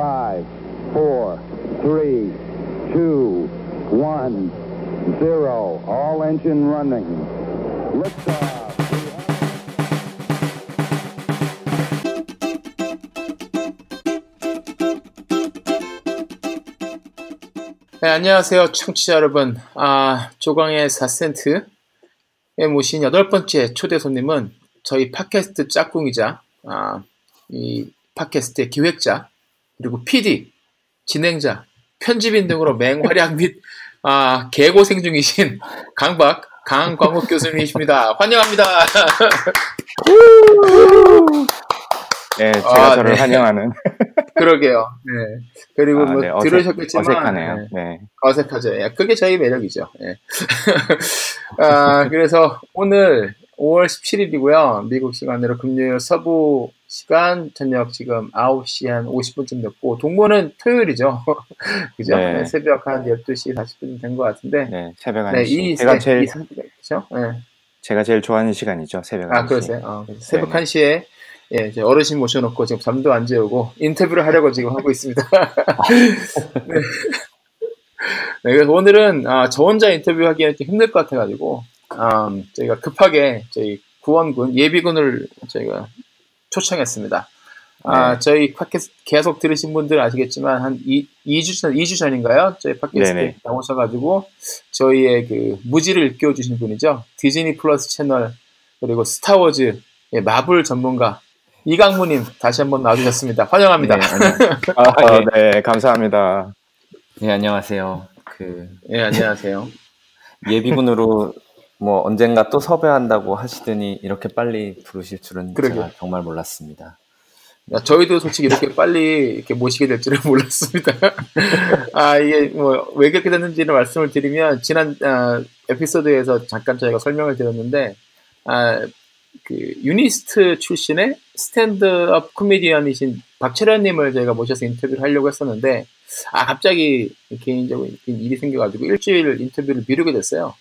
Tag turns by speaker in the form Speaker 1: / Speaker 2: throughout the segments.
Speaker 1: Five, four, three, two, one, zero. All engine running. Liftoff.
Speaker 2: 네, 안녕하세요, 청취자 여러분. 아, 조광의 4센트에 모신 여덟 번째 초대 손님은 저희 팟캐스트 짝꿍이자, 아, 이 팟캐스트의 기획자, 그리고 PD, 진행자, 편집인 등으로 맹활약 및, 아, 개고생 중이신 강박, 강광욱 교수님이십니다. 환영합니다.
Speaker 3: 네, 제가
Speaker 2: 아,
Speaker 3: 저를
Speaker 2: 네.
Speaker 3: 환영하는.
Speaker 2: 그러게요. 네. 그리고
Speaker 3: 아,
Speaker 2: 뭐
Speaker 3: 네, 어색-
Speaker 2: 들으셨겠지만
Speaker 3: 어색하네요.
Speaker 2: 네.
Speaker 3: 네.
Speaker 2: 어색하죠. 예, 그게 저희 매력이죠. 예. 아, 그래서 오늘 5월 17일이고요. 미국 시간으로 금요일 서부 시간 저녁 지금 9시 한 50분쯤 됐고, 동부는 토요일이죠. 그죠?
Speaker 3: 네.
Speaker 2: 네, 새벽 한 12시 40분 된 것 같은데.
Speaker 3: 네, 새벽 1시.
Speaker 2: 네, 이,
Speaker 3: 제가
Speaker 2: 세-
Speaker 3: 제일
Speaker 2: 그죠? 예.
Speaker 3: 제가 제일 좋아하는 시간이죠. 새벽 1시.
Speaker 2: 아, 그러세요? 어, 그래서 새벽
Speaker 3: 네네.
Speaker 2: 1시에 예, 이제 어르신 모셔놓고 지금 잠도 안 재우고 인터뷰를 하려고 지금 하고 있습니다. 네. 네, 그래서 오늘은 아, 저 혼자 인터뷰하기에는 좀 힘들 것 같아가지고 음, 저희가 급하게 저희 구원군 예비군을 저희가 초청했습니다. 아,
Speaker 3: 네.
Speaker 2: 저희 팟캐스트 계속 들으신 분들 아시겠지만 한 2, 2주 전, 2주 전인가요? 저희 팟캐스트에. 나오셔가지고 저희의 그 무지를 일깨워주신 분이죠. 디즈니 플러스 채널 그리고 스타워즈 예, 마블 전문가 이강무님 다시 한번 나와주셨습니다. 환영합니다.
Speaker 4: 네,
Speaker 3: 아, 아, 네, 감사합니다.
Speaker 4: 네, 안녕하세요. 그
Speaker 2: 예, 안녕하세요.
Speaker 4: 예비군으로 뭐 언젠가 또 섭외한다고 하시더니 이렇게 빨리 부르실 줄은. 제가 정말 몰랐습니다.
Speaker 2: 야, 저희도 솔직히 이렇게 빨리 이렇게 모시게 될 줄은 몰랐습니다. 아, 이게 뭐, 왜 그렇게 됐는지를 말씀을 드리면, 지난, 아, 에피소드에서 잠깐 저희가 설명을 드렸는데, 아, 그, 유니스트 출신의 스탠드업 코미디언이신 박철현님을 저희가 모셔서 인터뷰를 하려고 했었는데, 아, 갑자기 개인적으로 일이 생겨가지고 일주일 인터뷰를 미루게 됐어요.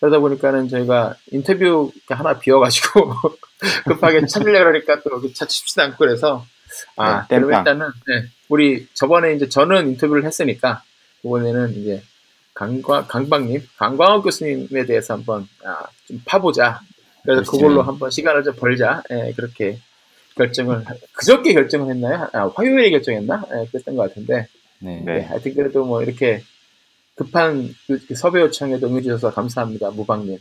Speaker 2: 그러다 보니까는 저희가 인터뷰 하나 비워가지고 급하게 찾으려고 하니까 또 찾습시도 않고 그래서 아
Speaker 3: 네,
Speaker 2: 그럼. 일단은 네, 우리 저번에 이제 저는 인터뷰를 했으니까 이번에는 이제 강광 강박님 강광욱 교수님에 대해서 한번 아, 좀 파보자 그래서
Speaker 4: 그렇죠.
Speaker 2: 그걸로 한번 시간을 좀 벌자 예, 그렇게 결정을 그저께 결정을 했나요? 아, 화요일에 결정했나? 예, 그랬던 것 같은데
Speaker 4: 네.
Speaker 2: 네,
Speaker 3: 네.
Speaker 2: 하여튼 그래도 뭐 이렇게 급한 그, 그 섭외 요청에도 응해주셔서 감사합니다, 무방님.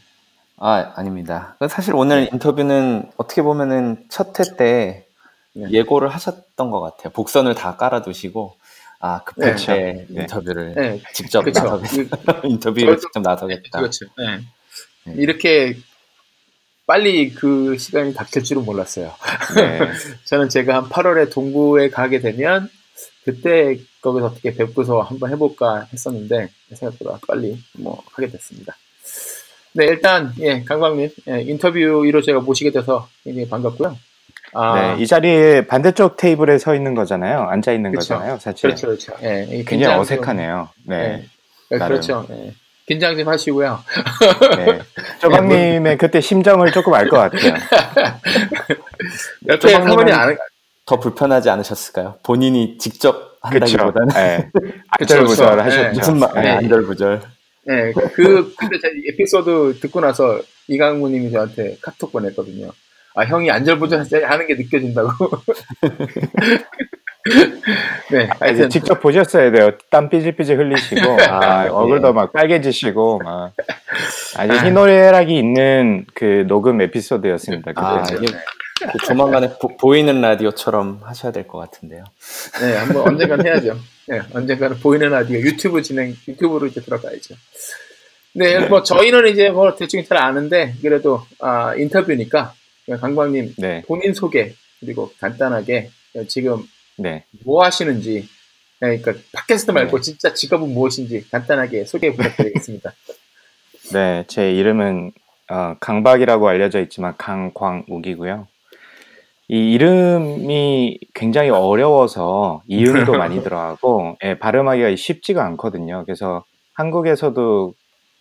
Speaker 4: 아, 아닙니다. 그 사실 오늘 인터뷰는 어떻게 보면은 첫 회때
Speaker 2: 네.
Speaker 4: 예고를 하셨던 것 같아요. 복선을 다 깔아두시고 아 급할
Speaker 2: 네.
Speaker 4: 때
Speaker 3: 네.
Speaker 4: 인터뷰를
Speaker 2: 네,
Speaker 4: 직접
Speaker 2: 그렇죠.
Speaker 4: 나서겠다. 인터뷰에
Speaker 2: 저희도-
Speaker 4: 직접 나서겠다.
Speaker 2: 그렇죠. 네.
Speaker 4: 네.
Speaker 2: 이렇게 빨리 그 시간이 닥칠 줄은 몰랐어요.
Speaker 3: 네.
Speaker 2: 저는 제가 한 8월에 동부에 가게 되면 그때 거기서 어떻게 뵙고서 한번 해볼까 했었는데 생각보다 빨리 뭐 하게 됐습니다. 네, 일단 예, 강광님 예, 인터뷰로 제가 모시게 돼서 굉장히 반갑고요. 아,
Speaker 3: 네, 이 자리에 반대쪽 테이블에 서 있는 거잖아요. 앉아 있는
Speaker 2: 그쵸.
Speaker 3: 거잖아요. 사실.
Speaker 2: 그렇죠, 그렇죠. 예, 이
Speaker 3: 굉장히 어색하네요. 네.
Speaker 2: 네,
Speaker 3: 나름.
Speaker 2: 그렇죠. 예. 긴장 좀 하시고요.
Speaker 3: 네. 조박님의 그때 심정을 조금 알 것 같아요.
Speaker 2: 옆에 사모님 안,
Speaker 4: 더 불편하지 않으셨을까요? 본인이 직접. 한다기보다는
Speaker 3: 네. 안절부절
Speaker 2: 그쵸.
Speaker 3: 하셨죠.
Speaker 2: 네.
Speaker 4: 무슨 말?
Speaker 3: 네.
Speaker 4: 네. 안절부절.
Speaker 2: 예, 그, 근데 이 에피소드 듣고 나서 이강무님이 저한테 카톡 보냈거든요. 아, 형이 안절부절 하는 게 느껴진다고. 네,
Speaker 3: 아, 이제
Speaker 2: 하여튼.
Speaker 3: 직접 보셨어야 돼요. 땀 삐질삐질 흘리시고, 아,
Speaker 4: 예.
Speaker 3: 얼굴도 막 빨개지시고, 막. 아주 희노애락이 있는 그 녹음 에피소드였습니다. 그때.
Speaker 4: 아, 이게 그 조만간에 보, 이는 라디오처럼 하셔야 될 것 같은데요.
Speaker 2: 네, 한번 언젠간 해야죠. 네, 언젠가는 보이는 라디오 유튜브 진행, 유튜브로 이제 들어가야죠. 네, 뭐 저희는 이제 뭐 대충 잘 아는데, 그래도, 아, 인터뷰니까, 강광님
Speaker 3: 네,
Speaker 2: 본인 소개, 그리고 간단하게 지금
Speaker 3: 네.
Speaker 2: 뭐 하시는지, 네, 그러니까 팟캐스트 말고
Speaker 3: 네.
Speaker 2: 진짜 직업은 무엇인지 간단하게 소개 부탁드리겠습니다.
Speaker 3: 네, 제 이름은 어, 강박이라고 알려져 있지만 강광욱이고요. 이 이름이 굉장히 어려워서 이음도 많이 들어가고 예, 발음하기가 쉽지가 않거든요. 그래서 한국에서도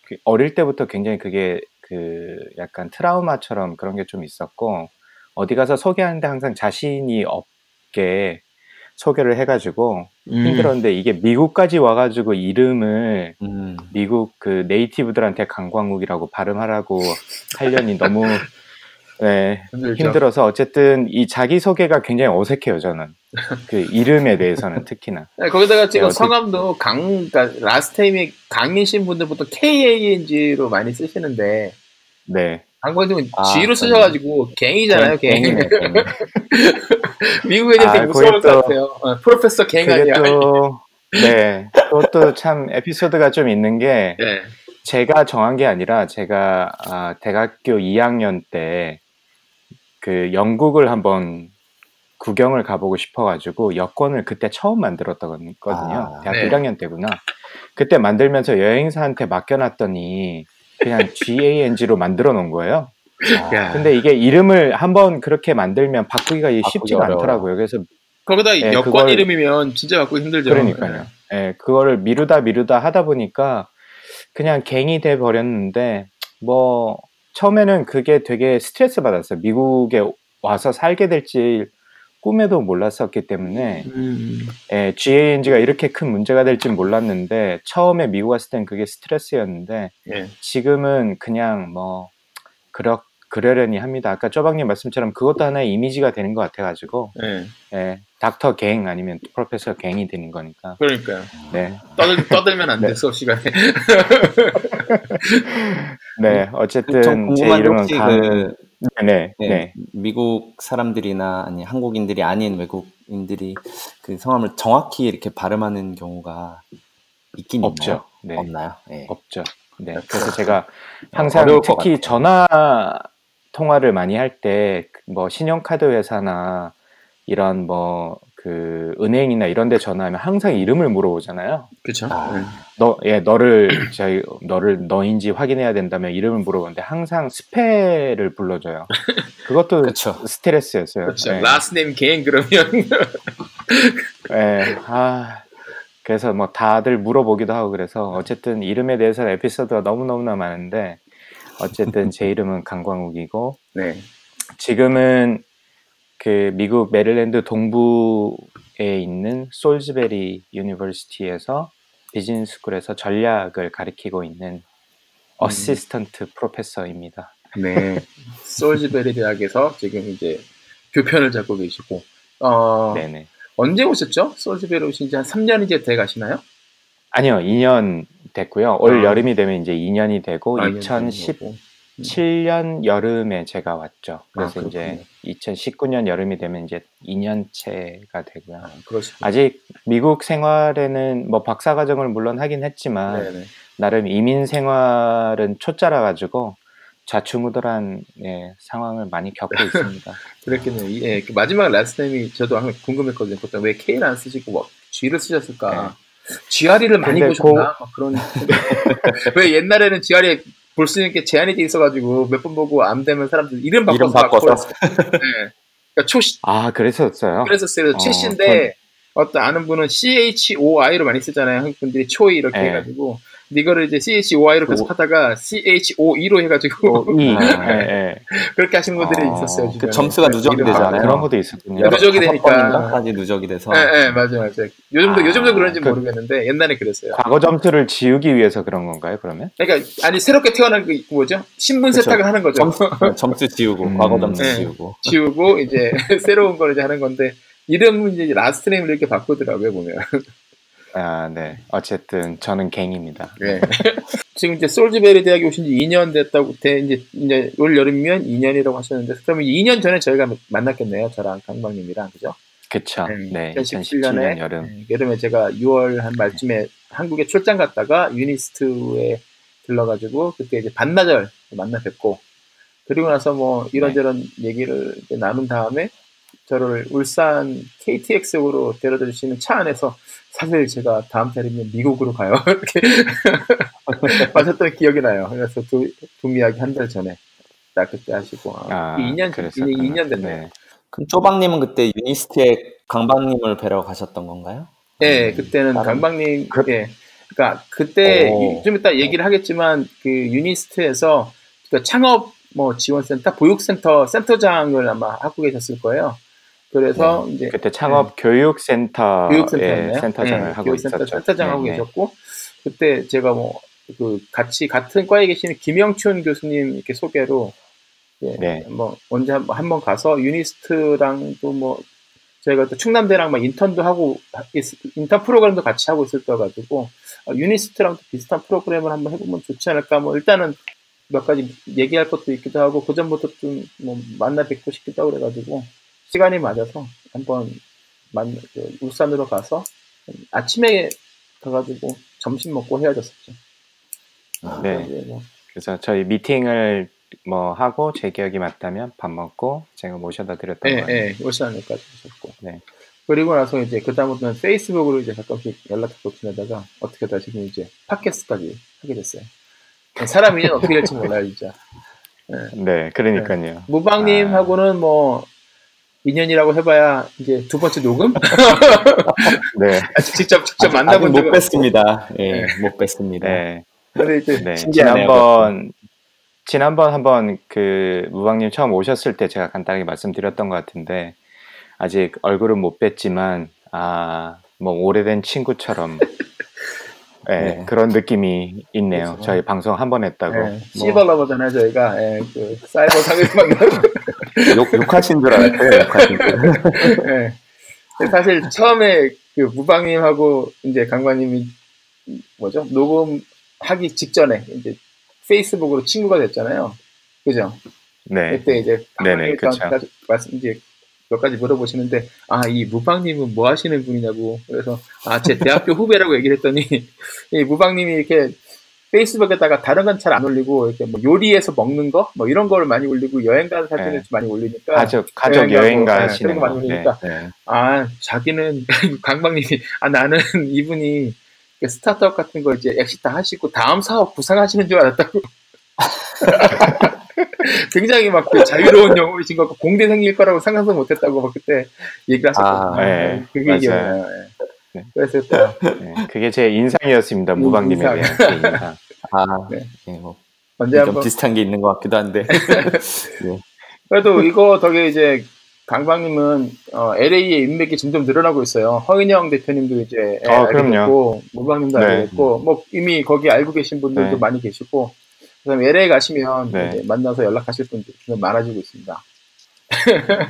Speaker 3: 그 어릴 때부터 굉장히 그게 그 약간 트라우마처럼 그런 게 좀 있었고 어디 가서 소개하는데 항상 자신이 없게 소개를 해가지고
Speaker 2: 음.
Speaker 3: 힘들었는데 이게 미국까지 와가지고 이름을
Speaker 4: 음.
Speaker 3: 미국 그 네이티브들한테 강광욱이라고 발음하라고 하려니 너무 네,
Speaker 2: 힘들죠.
Speaker 3: 힘들어서 어쨌든 이 자기 소개가 굉장히 어색해요 저는 그 이름에 대해서는 특히나
Speaker 2: 네, 거기다가 지금
Speaker 3: 네,
Speaker 2: 성함도 강, 그러니까 라스테임이 강이신 분들 보통 K-A-N-G로 많이 쓰시는데,
Speaker 3: 네
Speaker 2: 강관님은
Speaker 4: 아,
Speaker 2: G로 쓰셔가지고 갱이잖아요, 갱.
Speaker 3: 갱이네, 갱.
Speaker 2: 미국 애들 되게
Speaker 3: 아,
Speaker 2: 무서울
Speaker 3: 그게
Speaker 2: 것
Speaker 3: 또-
Speaker 2: 같아요. 어, 프로페서 갱 아니야.
Speaker 3: 또 네, 그것도 참 에피소드가 좀 있는 게
Speaker 2: 네.
Speaker 3: 제가 정한 게 아니라 제가 아, 대학교 2학년 때 그 영국을 한번 구경을 가보고 싶어가지고 여권을 그때 처음 만들었거든요.
Speaker 4: 아,
Speaker 3: 대학교
Speaker 2: 네.
Speaker 3: 1학년 때구나. 그때 만들면서 여행사한테 맡겨놨더니 그냥 GANG로 만들어 놓은 거예요.
Speaker 2: 야.
Speaker 3: 근데 이게 이름을 한번 그렇게 만들면 바꾸기가 쉽지가
Speaker 4: 어려워요.
Speaker 3: 않더라고요. 그래서
Speaker 2: 거기다
Speaker 3: 네,
Speaker 2: 여권
Speaker 3: 그걸-
Speaker 2: 이름이면 진짜 갖고 힘들죠.
Speaker 3: 그러니까요. 예, 그거를 미루다 미루다 하다 보니까 그냥 갱이 돼 버렸는데 뭐 처음에는 그게 되게 스트레스 받았어요. 미국에 와서 살게 될지 꿈에도 몰랐었기 때문에
Speaker 2: 음.
Speaker 3: 예, GANG가 이렇게 큰 문제가 될지 몰랐는데 처음에 미국 왔을 땐 그게 스트레스였는데
Speaker 2: 예.
Speaker 3: 지금은 그냥 뭐 그러 그러려니 합니다. 아까 쪼박님 말씀처럼 그것도 하나의 이미지가 되는 것 같아가지고
Speaker 2: 예.
Speaker 3: 예, 닥터 갱 아니면 프로페서 갱이 되는 거니까
Speaker 2: 그러니까요.
Speaker 3: 네.
Speaker 2: 떠들, 떠들면 안 돼,
Speaker 3: 네.
Speaker 2: 수업 시간에.
Speaker 3: 네,
Speaker 4: 좀
Speaker 3: 어쨌든 제 이름은 강.
Speaker 4: 그
Speaker 3: 네,
Speaker 4: 네,
Speaker 3: 네.
Speaker 4: 미국 사람들이나 아니 한국인들이 아닌 외국인들이 그 성함을 정확히 이렇게 발음하는 경우가 있긴
Speaker 3: 없죠.
Speaker 4: 있나요?
Speaker 3: 네,
Speaker 4: 없나요? 네.
Speaker 3: 없죠. 네, 그래서 제가
Speaker 4: 어려울
Speaker 3: 항상
Speaker 4: 것
Speaker 3: 특히. 전화 통화를 많이 할 때 뭐 신용카드 회사나 이런 뭐 그 은행이나 이런 데 전화하면 항상 이름을 물어보잖아요.
Speaker 2: 그쵸.
Speaker 4: 아.
Speaker 2: 예.
Speaker 3: 너, 예, 너를 저희 너를 너인지 확인해야 된다면 이름을 물어보는데 항상 스페를 불러줘요. 그것도
Speaker 4: 그쵸.
Speaker 3: 스트레스였어요.
Speaker 2: 그렇죠.
Speaker 3: 예.
Speaker 2: last name 갱 그러면
Speaker 3: 예, 아, 그래서 뭐 다들 물어보기도 하고 그래서 어쨌든 이름에 대해서 에피소드가 너무 너무나 많은데 어쨌든 제 이름은 강광욱이고
Speaker 2: 네.
Speaker 3: 지금은 그 미국 메릴랜드 동부에 있는 Salisbury University에서 business school에서 전략을 가리키고 있는 어시스턴트 프로페서입니다.
Speaker 2: 네. 솔즈베리 대학에서 지금 이제 교편을 잡고 계시고 어
Speaker 3: 네네.
Speaker 2: 언제 오셨죠? 솔즈베리 오신 지 한 3년 이제 돼 가시나요?
Speaker 3: 아니요, 2년 됐고요. 올
Speaker 2: 아.
Speaker 3: 여름이 되면 이제 2년이 되고
Speaker 2: 아,
Speaker 3: 2017년 여름에 제가 왔죠. 그래서
Speaker 2: 아,
Speaker 3: 이제 2019년 여름이 되면 이제 2년째가 되고요.
Speaker 2: 아.
Speaker 3: 아직 미국 생활에는 뭐 박사 과정을 물론 하긴 했지만
Speaker 2: 네네.
Speaker 3: 나름 이민 생활은 초짜라 가지고 좌충우돌한 예, 상황을 많이 겪고 있습니다.
Speaker 2: 그랬겠네요. 이- 예, 그 마지막 last name이 저도 항상 궁금했거든요. 보통 왜 K를 안 쓰시고 뭐 G를 쓰셨을까? GRE를 많이
Speaker 3: 근데
Speaker 2: 보셨나? 막 그런. 왜 옛날에는 GRE 볼 수 있는 게 제한이 돼 있어가지고 몇 번 보고 안 되면 사람들 이름 바꿔서
Speaker 4: 이름
Speaker 2: 막
Speaker 4: 바꿔서.
Speaker 2: 네. 그러니까 최씨
Speaker 3: 아 그랬었어요.
Speaker 2: 그랬었어요.
Speaker 3: 어,
Speaker 2: 최씨인데 어떤 아는 분은 CHOI로 많이 쓰잖아요. 한국 분들이 초이 이렇게
Speaker 3: 네.
Speaker 2: 해가지고 이거를 이제 CHOI로 계속 하다가 CHOE로 해가지고
Speaker 3: 또 이,
Speaker 4: 아.
Speaker 3: 예, 예.
Speaker 2: 그렇게 하신 분들이
Speaker 3: 어,
Speaker 2: 있었어요.
Speaker 4: 그. 점수가 누적이
Speaker 2: 이름
Speaker 4: 되잖아요.
Speaker 3: 아. 그런 것도 있었군요.
Speaker 2: 누적이 되니까.
Speaker 4: 번인가까지 누적이 돼서
Speaker 2: 예, 예, 맞아요, 맞아요. 요즘도,
Speaker 3: 아,
Speaker 2: 요즘도 그런지
Speaker 3: 그-
Speaker 2: 모르겠는데, 옛날에 그랬어요.
Speaker 3: 과거 점수를 지우기 위해서 그런 건가요? 그러면?
Speaker 2: 그러니까, 아니, 새롭게 태어난 그, 뭐죠? 신분
Speaker 4: 그쵸.
Speaker 2: 세탁을 하는 거죠.
Speaker 4: 점수, 점수 지우고
Speaker 3: 음.
Speaker 4: 과거 점수
Speaker 2: 네.
Speaker 4: 지우고
Speaker 2: 지우고, 이제, 새로운 걸 이제 하는 건데, 이름은 이제 last name을 이렇게 바꾸더라고요, 보면.
Speaker 3: 아, 네. 어쨌든 저는 갱입니다.
Speaker 2: 네. 지금 이제 솔즈베리 대학에 오신 지 2년 됐다고, 돼, 이제, 이제 올 여름이면 2년이라고 하셨는데, 그러면 2년 전에 저희가 만났겠네요. 저랑 강박님이랑, 그죠?
Speaker 3: 그쵸.
Speaker 2: 네,
Speaker 3: 네.
Speaker 2: 2017년에
Speaker 3: 2017년 여름.
Speaker 2: 네, 여름에 제가 6월 한 말쯤에 한국에 출장 갔다가 유니스트에 들러가지고 그때 이제 반나절 만나 뵙고 그리고 나서 뭐 이런저런 얘기를 이제 나눈 다음에 저를 울산 KTX역으로 데려다 주시는 차 안에서 사실 제가 다음 달이면 미국으로 가요 이렇게 하셨던 기억이 나요. 그래서 두, 두 이야기 한 달 전에 딱 그때 하시고 아,
Speaker 3: 아,
Speaker 2: 2년
Speaker 3: 그랬었구나.
Speaker 2: 2년 됐네요.
Speaker 3: 네.
Speaker 4: 그럼 쪼박님은 그때 유니스트에 강박님을 뵈러 가셨던 건가요?
Speaker 2: 예, 그때는
Speaker 4: 다른-
Speaker 2: 강박님,
Speaker 3: 그-
Speaker 2: 예. 그러니까 그때
Speaker 4: 오.
Speaker 2: 이- 좀 이따 얘기를 하겠지만 그 유니스트에서 그 창업 뭐 지원센터, 보육센터 센터장을 아마 하고 계셨을 거예요. 그래서 이제
Speaker 3: 그때 창업 교육센터의
Speaker 2: 교육센터였나요?
Speaker 3: 센터장을
Speaker 2: 네,
Speaker 3: 하고
Speaker 2: 교육센터
Speaker 3: 있었죠.
Speaker 2: 센터장 하고
Speaker 3: 네, 네.
Speaker 2: 계셨고 그때 제가 뭐 그 같이 같은 과에 계시는 김영춘 교수님 이렇게 소개로 예,
Speaker 3: 네.
Speaker 2: 뭐 언제 한- 한번 가서 유니스트랑도 뭐 저희가 또 충남대랑 막 인턴도 하고 있- 인턴 프로그램도 같이 하고 있을 거 가지고 어, 유니스트랑 또 비슷한 프로그램을 한번 해보면 좋지 않을까 뭐 일단은 몇 가지 얘기할 것도 있기도 하고 그 전부터 좀 뭐 만나 뵙고 싶기도 하고 그래가지고 시간이 맞아서 한번 만그 울산으로 가서 아침에 가가지고 점심 먹고 헤어졌었죠.
Speaker 3: 네.
Speaker 2: 이제 뭐
Speaker 3: 그래서 저희 미팅을 뭐 하고 제 기억이 맞다면 밥 먹고 제가 모셔다 드렸던
Speaker 2: 예,
Speaker 3: 거예요.
Speaker 2: 예, 울산에까지 오셨고.
Speaker 3: 네.
Speaker 2: 그리고 나서 이제 그다음부터는 페이스북으로 이제 가끔씩 연락도 지내다가 어떻게 하다 지금 이제 팟캐스트까지 하게 됐어요. 사람 인연 어떻게 될지 몰라요, 진짜.
Speaker 3: 네, 그러니까요.
Speaker 2: 무방님하고는 뭐 인연이라고 해봐야 이제 두 번째 녹음?
Speaker 3: 네,
Speaker 2: 아직 직접 직접
Speaker 4: 아직,
Speaker 2: 만나본
Speaker 4: 아직 못 뵀습니다. 예, 못 뵀습니다.
Speaker 3: 네,
Speaker 2: 근데 이제
Speaker 3: 네. 지난번 지난번 한번 그 무방님 처음 오셨을 때 제가 간단하게 말씀드렸던 것 같은데 아직 얼굴은 못 뵀지만 아 뭐 오래된 친구처럼 네,
Speaker 4: 네.
Speaker 3: 그런 느낌이 있네요.
Speaker 2: 그렇죠.
Speaker 3: 저희 방송 한 번 했다고.
Speaker 2: 예,
Speaker 3: 뭐,
Speaker 2: 시벌러버잖아요 저희가 예, 그 사이버 만나고
Speaker 4: 욕, 욕하신 줄 알았어요. 욕하신 줄.
Speaker 2: 예. 근데 사실 처음에 그 무방님하고 이제 강관님이 뭐죠 녹음하기 직전에 이제 페이스북으로 친구가 됐잖아요. 그죠?
Speaker 3: 네,
Speaker 2: 그때 이제
Speaker 3: 네네, 그쵸.
Speaker 2: 가지- 말씀 이제 몇 가지 물어보시는데 아 이 무방님은 뭐 하시는 분이냐고 그래서 아 제 대학교 후배라고 얘기를 했더니 이 무방님이 이렇게 페이스북에다가 다른 건 잘 안 올리고 이렇게 뭐 요리해서 먹는 거 뭐 이런 걸 많이 올리고 여행 가는 사진을
Speaker 3: 네.
Speaker 2: 좀 많이 올리니까
Speaker 3: 가족 가족
Speaker 2: 여행 네,
Speaker 3: 가시는
Speaker 2: 거 많이
Speaker 3: 거. 네.
Speaker 2: 올리니까
Speaker 4: 네.
Speaker 2: 아, 자기는, 강박님이, 아, 나는 이분이 그 스타트업 같은 거 이제 exit 하시고 다음 사업 구상하시는 줄 알았다고. 굉장히 막 그 자유로운 영혼이신 것 같고 공대생일 거라고 상상도 못했다고 막 그때 얘기를 하셨거든요.
Speaker 4: 아,
Speaker 3: 네,
Speaker 2: 그게. 기억나요. 예.
Speaker 3: 네.
Speaker 2: 그래서 또
Speaker 3: 네, 그게 제 인상이었습니다.
Speaker 2: 음,
Speaker 3: 무방님에
Speaker 2: 인상.
Speaker 3: 대한 제 인상.
Speaker 4: 아,
Speaker 2: 네.
Speaker 4: 예, 뭐,
Speaker 2: 언제
Speaker 4: 좀
Speaker 2: 한번
Speaker 4: 비슷한 게 있는 것 같기도 한데.
Speaker 2: 그래도 이거 덕에 이제 강박님은 어, LA의 인맥이 점점 늘어나고 있어요. 허인영 대표님도 이제 예,
Speaker 3: 아,
Speaker 2: 알게
Speaker 3: 그럼요.
Speaker 2: 됐고 무방님도
Speaker 3: 네.
Speaker 2: 알게 됐고 뭐 이미 거기 알고 계신 분들도
Speaker 3: 네.
Speaker 2: 많이 계시고 그다음에 LA 가시면
Speaker 3: 네.
Speaker 2: 만나서 연락하실 분들 좀 많아지고 있습니다.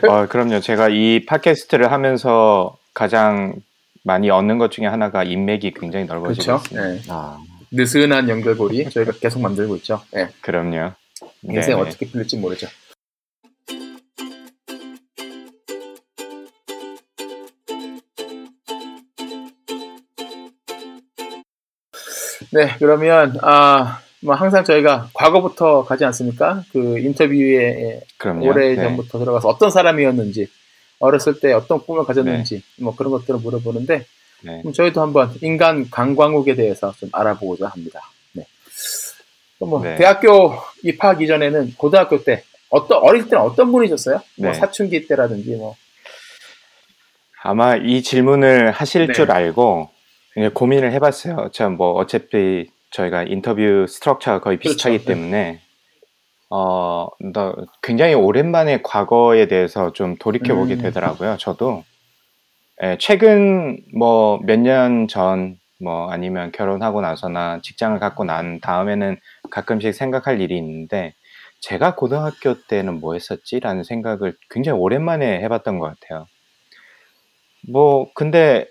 Speaker 3: 어, 그럼요. 제가 이 팟캐스트를 하면서 가장 많이 얻는 것 중에 하나가 인맥이 굉장히 넓어지고
Speaker 2: 그렇죠? 예.
Speaker 4: 아,
Speaker 2: 느슨한 연결고리 저희가 계속 만들고 있죠. 예.
Speaker 3: 그럼요.
Speaker 2: 인생
Speaker 3: 네네.
Speaker 2: 어떻게 풀릴지 모르죠. 네, 그러면 아, 뭐 항상 저희가 과거부터 가지 않습니까? 그 인터뷰에
Speaker 3: 그럼요.
Speaker 2: 오래
Speaker 3: 네.
Speaker 2: 전부터 들어가서 어떤 사람이었는지, 어렸을 때 어떤 꿈을 가졌는지, 뭐 그런 것들을 물어보는데,
Speaker 3: 네.
Speaker 2: 그럼 저희도 한번 인간 강광욱에 대해서 좀 알아보고자 합니다. 네. 뭐
Speaker 3: 네.
Speaker 2: 대학교 입학하기 전에는 고등학교 때 어떤 어릴 때는 어떤 분이셨어요? 뭐
Speaker 3: 네.
Speaker 2: 사춘기 때라든지 뭐
Speaker 3: 아마 이 질문을 하실
Speaker 2: 네.
Speaker 3: 줄 알고 이제 고민을 해봤어요. 참 뭐 어차피 저희가 인터뷰 스트럭처가 거의 비슷하기
Speaker 2: 그렇죠. 네.
Speaker 3: 때문에 어, 나 굉장히 오랜만에 과거에 대해서 좀 돌이켜 보게
Speaker 2: 음.
Speaker 3: 되더라고요. 저도 예, 최근 뭐 몇 년 전 뭐 아니면 결혼하고 나서나 직장을 갖고 난 다음에는 가끔씩 생각할 일이 있는데 제가 고등학교 때는 뭐 했었지라는 생각을 굉장히 오랜만에 해봤던 것 같아요. 뭐 근데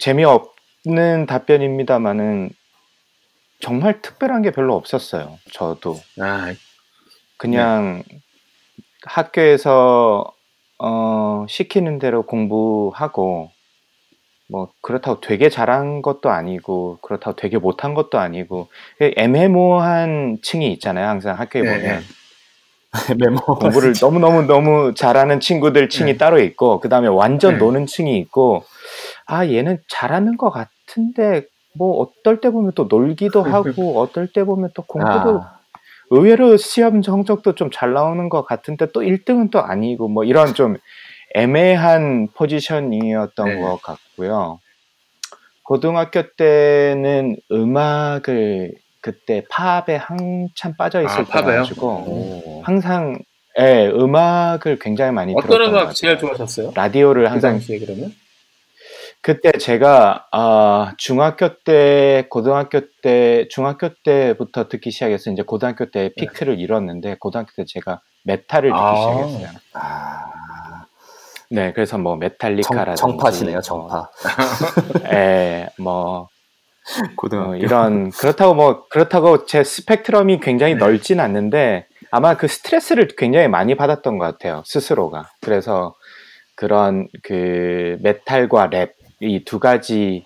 Speaker 3: 재미없는 답변입니다만은 정말 특별한 게 별로 없었어요. 저도
Speaker 2: 아,
Speaker 3: 그냥 학교에서 어, 시키는 대로 공부하고 뭐 그렇다고 되게 잘한 것도 아니고 그렇다고 되게 못한 것도 아니고 애매모호한 층이 있잖아요. 항상 학교에
Speaker 2: 네,
Speaker 3: 보면
Speaker 4: 메모.
Speaker 3: 공부를 너무 너무 너무 잘하는 친구들 층이
Speaker 2: 네.
Speaker 3: 따로 있고 그 다음에 완전
Speaker 2: 네.
Speaker 3: 노는 층이 있고 아 얘는 잘하는 것 같은데 뭐 어떨 때 보면 또 놀기도 하고 어떨 때 보면 또 공부도
Speaker 4: 아,
Speaker 3: 의외로 시험 성적도 좀 잘 나오는 것 같은데 또 1등은 또 아니고 뭐 이런 좀 애매한 포지션이었던
Speaker 2: 네.
Speaker 3: 것 같고요. 고등학교 때는 음악을 그때 팝에 한참 빠져
Speaker 2: 아,
Speaker 3: 있을
Speaker 2: 팝에요?
Speaker 3: 때가지고
Speaker 4: 오.
Speaker 3: 항상 예, 음악을 굉장히 많이
Speaker 2: 어떤
Speaker 3: 들었던 것
Speaker 2: 음악. 제일 좋아하셨어요?
Speaker 3: 라디오를
Speaker 2: 그
Speaker 3: 항상
Speaker 2: 당시에 그러면?
Speaker 3: 그때 제가 아, 중학교 때, 고등학교 때, 중학교 때부터 듣기 시작해서 이제 고등학교 때 피크를 이뤘는데 고등학교 때 제가 메탈을 듣기
Speaker 2: 아.
Speaker 3: 시작했어요.
Speaker 4: 아,
Speaker 3: 네, 그래서 뭐
Speaker 4: 정,
Speaker 3: 메탈리카라든지
Speaker 4: 정파시네요,
Speaker 3: 뭐,
Speaker 4: 정파.
Speaker 3: 예, 뭐
Speaker 4: 고등학교.
Speaker 3: 어, 이런 그렇다고 뭐 그렇다고 제 스펙트럼이 굉장히 넓진 않는데 아마 그 스트레스를 굉장히 많이 받았던 것 같아요 스스로가 그래서 그런 그 메탈과 랩 이 두 가지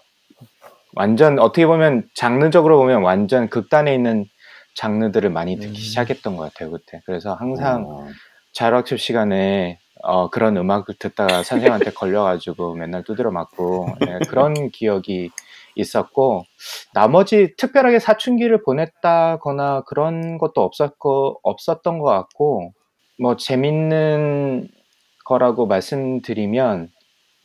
Speaker 3: 완전 어떻게 보면 장르적으로 보면 완전 극단에 있는 장르들을 많이 듣기
Speaker 2: 음.
Speaker 3: 시작했던 것 같아요 그때 그래서 항상
Speaker 4: 어,
Speaker 3: 자율학습 시간에 어, 그런 음악을 듣다가 선생님한테 걸려가지고 맨날 두드려 맞고 예, 그런 기억이 있었고 나머지 특별하게 사춘기를 보냈다거나 그런 것도 없었고 없었던 것 같고 뭐 재밌는 거라고 말씀드리면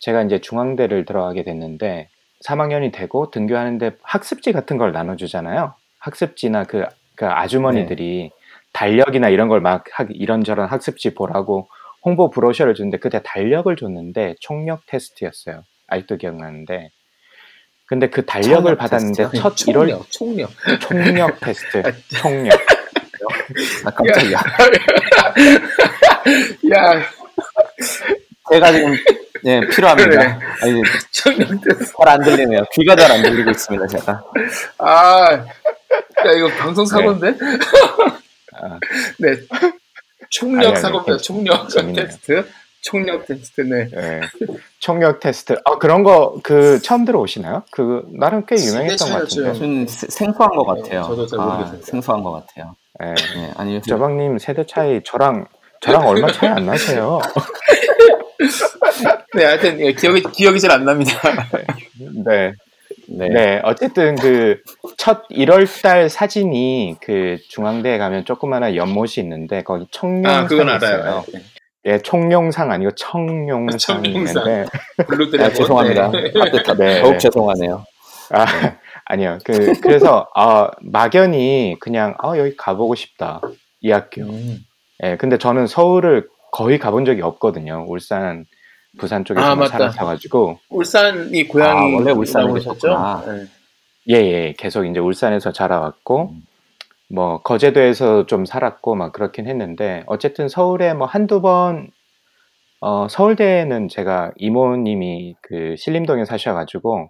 Speaker 3: 제가 이제 중앙대를 들어가게 됐는데 3학년이 되고 등교하는데 학습지 같은 걸 나눠주잖아요. 학습지나 그, 그 아주머니들이 달력이나 이런 걸 막 이런저런 학습지 보라고 홍보 브로셔를 줬는데 그때 달력을 줬는데 총력 테스트였어요. 아직도 기억나는데. 근데 그 달력을
Speaker 4: 총력
Speaker 3: 받았는데
Speaker 4: 테스트요?
Speaker 3: 첫 1월
Speaker 2: 총력, 총력.
Speaker 3: 총력 테스트. 총력.
Speaker 4: 아, 깜짝이야.
Speaker 2: 야,
Speaker 4: 제가 지금 예 필요합니다. 아니,
Speaker 2: 총력 테스트.
Speaker 4: 잘안 들리네요. 귀가 잘 안 들리고 있습니다, 제가.
Speaker 2: 아, 야, 이거 방송 사고인데?
Speaker 3: 아,
Speaker 2: 네. 총력
Speaker 3: 아니, 아니,
Speaker 2: 사고입니다.
Speaker 3: 괜찮-
Speaker 2: 총력
Speaker 3: 재밌네요.
Speaker 2: 테스트. 총력 테스트네.
Speaker 3: 예. 총력 테스트. 아, 그런 거 그 처음 들어오시나요? 그 나름 꽤 유명했던 것. 같은데.
Speaker 4: 좀 세- 생소한 것 같아요.
Speaker 2: 네, 저도 잘
Speaker 4: 아,
Speaker 2: 모르겠어요.
Speaker 4: 생소한 것 같아요.
Speaker 3: 예.
Speaker 4: 네, 아니
Speaker 3: 저방님 세대 차이 저랑 저랑 얼마 차이 안 나세요.
Speaker 2: 네, 하여튼 예, 기억이 기억이 잘 안 납니다.
Speaker 3: 네.
Speaker 4: 네.
Speaker 3: 네, 어쨌든 그 첫 1월달 사진이 그 중앙대에 가면 조그마한 연못이 있는데 거기 청룡상이
Speaker 2: 아, 그건
Speaker 3: 있어요.
Speaker 2: 알아요. 네.
Speaker 3: 예, 청룡상 아니고 청룡상이
Speaker 2: 청룡상.
Speaker 3: 있는데
Speaker 2: blue
Speaker 4: 아. 죄송합니다.
Speaker 2: 네.
Speaker 4: 따뜻하-
Speaker 3: 네.
Speaker 4: 더욱 죄송하네요.
Speaker 3: 아, 아니요. 그 그래서 아, 막연히 그냥 아, 여기 가보고 싶다. 이 학교.
Speaker 2: 음.
Speaker 3: 예, 근데 저는 서울을 거의 가본 적이 없거든요. 울산, 부산
Speaker 2: 아,
Speaker 3: 쪽에서
Speaker 2: 맞다.
Speaker 3: 살았어가지고
Speaker 2: 울산이 고향이
Speaker 4: 아, 원래 울산에
Speaker 2: 오셨죠?
Speaker 4: 계셨구나.
Speaker 2: 네.
Speaker 3: 예, 예, 계속 이제 울산에서 자라왔고,
Speaker 4: 음.
Speaker 3: 뭐, 거제도에서 좀 살았고, 막 그렇긴 했는데, 어쨌든 서울에 뭐 한두 번, 어, 서울대에는 제가 이모님이 그 신림동에 사셔가지고,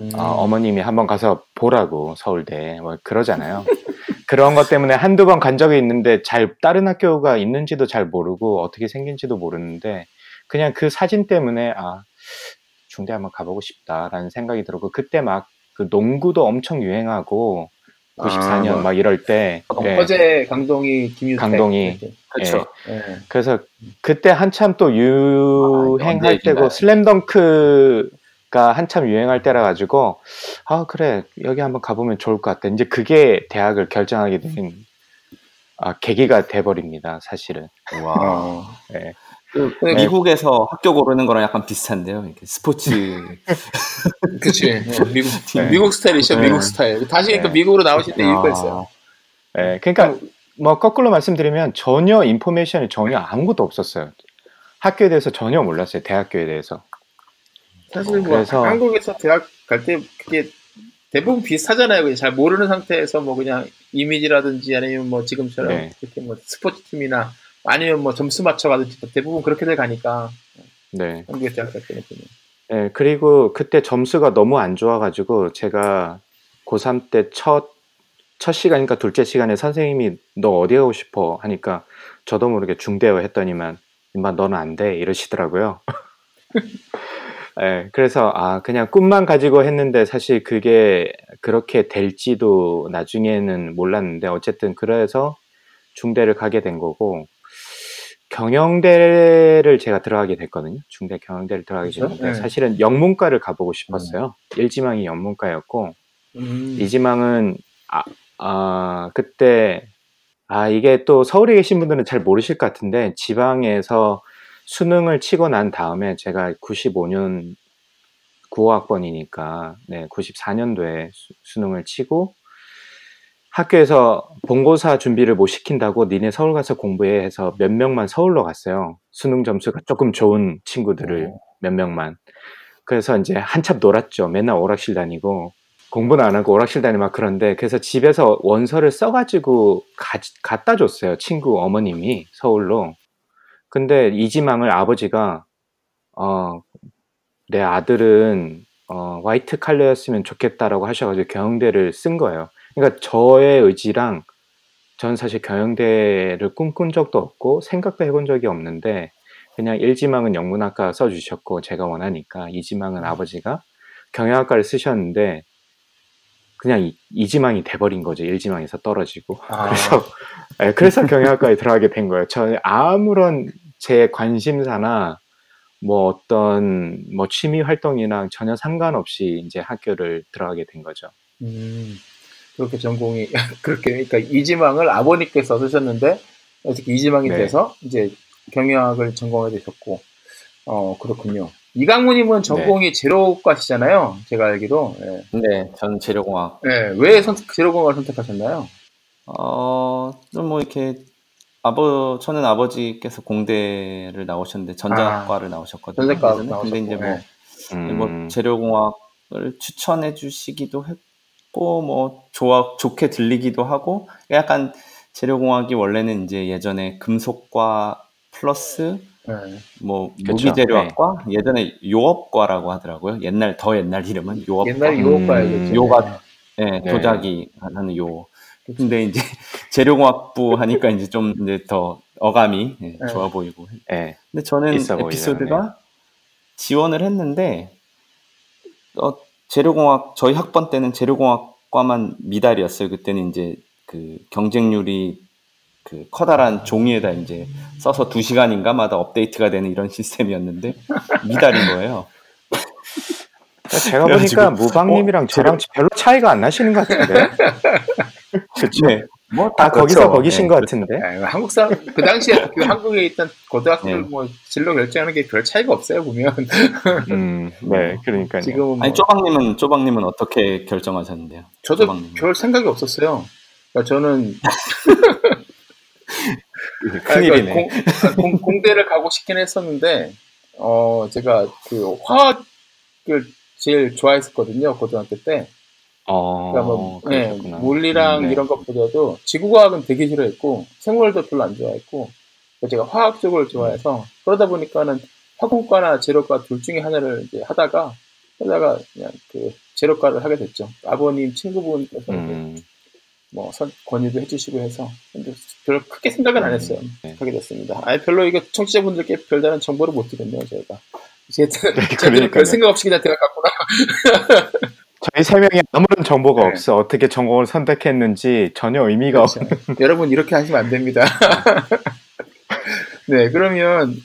Speaker 2: 음.
Speaker 3: 어, 어머님이 한번 가서 보라고, 서울대, 뭐 그러잖아요. 그런 것 때문에 한두 번 간 적이 있는데, 잘, 다른 학교가 있는지도 잘 모르고, 어떻게 생긴지도 모르는데, 그냥 그 사진 때문에, 아, 중대 한번 가보고 싶다라는 생각이 들었고, 그때 막 그 농구도 엄청 유행하고, 94년
Speaker 2: 아, 뭐.
Speaker 3: 막 이럴 때, 예,
Speaker 2: 허재, 강동희, 김유택.
Speaker 3: 강동희.
Speaker 2: 이렇게.
Speaker 4: 그렇죠.
Speaker 2: 예.
Speaker 3: 그래서 그때 한참 또 유행할 때고
Speaker 4: 얘기인가요?
Speaker 3: 슬램덩크가 한참 유행할 때라 가지고 아 그래 여기 한번 가보면 좋을 것 같다. 이제 그게 대학을 결정하게 된 아, 계기가 돼버립니다. 사실은.
Speaker 4: 와.
Speaker 2: 어.
Speaker 3: 예.
Speaker 4: 그
Speaker 2: 네.
Speaker 4: 미국에서 학교 고르는 거랑 약간 비슷한데요. 이렇게 스포츠
Speaker 2: 그치. 예, 미국,
Speaker 3: 네.
Speaker 2: 미국 스타일이죠.
Speaker 3: 네.
Speaker 2: 미국 스타일. 다시 그러니까
Speaker 3: 네.
Speaker 2: 미국으로 나오실 때 이유가
Speaker 4: 아,
Speaker 2: 있어요.
Speaker 3: 예, 그러니까 뭐 거꾸로 말씀드리면 전혀 인포메이션이 전혀 아무것도 없었어요. 학교에 대해서 전혀 몰랐어요. 대학교에 대해서.
Speaker 2: 사실 뭐
Speaker 3: 그래서-
Speaker 2: 한국에서 대학 갈 때 그게 대부분 비슷하잖아요. 그냥 잘 모르는 상태에서 뭐 그냥 이미지라든지 아니면 뭐 지금처럼
Speaker 3: 네.
Speaker 2: 이렇게 뭐 스포츠 팀이나 아니면 뭐 점수 맞춰가든지 뭐 대부분 그렇게들 가니까
Speaker 3: 네.
Speaker 2: 한국에 대학 갈 때는 그냥.
Speaker 3: 예, 그리고 그때 점수가 너무 안 좋아가지고 제가 고3 때 첫, 첫 시간이니까 둘째 시간에 선생님이 너 어디 가고 싶어? 하니까 저도 모르게 중대어 했더니만 임마 너는 안 돼. 이러시더라고요. 예, 그래서 아, 그냥 꿈만 가지고 했는데 사실 그게 그렇게 될지도 나중에는 몰랐는데 어쨌든 그래서 중대를 가게 된 거고 경영대를 제가 들어가게 됐거든요. 중대 경영대를 들어가게
Speaker 2: 그렇죠?
Speaker 3: 됐는데
Speaker 2: 네.
Speaker 3: 사실은 영문과를 가보고 싶었어요. 일지망이 영문과였고
Speaker 2: 음.
Speaker 3: 이지망은 아, 아, 그때 아 이게 또 서울에 계신 분들은 잘 모르실 것 같은데 지방에서 수능을 치고 난 다음에 제가 95년 9호학번이니까 네 94년도에 수, 능을 치고 학교에서 본고사 준비를 못 시킨다고 니네 서울 가서 공부해 해서 몇 명만 서울로 갔어요. 수능 점수가 조금 좋은 친구들을
Speaker 2: 오.
Speaker 3: 몇 명만. 그래서 이제 한참 놀았죠. 맨날 오락실 다니고 공부는 안 하고 오락실 다니고 막 그런데 그래서 집에서 원서를 써가지고 가, 갖다 줬어요. 친구 어머님이 서울로. 근데 이지망을 아버지가 어, 내 아들은 어, 화이트 칼라였으면 좋겠다라고 하셔가지고 경영대를 쓴 거예요. 그러니까 저의 의지랑 전 사실 경영대를 꿈꾼 적도 없고 생각도 해본 적이 없는데 그냥 일지망은 영문학과 써주셨고 제가 원하니까 이지망은 아버지가 경영학과를 쓰셨는데 그냥 이, 이지망이 돼버린 거죠. 일지망에서 떨어지고
Speaker 2: 아.
Speaker 3: 그래서 네, 그래서 경영학과에 들어가게 된 거예요. 저는 아무런 제 관심사나 뭐 어떤 뭐 취미 활동이랑 전혀 상관없이 이제 학교를 들어가게 된 거죠.
Speaker 2: 음, 그렇게 전공이 그렇게 그러니까 이지망을 아버님께서 쓰셨는데 어떻게 이지망이
Speaker 3: 네.
Speaker 2: 돼서 이제 경영학을 전공하게 되셨고 어 그렇군요. 이강무님은 전공이 제로과시잖아요. 제가 알기로. 예.
Speaker 4: 네, 전 재료공학.
Speaker 2: 예, 왜 선택, 제로공학을 선택하셨나요?
Speaker 4: 어, 좀 뭐 이렇게 아버 저는 아버지께서 공대를 나오셨는데 전자과를 나오셨거든요.
Speaker 2: 전자과.
Speaker 4: 근데 이제 뭐,
Speaker 3: 음,
Speaker 4: 뭐 재료공학을 추천해 주시기도 했고 뭐 좋아 좋게 들리기도 하고 약간 재료공학이 원래는 이제 예전에 금속과 플러스
Speaker 2: 예.
Speaker 4: 뭐
Speaker 3: 그쵸,
Speaker 4: 무기재료학과 예전에 요업과라고 하더라고요. 옛날 더 옛날 이름은 요업과.
Speaker 2: 옛날에
Speaker 3: 음,
Speaker 2: 요과였죠.
Speaker 4: 요가 네,
Speaker 3: 네.
Speaker 4: 도자기 하는 요. 근데 이제 재료공학부 하니까 이제 좀 이제 더 어감이 예,
Speaker 2: 네.
Speaker 4: 좋아 보이고.
Speaker 3: 네.
Speaker 4: 근데 저는. 에피소드가 지원을 했는데 어, 재료공학 저희 학번 때는 재료공학과만 미달이었어요. 그때는 이제 그 경쟁률이 그 커다란 종이에다 이제 써서 두 시간인가마다 업데이트가 되는 이런 시스템이었는데 미달인 거예요.
Speaker 3: 제가 보니까 무방님이랑
Speaker 4: 어,
Speaker 3: 저랑 별로 차이가 안 나시는 것 같은데. 그쵸?
Speaker 4: 네.
Speaker 3: 뭐다 거기서
Speaker 4: 그렇죠.
Speaker 3: 거기신
Speaker 4: 네,
Speaker 3: 것 같은데.
Speaker 2: 예, 한국 사람 그 당시에 그 한국에 있던 고등학교를
Speaker 4: 네.
Speaker 2: 뭐 진로 결정하는 게 별 차이가 없어요 보면
Speaker 3: 음, 네, 그러니까요.
Speaker 2: 지금은 뭐
Speaker 4: 아니 쪼박님은 쪼박님은 어떻게 결정하셨는데요?
Speaker 2: 저도
Speaker 4: 쪼박님은.
Speaker 2: 별 생각이 없었어요. 그러니까 저는
Speaker 4: 큰일이네.
Speaker 2: 공, 아, 공, 공 대를 가고 싶긴 했었는데, 어, 제가 그 화학을 제일 좋아했었거든요, 고등학교 때.
Speaker 3: 어,
Speaker 2: 그러니까 뭐, 네,
Speaker 3: 그러셨구나.
Speaker 2: 물리랑
Speaker 3: 음, 네.
Speaker 2: 이런 것보다도 지구과학은 되게 싫어했고, 생물도 별로 안 좋아했고, 제가 화학 쪽을 좋아해서, 그러다 보니까는 화공과나 제로과 둘 중에 하나를 이제 하다가, 하다가 그냥 그 제로과를 하게 됐죠. 아버님 친구분께서
Speaker 3: 음,
Speaker 2: 뭐 선, 권유도 해주시고 해서 근데 별로 크게 생각은 안 했어요.
Speaker 3: 네.
Speaker 2: 하게 됐습니다. 아니 별로 이거 청취자분들께 별다른 정보를 못 드렸네요 저희가. 제 제가 별
Speaker 3: 그러니까요.
Speaker 2: 생각 없이 그냥 들어갔구나.
Speaker 3: 저희 세 명이 아무런 정보가
Speaker 2: 네.
Speaker 3: 없어. 어떻게 전공을 선택했는지 전혀 의미가 없.
Speaker 2: 그렇죠. 여러분 이렇게 하시면 안 됩니다. 네 그러면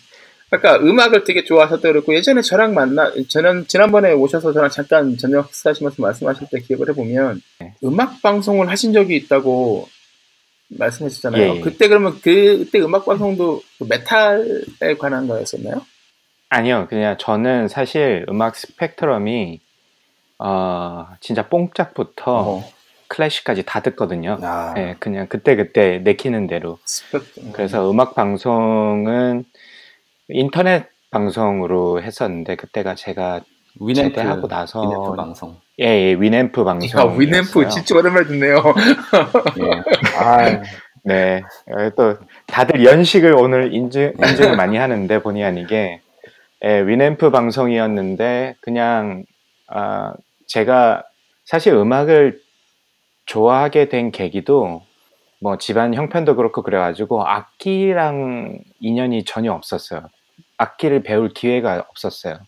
Speaker 2: 아까 음악을 되게 좋아하셨다고 그랬고 예전에 저랑 만나 저는 지난번에 오셔서 저랑 잠깐 저녁 식사하시면서 말씀하실 때 기억을 해보면
Speaker 3: 네.
Speaker 2: 음악 방송을 하신 적이 있다고 말씀하셨잖아요.
Speaker 3: 예, 예.
Speaker 2: 그때 그러면 그, 그때 음악 방송도 그 메탈에 관한 거였었나요?
Speaker 3: 아니요, 그냥 저는 사실 음악 스펙트럼이 어, 진짜 뽕짝부터
Speaker 2: 어.
Speaker 3: 클래식까지 다 듣거든요.
Speaker 2: 아,
Speaker 3: 네, 그냥 그때 그때 내키는 대로.
Speaker 2: spec-
Speaker 3: 그래서 음악 방송은 인터넷 방송으로 했었는데 그때가 제가
Speaker 4: Winamp
Speaker 3: 제대하고 나서
Speaker 4: 위nem프 방송.
Speaker 3: 예, 예 위nem프 방송.
Speaker 2: 야, 위nem프 진짜 오랜만에 듣네요.
Speaker 4: 예.
Speaker 3: 아, 네. 어, 또 다들 연식을 오늘 인증 인증을 많이 하는데 본의 아니게 예, 위nem프 방송이었는데 그냥 아, 제가 사실 음악을 좋아하게 된 계기도 뭐 집안 형편도 그렇고 그래가지고 악기랑 인연이 전혀 없었어요. 악기를 배울 기회가 없었어요.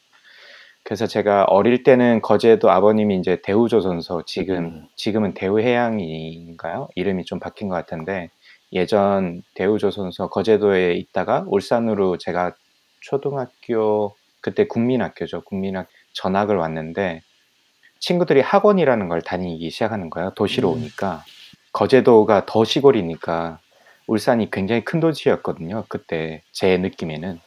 Speaker 3: 그래서 제가 어릴 때는 거제도 아버님이 이제 대우조선소 지금
Speaker 4: 음.
Speaker 3: 지금은 대우해양인가요? 이름이 좀 바뀐 것 같은데 예전 대우조선소 거제도에 있다가 울산으로 제가 초등학교 그때 국민학교죠 국민학 전학을 왔는데 친구들이 학원이라는 걸 다니기 시작하는 거예요 도시로
Speaker 2: 음.
Speaker 3: 오니까 거제도가 더 시골이니까 울산이 굉장히 큰 도시였거든요 그때 제 느낌에는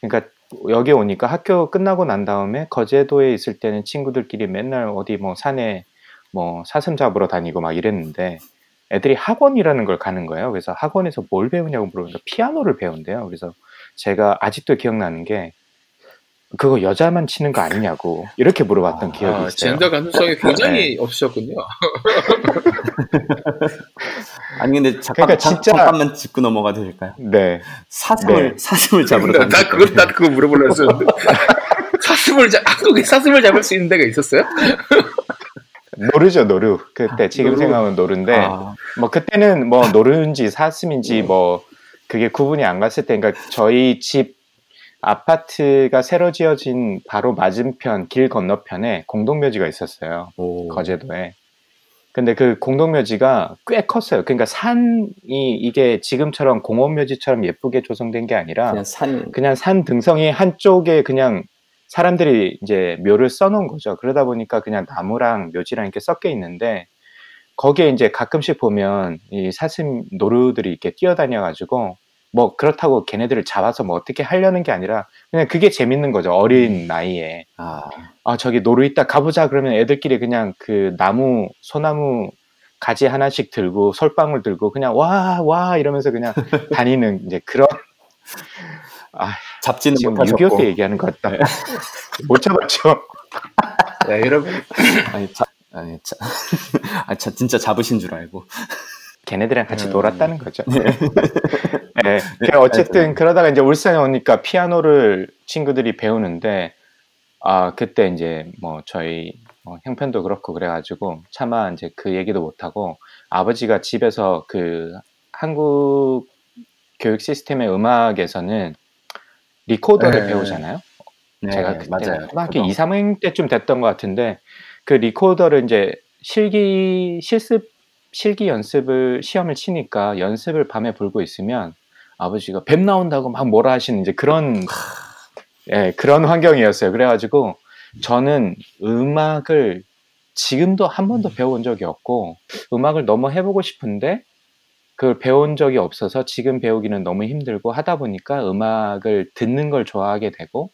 Speaker 3: 그러니까 여기 오니까 학교 끝나고 난 다음에 거제도에 있을 때는 친구들끼리 맨날 어디 뭐 산에 뭐 사슴 잡으러 다니고 막 이랬는데 애들이 학원이라는 걸 가는 거예요. 그래서 학원에서 뭘 배우냐고 물어보니까 피아노를 배운대요. 그래서 제가 아직도 기억나는 게 그거 여자만 치는 거 아니냐고 이렇게 물어봤던 기억이
Speaker 2: 아,
Speaker 3: 있어요.
Speaker 2: 젠더 감수성이 굉장히 없으셨군요.
Speaker 4: 아니 근데 잠깐
Speaker 3: 그러니까
Speaker 4: 잠-
Speaker 3: 진짜-
Speaker 4: 잠깐만 짚고 넘어가도 될까요?
Speaker 3: 네.
Speaker 4: 사슴을
Speaker 3: 네.
Speaker 4: 사슴을 잡으러
Speaker 2: 나, 나. 그걸 나 그거 물어보려 했었는데 사슴을 잡 한국에 사슴을 잡을 수 있는 데가 있었어요?
Speaker 3: 노루죠, 노루. 그때 지금
Speaker 2: 노루.
Speaker 3: 생각하면 노루인데
Speaker 4: 아,
Speaker 3: 뭐 그때는 뭐 노루인지 사슴인지 뭐 그게 구분이 안 갔을 때 그러니까 저희 집 아파트가 새로 지어진 바로 맞은편 길 건너편에 공동묘지가 있었어요.
Speaker 4: 오.
Speaker 3: 거제도에. 근데 그 공동묘지가 꽤 컸어요. 그러니까 산이 이게 지금처럼 공원묘지처럼 예쁘게 조성된 게 아니라
Speaker 4: 그냥 산
Speaker 3: 그냥 산 등성이 한쪽에 그냥 사람들이 이제 묘를 써놓은 거죠. 그러다 보니까 그냥 나무랑 묘지랑 이렇게 섞여 있는데 거기에 이제 가끔씩 보면 이 사슴 노루들이 이렇게 뛰어다녀가지고 뭐 그렇다고 걔네들을 잡아서 뭐 어떻게 하려는 게 아니라 그냥 그게 재밌는 거죠. 어린 나이에.
Speaker 4: 아,
Speaker 3: 아 저기 노루 있다 가보자 그러면 애들끼리 그냥 그 나무 소나무 가지 하나씩 들고 솔방울 들고 그냥 와와 이러면서 그냥 다니는 이제 그런
Speaker 4: 잡지는
Speaker 3: 지금
Speaker 4: 못하셨고
Speaker 3: 6.25때 얘기하는 것 같다. 못 잡았죠.
Speaker 2: 네, 여러분
Speaker 4: 아니, 자, 아니, 자, 아, 자, 진짜 잡으신 줄 알고
Speaker 3: 걔네들이랑 같이
Speaker 2: 음.
Speaker 3: 놀았다는 거죠. 네. 그래, 어쨌든 그러다가 이제 울산에 오니까 피아노를 친구들이 배우는데 아 그때 이제 뭐 저희 뭐 형편도 그렇고 그래가지고 차마 이제 그 얘기도 못 하고 아버지가 집에서 그 한국 교육 시스템의 음악에서는 리코더를
Speaker 2: 네.
Speaker 3: 배우잖아요.
Speaker 4: 네,
Speaker 3: 제가 그때
Speaker 4: 맞아요.
Speaker 3: 초등학교
Speaker 4: 저도.
Speaker 3: 2, 3학년 때쯤 됐던 것 같은데 그 리코더를 이제 실기 실습 실기 연습을 시험을 치니까 연습을 밤에 불고 있으면 아버지가 뱀 나온다고 막 뭐라 하시는 이제 그런 예, 그런 환경이었어요. 그래가지고 저는 음악을 지금도 한 번도 배워본 적이 없고 음악을 너무 해보고 싶은데 그걸 배운 적이 없어서 지금 배우기는 너무 힘들고 하다 보니까 음악을 듣는 걸 좋아하게 되고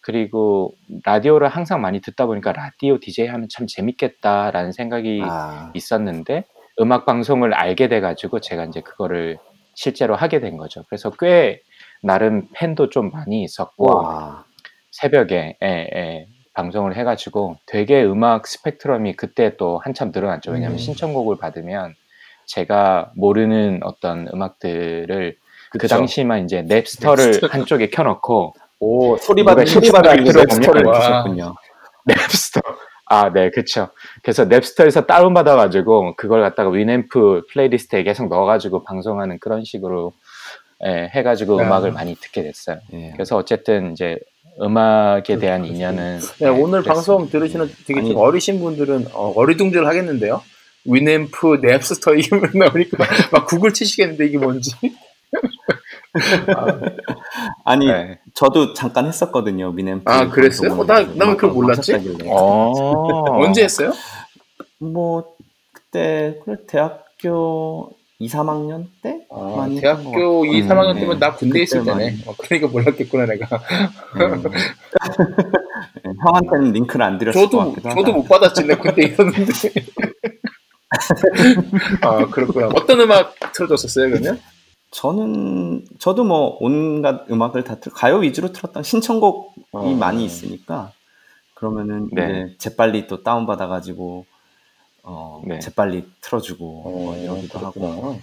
Speaker 3: 그리고 라디오를 항상 많이 듣다 보니까 라디오 DJ 하면 참 재밌겠다라는 생각이
Speaker 4: 아,
Speaker 3: 있었는데 음악 방송을 알게 돼 가지고 제가 이제 그거를 실제로 하게 된 거죠. 그래서 꽤 나름 팬도 좀 많이 있었고
Speaker 4: 와,
Speaker 3: 새벽에 예, 예, 방송을 해가지고 되게 음악 스펙트럼이 그때 또 한참 늘어났죠. 왜냐하면
Speaker 2: 음.
Speaker 3: 신청곡을 받으면 제가 모르는 어떤 음악들을 그
Speaker 4: 그쵸.
Speaker 3: 당시만 이제 Napster를
Speaker 2: Napster.
Speaker 3: 한쪽에 켜놓고
Speaker 4: 오 소리
Speaker 3: 누가
Speaker 4: 바다 소리
Speaker 3: 신청곡이
Speaker 4: 바다
Speaker 3: 들어오면
Speaker 4: Napster를
Speaker 2: 와.
Speaker 4: 주셨군요.
Speaker 3: Napster. 아, 네, 그쵸. 그래서 Napster에서 다운받아가지고, 그걸 갖다가 Winamp playlist에 계속 넣어가지고 방송하는 그런 식으로, 예, 해가지고
Speaker 2: 야.
Speaker 3: 음악을 많이 듣게 됐어요.
Speaker 4: 예.
Speaker 3: 그래서 어쨌든 이제 음악에 대한 인연은.
Speaker 2: 네,
Speaker 3: 예,
Speaker 2: 오늘
Speaker 3: 그랬습니다.
Speaker 2: 방송 들으시는 되게
Speaker 4: 아니.
Speaker 2: 좀 어리신 분들은 어, 어리둥절 하겠는데요. 위넴프, 넵스터 이름을 나오니까 막 구글 치시겠는데 이게 뭔지.
Speaker 4: 아니
Speaker 3: 네.
Speaker 4: 저도 잠깐 했었거든요 미넨.
Speaker 2: 아, 그랬어요? 어, 나- 나는 그걸 몰랐지?
Speaker 3: 어.
Speaker 2: 언제 했어요?
Speaker 4: 뭐 그때 그래 대학교 2, 3학년 때
Speaker 2: 아,
Speaker 4: 것
Speaker 2: 대학교 2,
Speaker 3: 음,
Speaker 2: 3학년
Speaker 4: 네.
Speaker 2: 때면 나 군대 있을 때네.
Speaker 4: 많이.
Speaker 2: 어, 그러니까 몰랐겠구나 내가.
Speaker 4: 같아요. 네, 형한테는 링크를 안 드렸을 것
Speaker 2: 저도
Speaker 4: 같기도
Speaker 2: 저도. 못 받았지 내 군대 있었는데. 아 그렇구나. 어떤 음악 틀어줬었어요 그러면?
Speaker 4: 저는 저도 뭐 온갖 음악을 다 틀, 가요 위주로 틀었던 신청곡이
Speaker 2: 어.
Speaker 4: 많이 있으니까 그러면은
Speaker 3: 네.
Speaker 4: 이제 재빨리 또 다운 받아가지고 어
Speaker 3: 네.
Speaker 4: 재빨리 틀어주고
Speaker 2: 어,
Speaker 4: 뭐 이러기도 하고
Speaker 2: 그렇구나.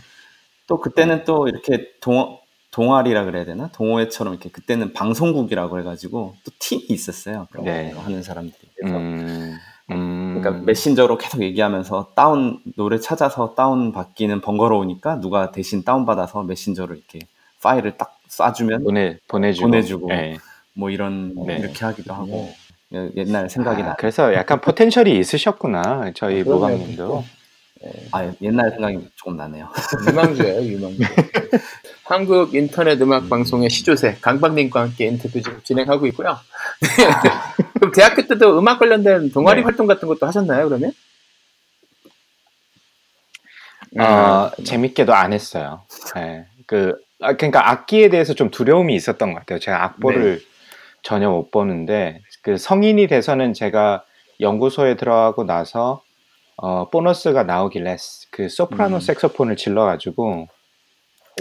Speaker 4: 또 그때는 또 이렇게 동 동아리라 그래야 되나 동호회처럼 이렇게 그때는 방송국이라고 해가지고 또 팀이 있었어요 그런
Speaker 3: 네.
Speaker 4: 거 하는 사람들이 그래서
Speaker 3: 음, 음.
Speaker 4: 그러니까 메신저로 계속 얘기하면서 다운 노래 찾아서 다운 받기는 번거로우니까 누가 대신 다운 받아서 메신저로 이렇게 파일을 딱 쏴주면
Speaker 3: 보내, 보내주고.
Speaker 4: 보내주고.
Speaker 3: 예.
Speaker 4: 뭐 이런
Speaker 3: 네.
Speaker 4: 이렇게 하기도 하고 예- 옛날 생각이
Speaker 3: 아,
Speaker 4: 나.
Speaker 3: 그래서 약간 potential이 있으셨구나. 저희
Speaker 2: 그럼요.
Speaker 3: 모방님도.
Speaker 4: 아 옛날 생각이 조금 나네요.
Speaker 2: 유망주예요 유망주. 한국 인터넷 음악 방송의 시조새 강박님과 함께 인터뷰 지금 진행하고 있고요. 그럼 대학교 때도 음악 관련된 동아리
Speaker 3: 네.
Speaker 2: 활동 같은 것도 하셨나요 그러면?
Speaker 3: 아,
Speaker 2: 음,
Speaker 3: 재밌게도 안 했어요. 예. 그, 아, 그러니까 악기에 대해서 좀 두려움이 있었던 것 같아요. 제가 악보를 전혀 못 보는데, 그 성인이 돼서는 제가 연구소에 들어가고 나서, 어, 보너스가 나오길래 그 소프라노
Speaker 4: 음.
Speaker 3: 색소폰을 질러가지고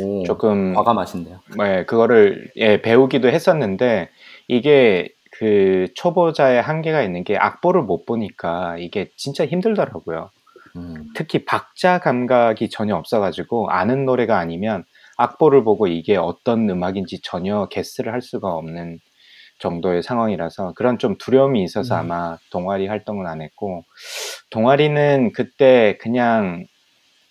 Speaker 4: 오,
Speaker 3: 조금
Speaker 4: 과감하신데요.
Speaker 3: 네, 그거를 예, 배우기도 했었는데 이게 그 초보자의 한계가 있는 게 악보를 못 보니까 이게 진짜 힘들더라고요.
Speaker 4: 음.
Speaker 3: 특히 박자 감각이 전혀 없어가지고 아는 노래가 아니면 악보를 보고 이게 어떤 음악인지 전혀 게스를 할 수가 없는 정도의 상황이라서 그런 좀 두려움이 있어서
Speaker 4: 음.
Speaker 3: 아마 동아리 활동은 안 했고 동아리는 그때 그냥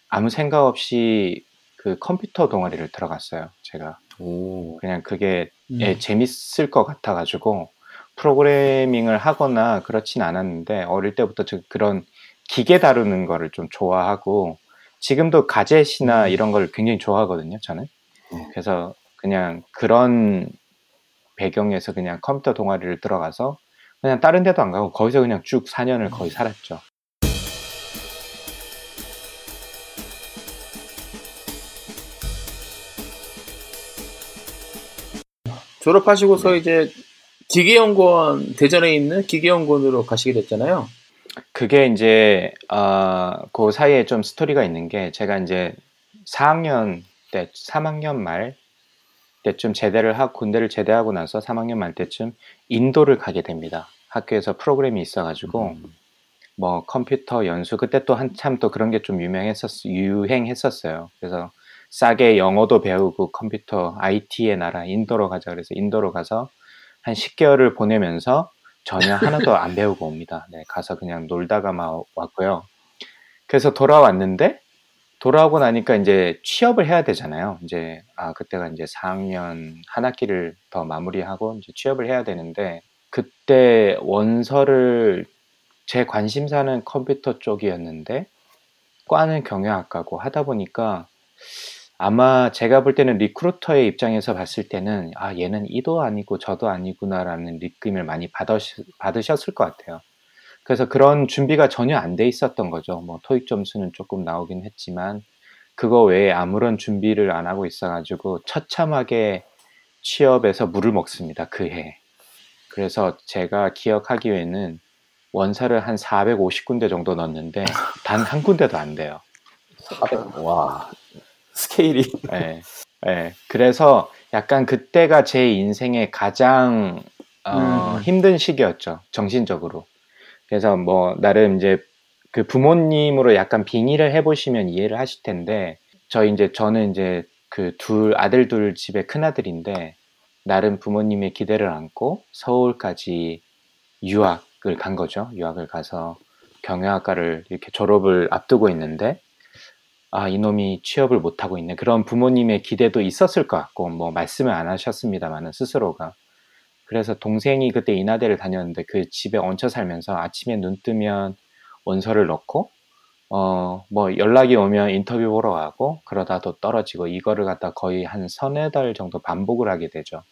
Speaker 3: 아무 생각 없이 그 컴퓨터 동아리를 들어갔어요. 제가
Speaker 4: 오.
Speaker 3: 그냥 그게
Speaker 2: 음.
Speaker 3: 예, 재밌을 것 같아가지고 프로그래밍을 하거나 그렇진 않았는데 어릴 때부터 저 그런 기계 다루는 거를 좀 좋아하고 지금도 가젯이나
Speaker 4: 음.
Speaker 3: 이런 걸 굉장히 좋아하거든요. 저는
Speaker 4: 네.
Speaker 3: 그래서 그냥 그런 배경에서 그냥 컴퓨터 동아리를 들어가서 그냥 다른 데도 안 가고 거기서 그냥 쭉 4년을 거의 살았죠.
Speaker 2: 졸업하시고서
Speaker 3: 네.
Speaker 2: 이제 기계연구원 대전에 있는 기계연구원으로 가시게 됐잖아요.
Speaker 3: 그게 이제 어, 그 사이에 좀 스토리가 있는 게 제가 이제 4학년 때 3학년 말 때쯤 제대를 하고 군대를 제대하고 나서 3학년 말 때쯤 인도를 가게 됩니다. 학교에서 프로그램이 있어가지고
Speaker 4: 음.
Speaker 3: 뭐 컴퓨터 연수 그때 또 한참 또 그런 게 좀 유명했었 유행했었어요. 그래서 싸게 영어도 배우고 컴퓨터 IT의 나라 인도로 가자 그래서 인도로 가서 한 10개월을 보내면서 전혀 하나도 안 배우고 옵니다. 네, 가서 그냥 놀다가만 왔고요. 그래서 돌아왔는데 돌아오고 나니까 이제 취업을 해야 되잖아요. 이제 아 그때가 이제 4학년 한 학기를 더 마무리하고 이제 취업을 해야 되는데 그때 원서를 제 관심사는 컴퓨터 쪽이었는데 과는 경영학과고 하다 보니까 아마 제가 볼 때는 recruiter의 입장에서 봤을 때는 아 얘는 이도 아니고 저도 아니구나라는 느낌을 많이 받으셨, 받으셨을 것 같아요. 그래서 그런 준비가 전혀 안 돼 있었던 거죠. 뭐 토익 점수는 조금 나오긴 했지만 그거 외에 아무런 준비를 안 하고 있어가지고 처참하게 취업에서 물을 먹습니다. 그 해. 그래서 제가 기억하기에는 원사를 한 450군데 정도 넣었는데 단 한 군데도 안 돼요.
Speaker 4: 400. 와. 스케일이.
Speaker 3: 예. 예. 그래서 약간 그때가 제 인생의 가장 어,
Speaker 2: 음.
Speaker 3: 힘든 시기였죠. 정신적으로. 그래서 뭐 나름 이제 그 부모님으로 약간 빙의를 해보시면 이해를 하실 텐데 저희 이제 저는 이제 그 둘 아들 둘 집의 큰 아들인데 나름 부모님의 기대를 안고 서울까지 유학을 간 거죠. 유학을 가서 경영학과를 이렇게 졸업을 앞두고 있는데 아 이놈이 취업을 못 하고 있네. 그런 부모님의 기대도 있었을 것 같고 뭐 말씀을 안 하셨습니다만은 스스로가 그래서 동생이 그때 인하대를 다녔는데 그 집에 얹혀 살면서 아침에 눈 뜨면 원서를 넣고 어 뭐 연락이 오면 인터뷰 보러 가고 그러다 또 떨어지고 이거를 갖다 거의 한 서너 달 정도 반복을 하게 되죠.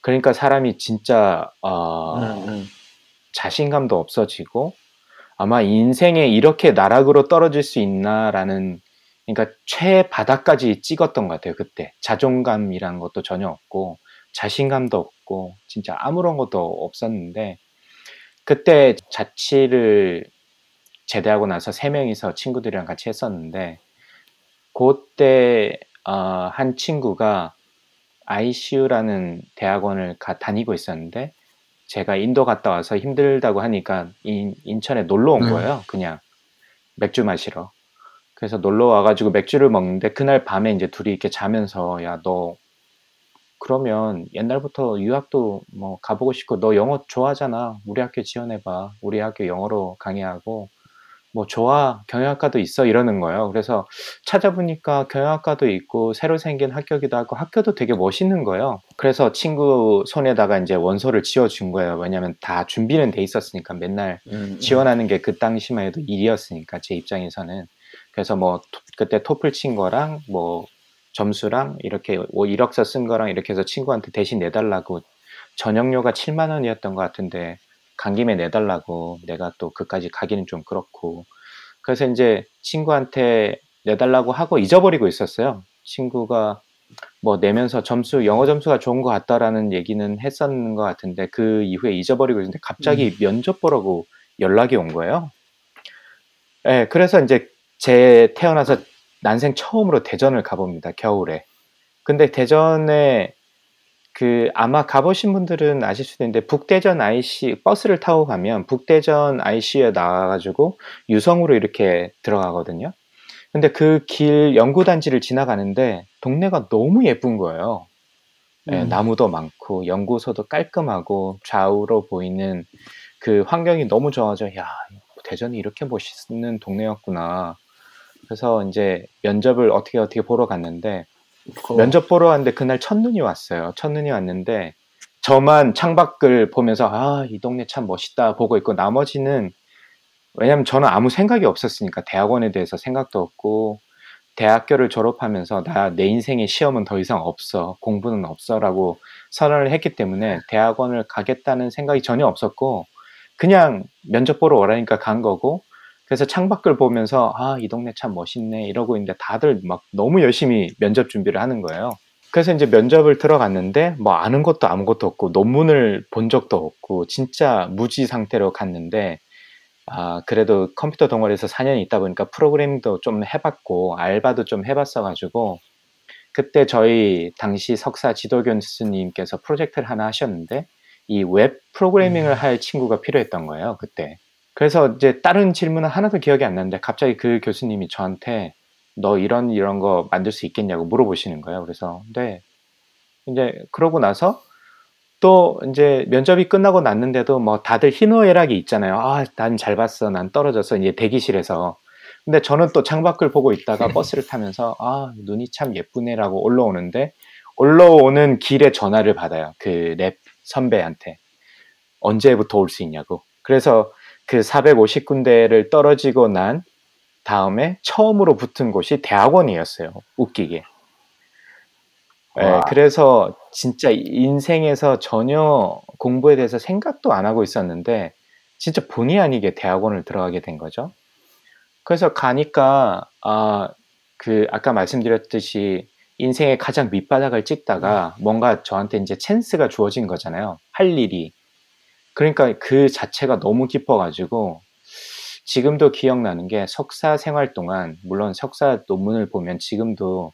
Speaker 3: 그러니까 사람이 진짜 어
Speaker 2: 음, 음.
Speaker 3: 자신감도 없어지고 아마 인생에 이렇게 나락으로 떨어질 수 있나라는 그러니까 최바닥까지 찍었던 것 같아요 그때 자존감이란 것도 전혀 없고 자신감도 없고 진짜 아무런 것도 없었는데 그때 자취를 제대하고 나서 세 명이서 친구들이랑 같이 했었는데 그때 어, 한 친구가 ICU라는 대학원을 가, 다니고 있었는데 제가 인도 갔다 와서 힘들다고 하니까 인, 인천에 놀러 온
Speaker 2: 음.
Speaker 3: 거예요. 그냥 맥주 마시러. 그래서 놀러 와가지고 맥주를 먹는데 그날 밤에 이제 둘이 이렇게 자면서 야 너 그러면 옛날부터 유학도 뭐 가보고 싶고 너 영어 좋아하잖아. 우리 학교 지원해 봐. 우리 학교 영어로 강의하고 뭐 좋아 경영학과도 있어 이러는 거예요. 그래서 찾아보니까 경영학과도 있고 새로 생긴 학교기도 하고 학교도 되게 멋있는 거예요. 그래서 친구 손에다가 이제 원서를 지어준 거예요. 왜냐면 다 준비는 돼 있었으니까 맨날
Speaker 2: 음,
Speaker 3: 지원하는 게 그 당시만 해도 일이었으니까 제 입장에서는 그래서 뭐 토- 그때 토플 친 거랑 뭐 점수랑 이렇게 뭐 이력서 쓴 거랑 이렇게 해서 친구한테 대신 내달라고 전역료가 7만 원이었던 것 같은데 간 김에 내달라고 내가 또 그까지 가기는 좀 그렇고 그래서 이제 친구한테 내달라고 하고 잊어버리고 있었어요. 친구가 뭐 내면서 점수 영어 점수가 좋은 것 같다라는 얘기는 했었는 것 같은데 그 이후에 잊어버리고 있는데 갑자기 면접 보라고 연락이 온 거예요. 네, 그래서 이제 제 태어나서 난생 처음으로 대전을 가봅니다. 겨울에. 근데 대전에 그 아마 가보신 분들은 아실 수도 있는데 북대전 IC 버스를 타고 가면 북대전 IC에 나와가지고 유성으로 이렇게 들어가거든요. 근데 그 길 연구단지를 지나가는데 동네가 너무 예쁜 거예요. 예,
Speaker 2: 음.
Speaker 3: 나무도 많고 연구소도 깔끔하고 좌우로 보이는 그 환경이 너무 좋아져. 야 대전이 이렇게 멋있는 동네였구나. 그래서 이제 면접을 어떻게 어떻게 보러 갔는데
Speaker 2: 어.
Speaker 3: 면접 보러 왔는데 그날 첫눈이 왔어요. 첫눈이 왔는데 저만 창밖을 보면서 아, 이 동네 참 멋있다 보고 있고 나머지는 왜냐면 저는 아무 생각이 없었으니까 대학원에 대해서 생각도 없고 대학교를 졸업하면서 나 내 인생의 시험은 더 이상 없어. 공부는 없어라고 선언을 했기 때문에 대학원을 가겠다는 생각이 전혀 없었고 그냥 면접 보러 오라니까 간 거고 그래서 창밖을 보면서 아, 이 동네 참 멋있네 이러고 있는데 다들 막 너무 열심히 면접 준비를 하는 거예요. 그래서 이제 면접을 들어갔는데 뭐 아는 것도 아무것도 없고 논문을 본 적도 없고 진짜 무지 상태로 갔는데 아, 그래도 컴퓨터 동아리에서 4년 있다 보니까 프로그래밍도 좀 해봤고 알바도 좀 해봤어가지고 그때 저희 당시 석사 지도 교수님께서 프로젝트를 하나 하셨는데 이 웹 프로그래밍을 할 친구가 필요했던 거예요 그때. 그래서 이제 다른 질문은 하나도 기억이 안 나는데 갑자기 그 교수님이 저한테 너 이런 이런 거 만들 수 있겠냐고 물어보시는 거예요. 그래서 네. 이제 그러고 나서 또 이제 면접이 끝나고 났는데도 뭐 다들 희노애락이 있잖아요. 아, 난 잘 봤어. 난 떨어져서 이제 대기실에서. 근데 저는 또 창밖을 보고 있다가 버스를 타면서 아, 눈이 참 예쁘네라고 올라오는데 올라오는 길에 전화를 받아요. 그 랩 선배한테. 언제부터 올 수 있냐고. 그래서 그 450군데를 떨어지고 난 다음에 처음으로 붙은 곳이 대학원이었어요. 웃기게. 네,
Speaker 2: 와.
Speaker 3: 그래서 진짜 인생에서 전혀 공부에 대해서 생각도 안 하고 있었는데 진짜 본의 아니게 대학원을 들어가게 된 거죠. 그래서 가니까 아, 그 아까 말씀드렸듯이 인생의 가장 밑바닥을 찍다가 뭔가 저한테 이제 찬스가 주어진 거잖아요. 할 일이. 그러니까 그 자체가 너무 기뻐가지고 지금도 기억나는 게 석사 생활 동안 물론 석사 논문을 보면 지금도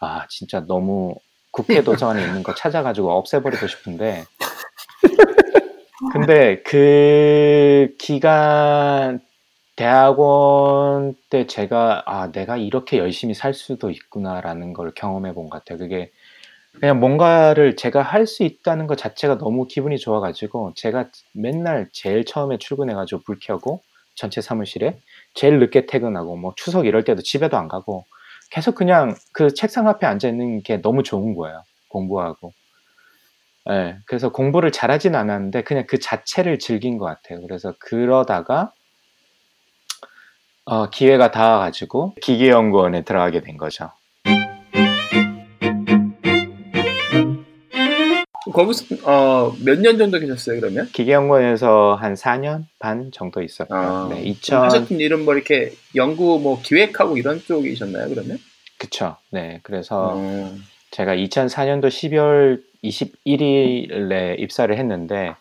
Speaker 3: 아 진짜 너무 국회 도서관에 있는 거 찾아가지고 없애버리고 싶은데 근데 그 기간 대학원 때 제가 아 내가 이렇게 열심히 살 수도 있구나라는 걸 경험해 본 것 같아요. 그게 그냥 뭔가를 제가 할 수 있다는 것 자체가 너무 기분이 좋아 가지고 제가 맨날 제일 처음에 출근해 가지고 불 켜고 전체 사무실에 제일 늦게 퇴근하고 뭐 추석 이럴 때도 집에도 안 가고 계속 그냥 그 책상 앞에 앉아 있는 게 너무 좋은 거예요. 공부하고. 예, 그래서 공부를 잘하진 않았는데 그냥 그 자체를 즐긴 것 같아요. 그래서 그러다가 어, 기회가 닿아 가지고 기계연구원에 들어가게 된 거죠.
Speaker 2: 거기서 어, 몇 년 정도 계셨어요 그러면?
Speaker 3: 기계연구원에서 한 4년 반 정도 있었고,
Speaker 2: 아,
Speaker 3: 네, 2000
Speaker 2: 하셨던 일은 뭐 이렇게 연구 뭐 기획하고 이런 쪽이셨나요 그러면?
Speaker 3: 그쵸. 네, 그래서
Speaker 2: 어,
Speaker 3: 제가 2004년도 12월 21일에 입사를 했는데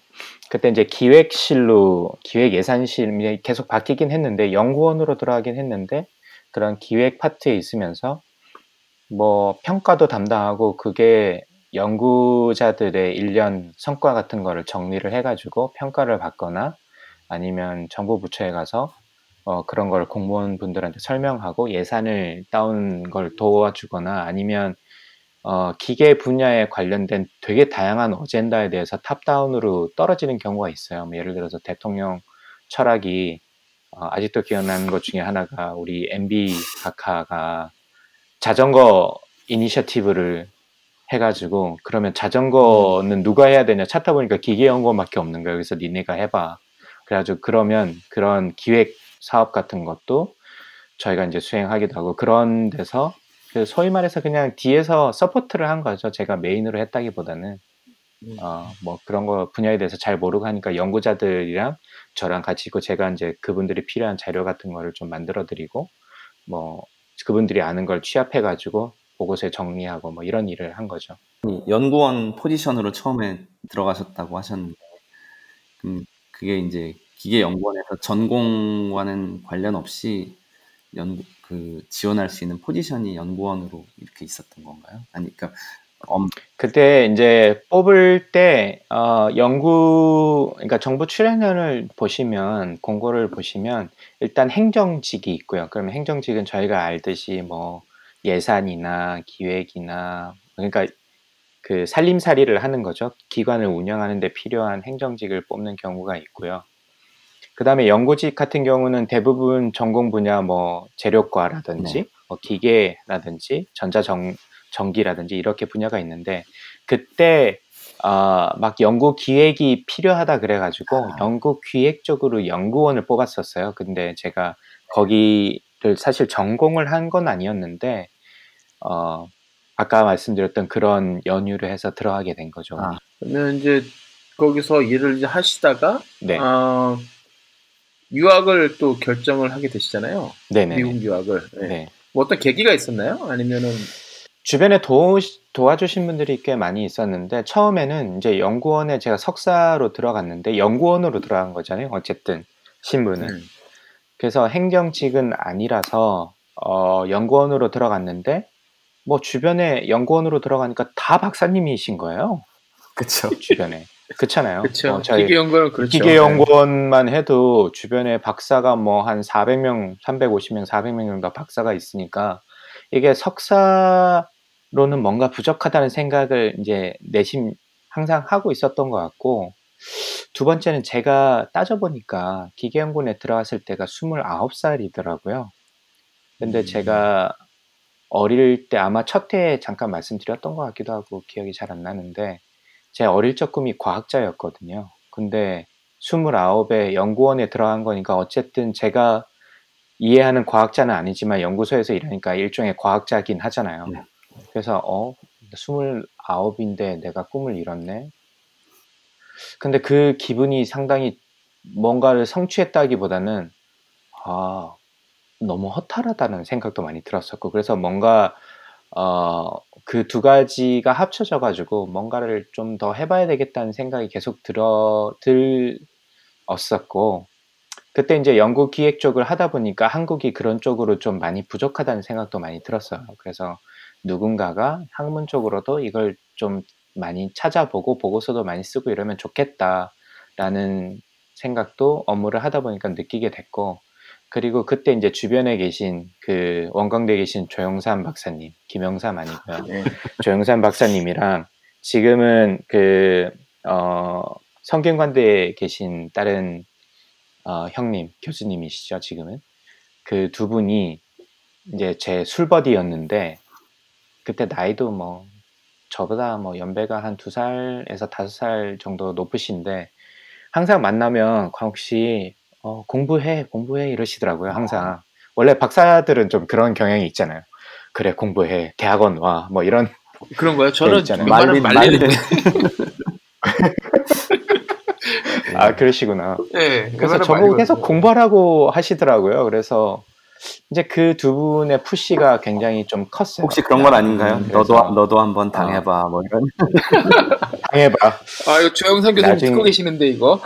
Speaker 3: 그때 이제 기획실로 기획 예산실 계속 바뀌긴 했는데 연구원으로 들어가긴 했는데 그런 기획 파트에 있으면서 뭐 평가도 담당하고 그게 연구자들의 일련 성과 같은 거를 정리를 해가지고 평가를 받거나 아니면 정부 부처에 가서 어, 그런 걸 공무원분들한테 설명하고 예산을 따온 걸 도와주거나 아니면 어, 기계 분야에 관련된 되게 다양한 어젠다에 대해서 탑다운으로 떨어지는 경우가 있어요. 뭐 예를 들어서 대통령 철학이 어, 아직도 기억나는 것 중에 하나가 우리 MB 각하가 자전거 initiative를 해가지고 그러면 자전거는 누가 해야 되냐 찾다 보니까 기계연구원밖에 없는 거예요. 그래서 니네가 해봐. 그래가지고 그러면 그런 기획 사업 같은 것도 저희가 이제 수행하기도 하고 그런 데서 그 소위 말해서 그냥 뒤에서 support를 한 거죠. 제가 main으로 했다기보다는 어, 뭐 그런 거 분야에 대해서 잘 모르고 하니까 연구자들이랑 저랑 같이 있고 제가 이제 그분들이 필요한 자료 같은 거를 좀 만들어 드리고 뭐 그분들이 아는 걸 취합해 가지고 보고서에 정리하고 뭐 이런 일을 한 거죠.
Speaker 4: 연구원 포지션으로 처음에 들어가셨다고 하셨는데, 음, 그게 이제 기계 연구원에서 전공과는 관련 없이 연구 그 지원할 수 있는 포지션이 연구원으로 이렇게 있었던 건가요? 아니 그러니까 엄,
Speaker 3: 그때 이제 뽑을 때 어, 연구 그러니까 정부 출연료를 보시면 공고를 보시면 일단 행정직이 있고요. 그러면 행정직은 저희가 알듯이 뭐 예산이나 기획이나 그러니까 그 살림살이를 하는 거죠. 기관을 운영하는 데 필요한 행정직을 뽑는 경우가 있고요. 그다음에 연구직 같은 경우는 대부분 전공 분야 뭐 재료과라든지
Speaker 4: 네.
Speaker 3: 뭐 기계라든지 전자전 전기라든지 이렇게 분야가 있는데 그때 어, 막 연구 기획이 필요하다 그래가지고
Speaker 4: 아.
Speaker 3: 연구 기획 쪽으로 연구원을 뽑았었어요. 근데 제가 거기를 사실 전공을 한 건 아니었는데 어, 아까 말씀드렸던 그런 연유를 해서 들어가게 된 거죠.
Speaker 4: 아.
Speaker 2: 그러면 이제 거기서 일을 이제 하시다가
Speaker 3: 네,
Speaker 2: 어, 유학을 또 결정을 하게 되시잖아요.
Speaker 3: 네네.
Speaker 2: 미국 유학을. 네.
Speaker 3: 네.
Speaker 2: 뭐 어떤 계기가 있었나요? 아니면은
Speaker 3: 주변에 도, 도와주신 분들이 꽤 많이 있었는데 처음에는 이제 연구원에 제가 석사로 들어갔는데 연구원으로 들어간 거잖아요. 어쨌든 신분은.
Speaker 2: 음.
Speaker 3: 그래서 행정직은 아니라서 어, 연구원으로 들어갔는데 뭐 주변에 연구원으로 들어가니까 다 박사님이신 거예요.
Speaker 4: 그쵸.
Speaker 3: 주변에. 그렇잖아요.
Speaker 2: 그렇죠.
Speaker 3: 어,
Speaker 2: 기계 연구는 그렇죠.
Speaker 3: 기계 연구원만 해도 주변에 박사가 뭐 한 400명, 350명, 400명 정도 박사가 있으니까 이게 석사로는 뭔가 부족하다는 생각을 이제 내심 항상 하고 있었던 것 같고 두 번째는 제가 따져보니까 기계연구원에 들어갔을 때가 29살이더라고요. 근데
Speaker 2: 음.
Speaker 3: 제가 어릴 때 아마 첫 해에 잠깐 말씀드렸던 것 같기도 하고 기억이 잘 안 나는데 제 어릴 적 꿈이 과학자였거든요. 근데 29에 연구원에 들어간 거니까 어쨌든 제가 이해하는 과학자는 아니지만 연구소에서 일하니까 일종의 과학자긴 하잖아요.
Speaker 4: 네.
Speaker 3: 그래서 어, 29인데 내가 꿈을 이뤘네. 근데 그 기분이 상당히 뭔가를 성취했다기보다는 아, 너무 허탈하다는 생각도 많이 들었었고 그래서 뭔가 어, 그두 가지가 합쳐져 가지고 뭔가를 좀 더 해 봐야 되겠다는 생각이 계속 들어 들었었고 그때 이제 연구 기획 쪽을 하다 보니까 한국이 그런 쪽으로 좀 많이 부족하다는 생각도 많이 들었어요. 그래서 누군가가 학문 쪽으로도 이걸 좀 많이 찾아보고 보고서도 많이 쓰고 이러면 좋겠다라는 생각도 업무를 하다 보니까 느끼게 됐고 그리고 그때 이제 주변에 계신 그 원광대에 계신 조영삼 박사님, 김영삼 아니고요.
Speaker 2: 네.
Speaker 3: 조영삼 박사님이랑 지금은 그, 어, 성균관대에 계신 다른, 어, 형님, 교수님이시죠, 지금은. 그 두 분이 이제 제 술버디였는데, 그때 나이도 뭐, 저보다 뭐 연배가 한 두 살에서 다섯 살 정도 높으신데, 항상 만나면 광욱 씨, 어, 공부해, 공부해 이러시더라고요, 항상. 원래 박사들은 좀 그런 경향이 있잖아요. 그래, 공부해, 대학원 와, 뭐 이런
Speaker 2: 그런 거요. 저는
Speaker 4: 말린
Speaker 2: 말리는.
Speaker 3: 아 그러시구나.
Speaker 2: 네.
Speaker 3: 그래서 저보고 계속 공부하라고 하시더라고요. 그래서 이제 그 두 분의 푸시가 굉장히 좀 컸어요.
Speaker 4: 혹시 그런 건 아닌가요?
Speaker 3: 음,
Speaker 4: 너도 너도 한번 당해봐 뭐 이런
Speaker 3: 당해봐.
Speaker 2: 아 이거 조영상 교수님
Speaker 3: 나중에-
Speaker 2: 듣고 계시는데 이거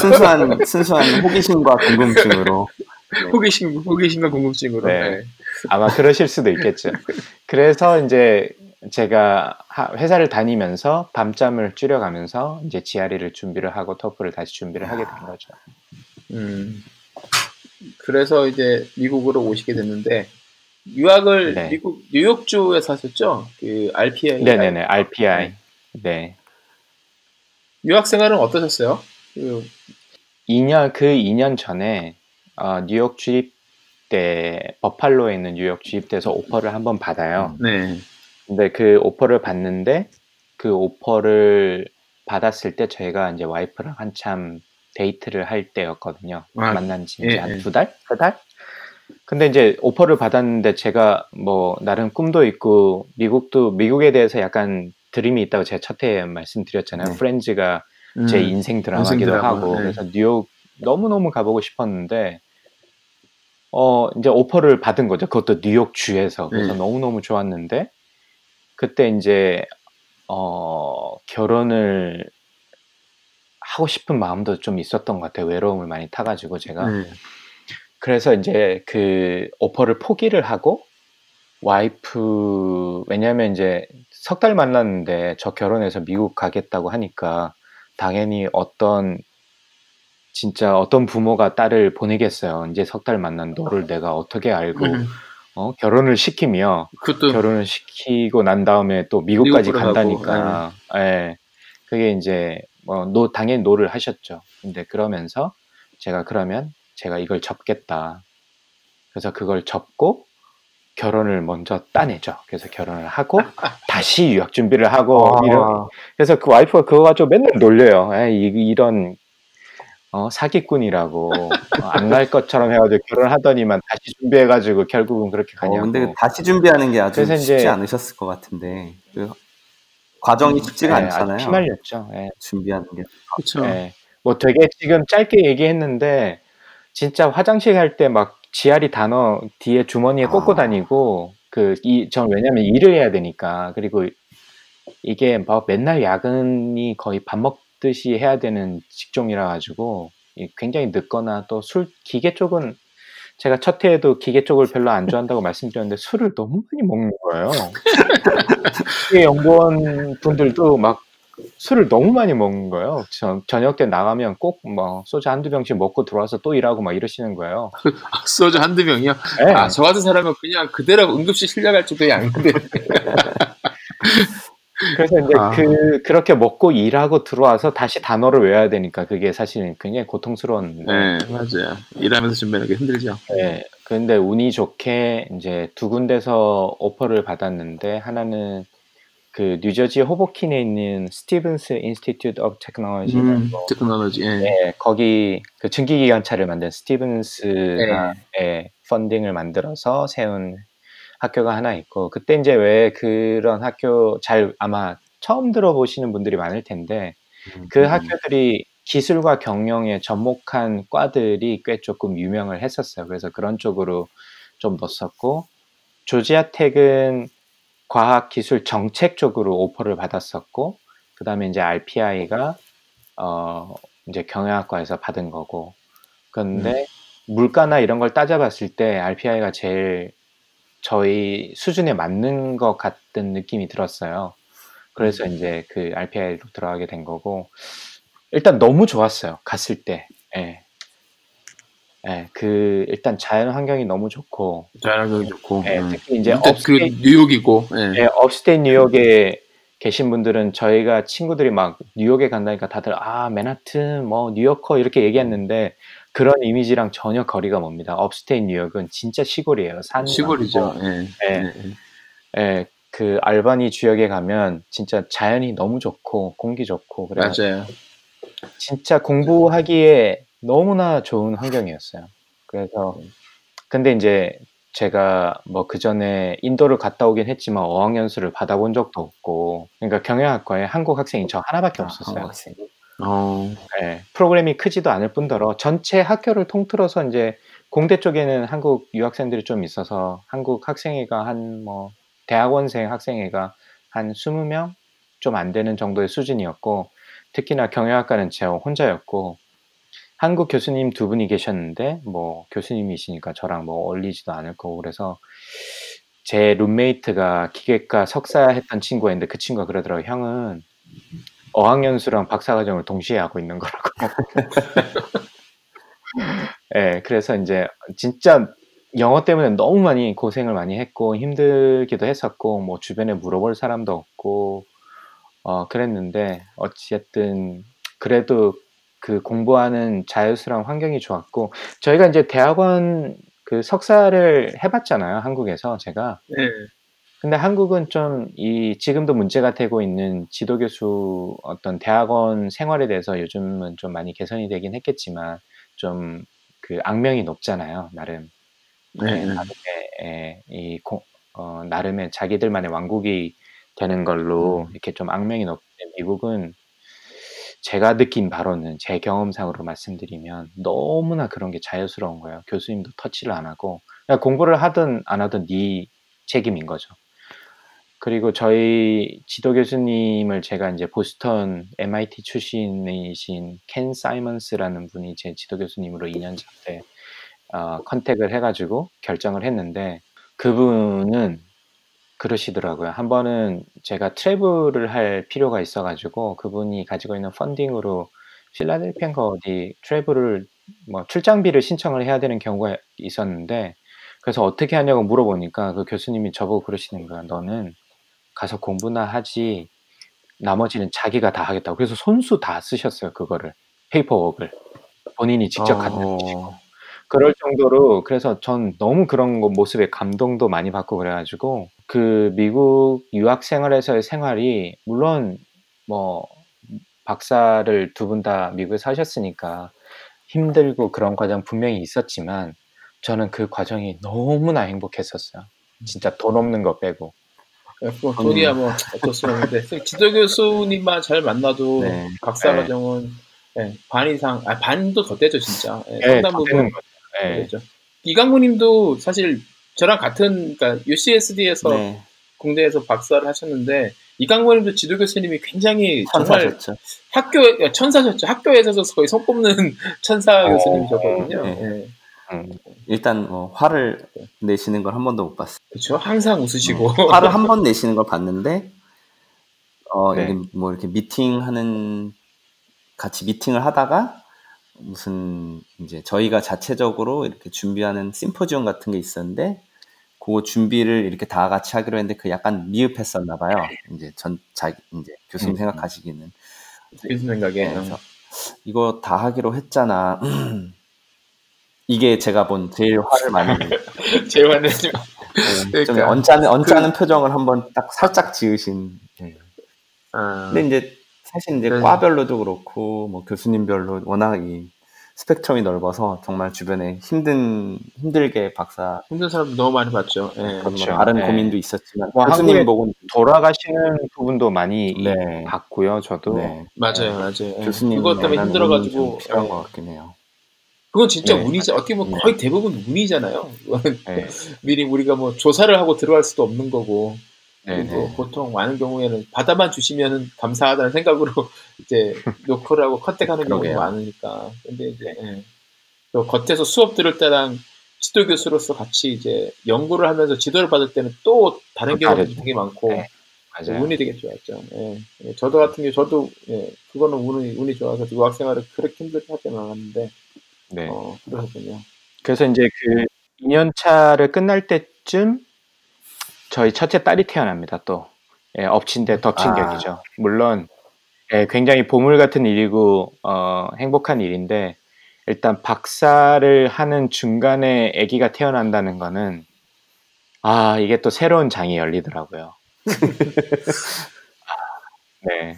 Speaker 4: 순수한 순수한 호기심과 궁금증으로
Speaker 2: 호기심 호기심과 궁금증으로.
Speaker 3: 네.
Speaker 2: 네.
Speaker 3: 아마 그러실 수도 있겠죠. 그래서 이제 제가 하- 회사를 다니면서 밤잠을 줄여가면서 이제 GRE를 준비를 하고 토플을 다시 준비를 하게 된 거죠.
Speaker 2: 음. 그래서 이제 미국으로 오시게 됐는데 유학을
Speaker 3: 네.
Speaker 2: 미국 뉴욕주에서 하셨죠? 그 RPI.
Speaker 3: 네네네 RPI. 네.
Speaker 2: 유학 생활은 어떠셨어요? 그
Speaker 3: 2년 그 2년 전에 어, 뉴욕 주립대 버팔로에 있는 뉴욕 주립대에서 오퍼를 한번 받아요.
Speaker 2: 네.
Speaker 3: 근데 그 오퍼를 받는데 그 오퍼를 받았을 때 저희가 이제 와이프랑 한참 데이트를 할 때였거든요.
Speaker 2: 아,
Speaker 3: 만난 지
Speaker 2: 예,
Speaker 3: 이제
Speaker 2: 예.
Speaker 3: 한두 달? 세 달? 근데 이제 오퍼를 받았는데 제가 뭐 나름 꿈도 있고 미국도 미국에 대해서 약간 dream이 있다고 제가 첫 해에 말씀드렸잖아요.
Speaker 4: 네.
Speaker 3: Friends가 제 인생 드라마기도
Speaker 2: 인생 드라마,
Speaker 3: 하고
Speaker 2: 네.
Speaker 3: 그래서 뉴욕 너무 너무 가보고 싶었는데 어 이제 오퍼를 받은 거죠. 그것도 뉴욕 주에서 그래서
Speaker 2: 네.
Speaker 3: 너무 너무 좋았는데 그때 이제 어 결혼을 하고 싶은 마음도 좀 있었던 것 같아요. 외로움을 많이 타가지고 제가.
Speaker 2: 네.
Speaker 3: 그래서 이제 그 오퍼를 포기를 하고 와이프 왜냐면 이제 석 달 만났는데 저 결혼해서 미국 가겠다고 하니까 당연히 어떤 진짜 어떤 부모가 딸을 보내겠어요. 이제 석 달 만난 너를 내가 어떻게 알고
Speaker 2: 음.
Speaker 3: 어, 결혼을 시키며
Speaker 2: 그것도
Speaker 3: 결혼을 시키고 난 다음에 또 미국까지
Speaker 2: 미국으로
Speaker 3: 간다니까. 예. 그게 이제 뭐 no, 당연히 no를 하셨죠. 근데 그러면서 제가 그러면 제가 이걸 접겠다. 그래서 그걸 접고 결혼을 먼저 따내죠. 그래서 결혼을 하고 다시 유학 준비를 하고
Speaker 2: 아.
Speaker 3: 이런 그래서 그 와이프가 그거 가지고 맨날 놀려요. 에이, 이- 이런 어, 사기꾼이라고 안갈 것처럼 해가지고 결혼하더니만 다시 준비해가지고 결국은 그렇게
Speaker 4: 어,
Speaker 3: 가냐고.
Speaker 4: 근데 다시 준비하는 게 아주 쉽지
Speaker 3: 이제-
Speaker 4: 않으셨을 것 같은데 그 과정이 쉽지가
Speaker 3: 예,
Speaker 4: 않잖아요.
Speaker 3: 피말렸죠. 예.
Speaker 4: 준비하는 게.
Speaker 2: 그렇죠.
Speaker 3: 예. 뭐 되게 지금 짧게 얘기했는데 진짜 화장실 갈 때 막 지아리 단어 뒤에 주머니에 꽂고
Speaker 4: 아.
Speaker 3: 다니고 그 이 전 왜냐면 일을 해야 되니까 그리고 이게 막 맨날 야근이 거의 밥 먹듯이 해야 되는 직종이라 가지고 이 굉장히 늦거나 또 술 기계 쪽은 제가 첫 해에도 기계 쪽을 별로 안 좋아한다고 말씀드렸는데 술을 너무 많이 먹는 거예요. 기계 연구원 분들도 막 술을 너무 많이 먹는 거예요. 저, 저녁 때 나가면 꼭 뭐 소주 한두 병씩 먹고 들어와서 또 일하고 막 이러시는 거예요.
Speaker 2: 아, 소주 한두 병이요?
Speaker 3: 네.
Speaker 2: 아, 저 같은 사람은 그냥 그대로 응급실 실려갈 정도의 양인데.
Speaker 3: 그래서 이제
Speaker 2: 아.
Speaker 3: 그 그렇게 먹고 일하고 들어와서 다시 단어를 외워야 되니까 그게 사실 굉장히 고통스러운.
Speaker 2: 네, 맞아요. 일하면서 준비하는 게 힘들죠.
Speaker 3: 네. 근데 운이 좋게 이제 두 군데서 오퍼를 받았는데 하나는 그 뉴저지 호보킨에 있는 Stevens Institute of Technology라고
Speaker 2: 음, technology. 예.
Speaker 3: 네, 거기 그 증기기관차를 만든 스티븐스가
Speaker 2: 네.
Speaker 3: 예, funding을 만들어서 세운 학교가 하나 있고 그때 이제 왜 그런 학교 잘 아마 처음 들어보시는 분들이 많을 텐데 그
Speaker 2: 음.
Speaker 3: 학교들이 기술과 경영에 접목한 과들이 꽤 조금 유명을 했었어요. 그래서 그런 쪽으로 좀 넣었었고 조지아 텍은 과학 기술 정책 쪽으로 오퍼를 받았었고 그다음에 이제 RPI가 어 이제 경영학과에서 받은 거고 그런데 물가나 이런 걸 따져봤을 때 RPI가 제일 저희 수준에 맞는 것 같은 느낌이 들었어요. 그래서 이제 그 RPI로 들어가게 된 거고 일단 너무 좋았어요. 갔을 때. 예. 예, 그 일단 자연 환경이 너무 좋고
Speaker 2: 자연 환경이 좋고.
Speaker 3: 예,
Speaker 2: 음.
Speaker 3: 특히 이제
Speaker 2: 일단 그
Speaker 3: upstate
Speaker 2: 뉴욕이고. 예.
Speaker 3: 예, upstate 뉴욕에 계신 분들은 저희가 친구들이 막 뉴욕에 간다니까 다들 아 맨하튼 뭐 뉴요커 이렇게 얘기했는데 그런 이미지랑 전혀 거리가 멉니다. 업스테이트 뉴욕은 진짜 시골이에요. 산
Speaker 2: 시골이죠. 예.
Speaker 3: 예.
Speaker 2: 예.
Speaker 3: 예, 그 알바니 지역에 가면 진짜 자연이 너무 좋고 공기 좋고 그래서
Speaker 2: 맞아요.
Speaker 3: 진짜 공부하기에 너무나 좋은 환경이었어요. 그래서 근데 이제 제가 뭐 그 전에 인도를 갔다 오긴 했지만 어학연수를 받아본 적도 없고 그러니까 경영학과에 한국 학생이 저 하나밖에
Speaker 4: 아,
Speaker 3: 없었어요.
Speaker 4: 학생.
Speaker 2: 어.
Speaker 3: 예, 프로그램이 크지도 않을 뿐더러 전체 학교를 통틀어서 이제 공대 쪽에는 한국 유학생들이 좀 있어서 한국 학생회가 한 뭐 대학원생 학생회가 한 20 명 좀 안 되는 정도의 수준이었고 특히나 경영학과는 제 혼자였고 한국 교수님 두 분이 계셨는데 뭐 교수님이시니까 저랑 뭐 어울리지도 않을 거고 그래서 제 룸메이트가 기계과 석사 했던 친구가 있는데 그 친구가 그러더라고요. 형은 어학연수랑 박사과정을 동시에 하고 있는 거라고. 예, 그래서 이제 진짜 영어 때문에 너무 많이 고생을 많이 했고 힘들기도 했었고 뭐 주변에 물어볼 사람도 없고 어 그랬는데 어쨌든 그래도 그 공부하는 자유스러운 환경이 좋았고 저희가 이제 대학원 그 석사를 해봤잖아요 한국에서 제가
Speaker 2: 예.
Speaker 3: 근데 한국은 좀 이 지금도 문제가 되고 있는 지도 교수 어떤 대학원 생활에 대해서 요즘은 좀 많이 개선이 되긴 했겠지만 좀 그 악명이 높잖아요 나름
Speaker 2: 네.
Speaker 3: 네, 나름의 예, 이 고- 어, 나름의 자기들만의 왕국이 되는 걸로
Speaker 2: 음.
Speaker 3: 이렇게 좀 악명이 높은데 미국은 제가 느낀 바로는 제 경험상으로 말씀드리면 너무나 그런 게 자유스러운 거예요. 교수님도 터치를 안 하고 그냥 공부를 하든 안 하든 네 책임인 거죠. 그리고 저희 지도 교수님을 제가 이제 보스턴 MIT 출신이신 켄 사이먼스라는 분이 제 지도 교수님으로 2년차 때 어, 컨택을 해가지고 결정을 했는데 그분은 그러시더라고요. 한 번은 제가 트래블을 할 필요가 있어가지고 그분이 가지고 있는 펀딩으로 필라델피아인가 어디 트래블을 뭐 출장비를 신청을 해야 되는 경우가 있었는데 그래서 어떻게 하냐고 물어보니까 그 교수님이 저보고 그러시는 거야. 너는 가서 공부나 하지 나머지는 자기가 다 하겠다고. 그래서 손수 다 쓰셨어요. 그거를 페이퍼웍을 본인이 직접 갖다 주시고
Speaker 4: 어,
Speaker 3: 그럴 정도로 그래서 전 너무 그런 거 모습에 감동도 많이 받고 그래 가지고 그 미국 유학 생활에서의 생활이 물론 뭐 박사를 두 분 다 미국에 사셨으니까 힘들고 그런 과정 분명히 있었지만 저는 그 과정이 너무나 행복했었어요. 진짜 돈 없는 거 빼고.
Speaker 2: 뭐 돈이야 뭐 어쩔 수 없는데 지도 교수님만 잘 만나도
Speaker 4: 네.
Speaker 2: 박사
Speaker 3: 네.
Speaker 2: 과정은 예, 반 이상 아 반도 더 되죠 진짜 예,
Speaker 3: 네,
Speaker 2: 상당
Speaker 3: 다
Speaker 2: 부분
Speaker 3: 되는 거죠. 네.
Speaker 2: 되죠. 이강구님도 사실 저랑 같은 그러니까 UCSD에서
Speaker 4: 네.
Speaker 2: 공대에서 박사를 하셨는데 이강구님도 지도 교수님이 굉장히 정말
Speaker 4: 천사셨죠.
Speaker 2: 학교 천사셨죠. 학교에 있어서 거의 손 꼽는 천사
Speaker 3: 어,
Speaker 2: 교수님이셨거든요.
Speaker 4: 네.
Speaker 2: 예.
Speaker 3: 음,
Speaker 4: 일단 뭐 화를 내시는 걸 한 번도 못 봤어요.
Speaker 2: 그렇죠. 항상 웃으시고
Speaker 4: 화를 한 번 내시는 걸 봤는데 어
Speaker 3: 네.
Speaker 4: 이게 뭐 이렇게 미팅하는 같이 미팅을 하다가 무슨 이제 저희가 자체적으로 이렇게 준비하는 심포지엄 같은 게 있었는데 그 준비를 이렇게 다 같이 하기로 했는데 그 약간 미흡했었나 봐요. 이제 전 자기 이제 교수님
Speaker 3: 음.
Speaker 4: 생각하시기는
Speaker 2: 교수 생각에
Speaker 4: 그래서 이거 다 하기로 했잖아. 이게 제가 본 제일 화를 많이 낸
Speaker 2: 제일 화내는
Speaker 4: 좀
Speaker 2: 그러니까.
Speaker 4: 언짢은 언짢은 표정을 한번 딱 살짝 지으신. 예.
Speaker 2: 아,
Speaker 4: 근데 이제 사실 이제
Speaker 2: 네.
Speaker 4: 과별로도 그렇고 뭐 교수님별로 워낙 이 스펙트럼이 넓어서 정말 주변에 힘든 힘들게 박사
Speaker 2: 힘든 사람도 너무 많이 봤죠. 예.
Speaker 4: 그런
Speaker 3: 그렇죠.
Speaker 4: 다른
Speaker 3: 네.
Speaker 4: 고민도 있었지만
Speaker 3: 뭐
Speaker 4: 교수님 보고는
Speaker 3: 돌아가시는 부분도 많이
Speaker 4: 네.
Speaker 3: 봤고요. 저도.
Speaker 4: 네.
Speaker 2: 맞아요, 맞아요. 예.
Speaker 4: 교수님
Speaker 2: 그것 때문에 힘들어가지고
Speaker 4: 필요한
Speaker 2: 예.
Speaker 4: 것 같긴 해요.
Speaker 2: 그건 진짜
Speaker 4: 네.
Speaker 2: 운이죠. 어떻게 보면
Speaker 4: 네.
Speaker 2: 거의 대부분 운이잖아요.
Speaker 3: 네.
Speaker 2: 미리 우리가 뭐 조사를 하고 들어갈 수도 없는 거고
Speaker 3: 네,
Speaker 2: 그리고
Speaker 3: 네.
Speaker 2: 보통 많은 경우에는 받아만 주시면 감사하다는 생각으로 이제 노크를 하고 컨택하는 경우가. 많으니까. 근데 이제 예. 또 겉에서 수업 들을 때랑 지도 교수로서 같이 이제 연구를 하면서 지도를 받을 때는 또 다른
Speaker 3: 다르죠.
Speaker 2: 되게 많고
Speaker 3: 네. 맞아요.
Speaker 2: 운이 되게 좋았죠. 예. 예, 저도 같은 경우 저도 예, 그거는 운이 운이 좋아서 유학 생활을 그렇게 힘들게 하지는 않았는데
Speaker 3: 네.
Speaker 2: 어 그러군요.
Speaker 3: 그래서 이제 그 2년 차를 끝날 때쯤 저희 첫째 딸이 태어납니다. 또 예, 엎친 데 덮친
Speaker 4: 아.
Speaker 3: 격이죠. 물론 예, 굉장히 보물 같은 일이고 어, 행복한 일인데 일단 박사를 하는 중간에 아기가 태어난다는 거는 아 이게 또 새로운 장이 열리더라고요. 아, 네.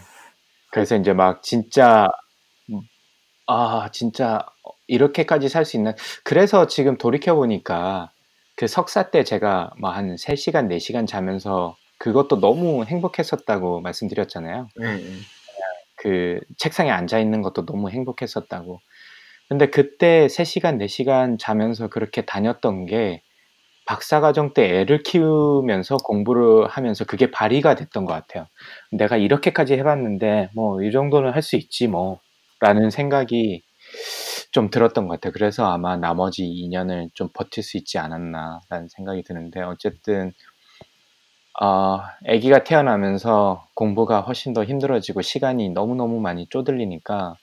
Speaker 3: 그래서 이제 막 진짜 아 진짜 이렇게까지 살 수 있나? 그래서 지금 돌이켜 보니까 그 석사 때 제가 뭐 한 3시간, 4시간 자면서 그것도 너무 행복했었다고 말씀드렸잖아요.
Speaker 2: 예, 예.
Speaker 3: 그 책상에 앉아 있는 것도 너무 행복했었다고. 근데 그때 3시간, 4시간 자면서 그렇게 다녔던 게 박사과정 때 애를 키우면서 공부를 하면서 그게 발휘가 됐던 것 같아요. 내가 이렇게까지 해봤는데 뭐 이 정도는 할 수 있지 뭐 라는 생각이 좀 들었던 것 같아요. 그래서 아마 나머지 2년을 좀 버틸 수 있지 않았나라는 생각이 드는데 어쨌든 어, 아기가 태어나면서 공부가 훨씬 더 힘들어지고 시간이 너무너무 많이 쪼들리니까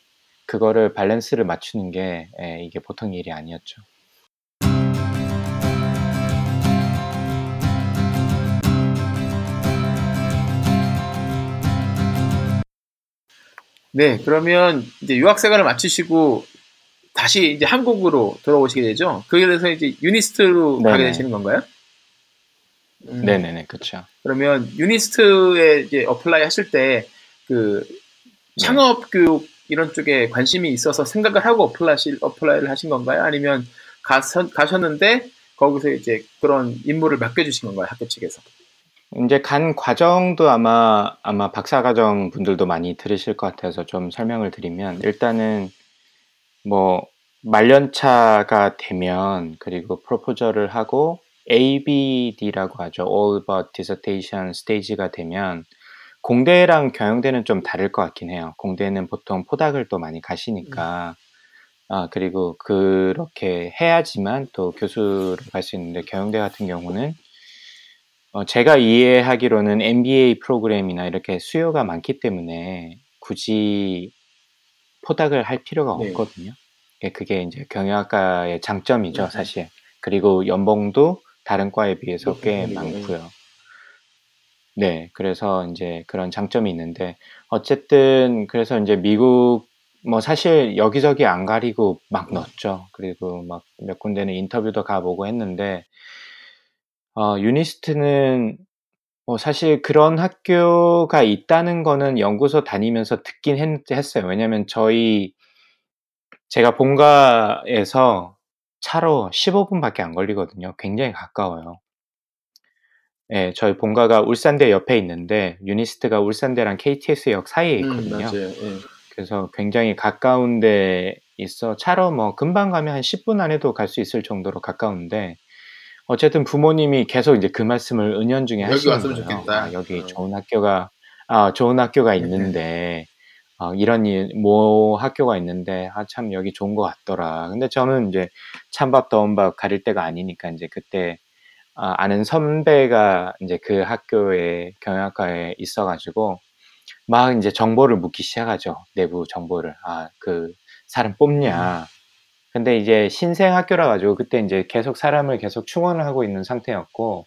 Speaker 3: 그거를 밸런스를 맞추는 게 예, 이게 보통 일이 아니었죠.
Speaker 2: 네, 그러면 이제 유학 생활을 마치시고 다시 이제 한국으로 돌아오시게 되죠. 그에 대해서 이제 유니스트로
Speaker 3: 네네.
Speaker 2: 가게 되시는 건가요? 음,
Speaker 3: 네네네, 그렇죠.
Speaker 2: 그러면 유니스트에 이제 apply 하실 때 그 창업 교육 이런 쪽에 관심이 있어서 생각을 하고 apply, apply를 하신 건가요? 아니면 가서, 가셨는데 거기서 이제 그런 임무를 맡겨주신 건가요? 학교 측에서?
Speaker 3: 이제 간 과정도 아마 아마 박사 과정 분들도 많이 들으실 것 같아서 좀 설명을 드리면 일단은 뭐 말년차가 되면 그리고 proposal을 하고 ABD라고 하죠. All But Dissertation 스테이지가 되면 공대랑 경영대는 좀 다를 것 같긴 해요. 공대는 보통 포닥을 또 많이 가시니까 아 그리고 그렇게 해야지만 또 교수를 갈수 있는데 경영대 같은 경우는 어, 제가 이해하기로는 MBA 프로그램이나 이렇게 수요가 많기 때문에 굳이 포닥을 할 필요가
Speaker 2: 네.
Speaker 3: 없거든요. 예, 그게 이제 경영학과의 장점이죠,
Speaker 2: 네.
Speaker 3: 사실. 그리고 연봉도 다른 과에 비해서 꽤
Speaker 2: 네, 네.
Speaker 3: 많고요. 네, 그래서 이제 그런 장점이 있는데 어쨌든 그래서 이제 미국 뭐 사실 여기저기 안 가리고 막 넣었죠. 그리고 막 몇 군데는 인터뷰도 가보고 했는데 어, 유니스트는 뭐 사실 그런 학교가 있다는 거는 연구소 다니면서 듣긴 했, 했어요. 왜냐면 저희 제가 본가에서 차로 15분밖에 안 걸리거든요. 굉장히 가까워요. 예, 저희 본가가 울산대 옆에 있는데 유니스트가 울산대랑 KTX역 사이에
Speaker 2: 음,
Speaker 3: 있거든요.
Speaker 2: 맞아요. 예.
Speaker 3: 그래서 굉장히 가까운 데 있어 차로 뭐 금방 가면 한 10분 안에도 갈 수 있을 정도로 가까운데 어쨌든 부모님이 계속 이제 그 말씀을 은연중에
Speaker 2: 여기
Speaker 3: 하시는
Speaker 2: 왔으면
Speaker 3: 거예요.
Speaker 2: 좋겠다.
Speaker 3: 아, 여기
Speaker 2: 어.
Speaker 3: 좋은 학교가 아, 좋은 학교가
Speaker 2: 네.
Speaker 3: 있는데 어, 이런 일, 뭐 학교가 있는데 아, 참 여기 좋은 것 같더라. 근데 저는 이제 찬밥 더운 밥 가릴 때가 아니니까 이제 그때 아, 아는 선배가 이제 그 학교에 경영학과에 있어가지고 막 이제 정보를 묻기 시작하죠. 내부 정보를. 아, 그 사람 뽑냐. 근데 이제 신생 학교라 가지고 그때 이제 계속 사람을 계속 충원을 하고 있는 상태였고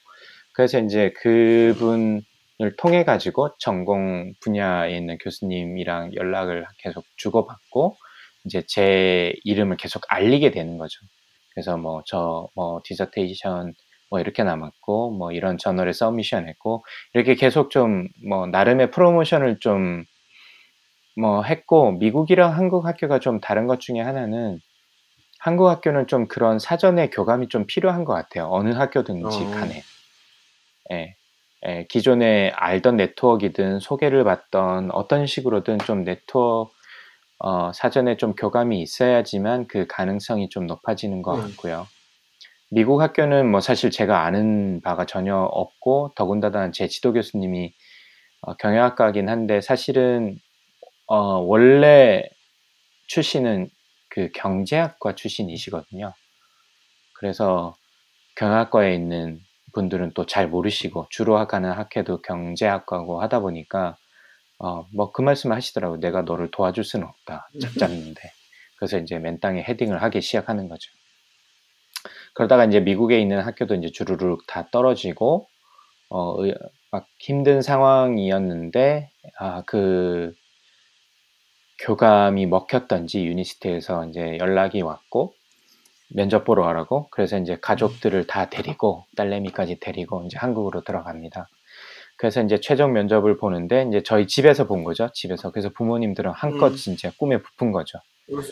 Speaker 3: 그래서 이제 그분을 통해 가지고 전공 분야에 있는 교수님이랑 연락을 계속 주고받고 이제 제 이름을 계속 알리게 되는 거죠. 그래서 뭐 저뭐 dissertation 뭐 이렇게 남았고 뭐 이런 저널에 submission 했고 이렇게 계속 좀 뭐 나름의 프로모션을 좀 뭐 했고 미국이랑 한국 학교가 좀 다른 것 중에 하나는 한국 학교는 좀 그런 사전에 교감이 좀 필요한 것 같아요. 어느 학교든지
Speaker 2: 어.
Speaker 3: 간에. 예. 예, 기존에 알던 네트워크이든 소개를 받던 어떤 식으로든 좀 네트워크 어, 사전에 좀 교감이 있어야지만 그 가능성이 좀 높아지는 것
Speaker 2: 음.
Speaker 3: 같고요. 미국 학교는 뭐 사실 제가 아는 바가 전혀 없고 더군다나 제 지도 교수님이 어, 경영학과긴 한데 사실은 어, 원래 출신은 그 경제학과 출신이시거든요. 그래서 경영학과에 있는 분들은 또 잘 모르시고 주로 가는 학회도 경제학과고 하다 보니까 어, 뭐 그 말씀을 하시더라고요. 내가 너를 도와줄 수는 없다. 잡잡는데. 그래서 이제 맨 땅에 헤딩을 하기 시작하는 거죠. 그러다가 이제 미국에 있는 학교도 이제 주르륵 다 떨어지고 어, 의- 막 힘든 상황이었는데 아, 그 교감이 먹혔던지 유니스트에서 이제 연락이 왔고 면접 보러 가라고 그래서 이제 가족들을 다 데리고 딸내미까지 데리고 이제 한국으로 들어갑니다. 그래서 이제 최종 면접을 보는데 이제 저희 집에서 본 거죠. 집에서 그래서 부모님들은 한껏
Speaker 2: 음.
Speaker 3: 진짜 꿈에 부푼 거죠.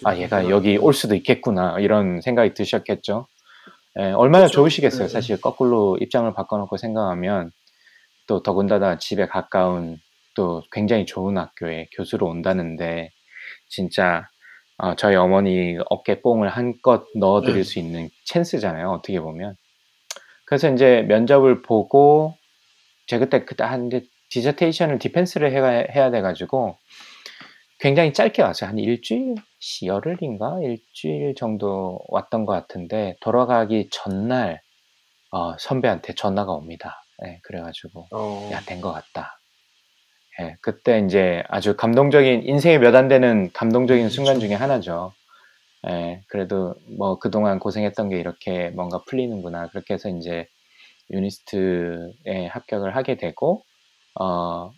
Speaker 3: 아. 얘가 여기 올 수도 있겠구나 이런 생각이 드셨겠죠. 예, 얼마나
Speaker 2: 그렇죠.
Speaker 3: 좋으시겠어요.
Speaker 2: 네.
Speaker 3: 사실 거꾸로 입장을 바꿔놓고 생각하면 또 더군다나 집에 가까운 또 굉장히 좋은 학교에 교수로 온다는데 진짜 어, 저희 어머니 어깨 뽕을 한껏 넣어드릴
Speaker 2: 네.
Speaker 3: 수 있는 찬스잖아요. 어떻게 보면. 그래서 이제 면접을 보고 제가 그때 그때 한 디저테이션을 디펜스를 해야, 해야 돼가지고 굉장히 짧게 왔어요. 한 일주일, 열흘인가 일주일 정도 왔던 것 같은데 돌아가기 전날 어, 선배한테 전화가 옵니다. 예, 그래가지고
Speaker 2: 어.
Speaker 3: 야, 된 것 같다. 예, 그때 이제 아주 감동적인, 인생에 몇 안 되는 감동적인
Speaker 2: 음,
Speaker 3: 순간
Speaker 2: 그쵸.
Speaker 3: 중에 하나죠. 예, 그래도 뭐 그동안 고생했던 게 이렇게 뭔가 풀리는구나. 그렇게 해서 이제 유니스트에 합격을 하게 되고, 어,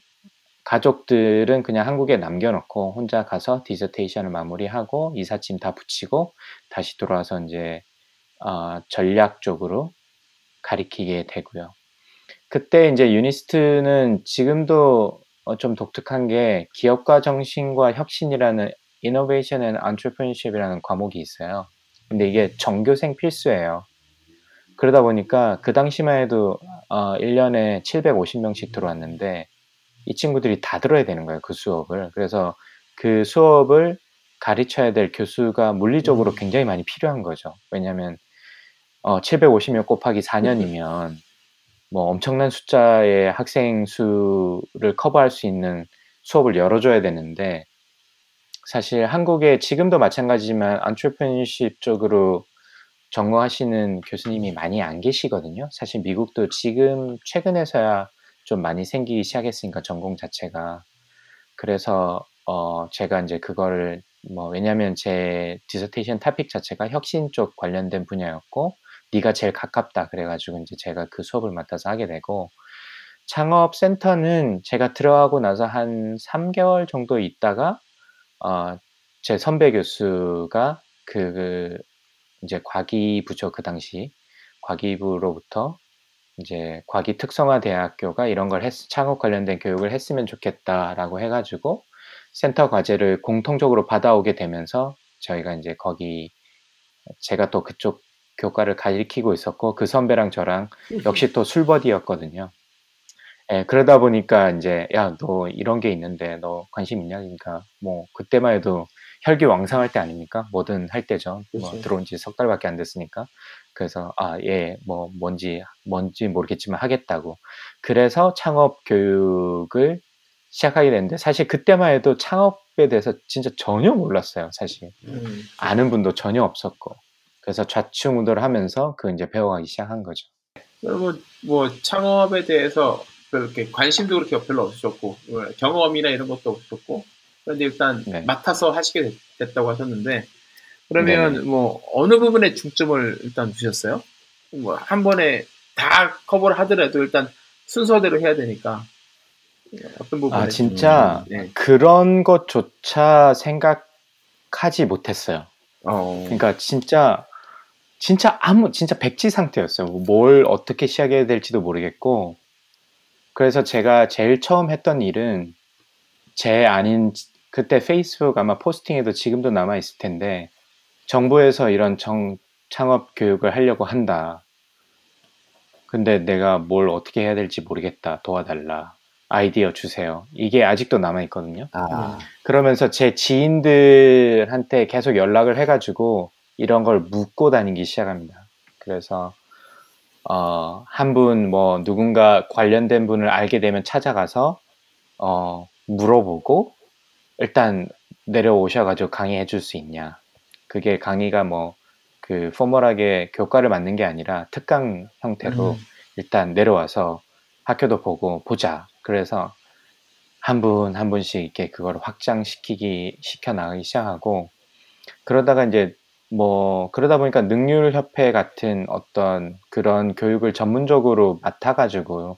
Speaker 3: 가족들은 그냥 한국에 남겨 놓고 혼자 가서 dissertation을 마무리하고 이삿짐 다 붙이고 다시 돌아와서 이제 어, 전략적으로 가리키게 되고요. 그때 이제 유니스트는 지금도 어, 좀 독특한 게 기업가 정신과 혁신이라는 Innovation and Entrepreneurship이라는 과목이 있어요. 근데 이게 전교생 필수예요. 그러다 보니까 그 당시만 해도 어, 1년에 750명씩 들어왔는데 이 친구들이 다 들어야 되는 거예요. 그 수업을. 그래서 그 수업을 가르쳐야 될 교수가 물리적으로
Speaker 2: 음.
Speaker 3: 굉장히 많이 필요한 거죠. 왜냐하면 어, 750명 곱하기 4년이면 뭐 엄청난 숫자의 학생 수를 커버할 수 있는 수업을 열어줘야 되는데 사실 한국에 지금도 마찬가지지만 안트레프니십 쪽으로 전공하시는 교수님이 많이 안 계시거든요. 사실 미국도 지금 최근에서야 좀 많이 생기기 시작했으니까 전공 자체가 그래서 어 제가 이제 그거를 뭐 왜냐하면 제 dissertation topic 자체가 혁신 쪽 관련된 분야였고 네가 제일 가깝다. 그래가지고 이제 제가 그 수업을 맡아서 하게 되고 창업 센터는 제가 들어가고 나서 한 3개월 정도 있다가 어, 제 선배 교수가 그, 그 이제 과기부죠 그 당시 과기부로부터 이제 과기 특성화 대학교가 이런 걸 했, 창업 관련된 교육을 했으면 좋겠다라고 해가지고 센터 과제를 공통적으로 받아오게 되면서 저희가 이제 거기 제가 또 그쪽 교과를 가리키고 있었고 그 선배랑 저랑 역시 또 술버디였거든요. 예, 그러다 보니까 이제 야 너 이런 게 있는데 너 관심 있냐? 그러니까 뭐 그때만 해도 혈기 왕성할 때 아닙니까? 뭐든 할 때죠. 뭐
Speaker 2: 그치.
Speaker 3: 들어온 지 석 달밖에 안 됐으니까. 그래서 아, 예, 뭐 뭔지 뭔지 모르겠지만 하겠다고. 그래서 창업 교육을 시작하게 됐는데 사실 그때만 해도 창업에 대해서 진짜 전혀 몰랐어요. 사실
Speaker 2: 음.
Speaker 3: 아는 분도 전혀 없었고. 그래서 좌충우돌 하면서 그 이제 배워가기 시작한 거죠.
Speaker 2: 그러면 뭐 창업에 대해서 그렇게 관심도 그렇게 별로 없으셨고 뭐 경험이나 이런 것도 없었고 그런데 일단
Speaker 3: 네.
Speaker 2: 맡아서 하시게 됐- 됐다고 하셨는데 그러면
Speaker 3: 네네.
Speaker 2: 뭐 어느 부분에 중점을 일단 두셨어요? 뭐 한 번에 다 커버를 하더라도 일단 순서대로 해야 되니까 어떤 부분에
Speaker 3: 아 진짜
Speaker 2: 네.
Speaker 3: 그런 것조차 생각하지 못했어요.
Speaker 2: 어.
Speaker 3: 그러니까 진짜 진짜 아무 진짜 백지 상태였어요. 뭘 어떻게 시작해야 될지도 모르겠고 그래서 제가 제일 처음 했던 일은 제 아닌 그때 페이스북 아마 포스팅에도 지금도 남아 있을 텐데 정부에서 이런 정 창업 교육을 하려고 한다. 근데 내가 뭘 어떻게 해야 될지 모르겠다. 도와달라. 아이디어 주세요. 이게 아직도 남아 있거든요.
Speaker 4: 아,
Speaker 3: 그러면서 제 지인들한테 계속 연락을 해가지고 이런 걸 묻고 다니기 시작합니다. 그래서 어, 한 분 뭐 누군가 관련된 분을 알게 되면 찾아가서 어, 물어보고 일단 내려오셔가지고 강의해 줄 수 있냐. 그게 강의가 뭐 그 포멀하게 교과를 맞는 게 아니라 특강 형태로
Speaker 2: 음.
Speaker 3: 일단 내려와서 학교도 보고 보자. 그래서 한 분 한 분씩 이렇게 그걸 확장시키기 시켜 나가기 시작하고 그러다가 이제 뭐 그러다 보니까 능률 협회 같은 어떤 그런 교육을 전문적으로 맡아 가지고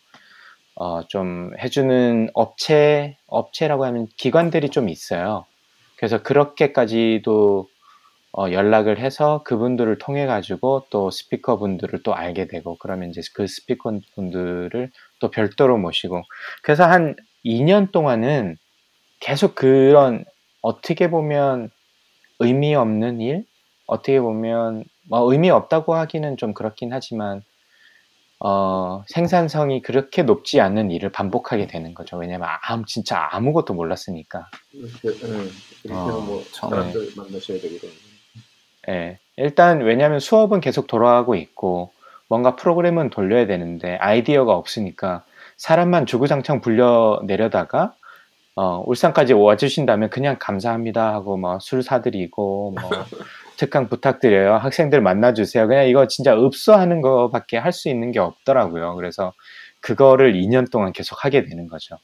Speaker 3: 어 좀 해주는 업체 업체라고 하면 기관들이 좀 있어요. 그래서 그렇게까지도 어 연락을 해서 그분들을 통해 가지고 또 스피커 분들을 또 알게 되고 그러면 이제 그 스피커 분들을 또 별도로 모시고 그래서 한 2년 동안은 계속 그런 어떻게 보면 의미 없는 일 어떻게 보면 뭐 의미 없다고 하기는 좀 그렇긴 하지만 어, 생산성이 그렇게 높지 않은 일을 반복하게 되는 거죠. 왜냐면 아무 진짜 아무것도 몰랐으니까.
Speaker 2: 그, 음,
Speaker 4: 어,
Speaker 2: 뭐. 사람들 만나셔야 되고 그러면.
Speaker 3: 예. 일단 왜냐하면 수업은 계속 돌아가고 있고 뭔가 프로그램은 돌려야 되는데 아이디어가 없으니까 사람만 주구장창 불려 내려다가 어, 울산까지 와주신다면 그냥 감사합니다 하고 뭐 술 사드리고 뭐 특강 부탁드려요. 학생들 만나주세요. 그냥 이거 진짜 읍수하는 거밖에 할 수 있는 게 없더라고요. 그래서 그거를 2년 동안 계속 하게 되는 거죠.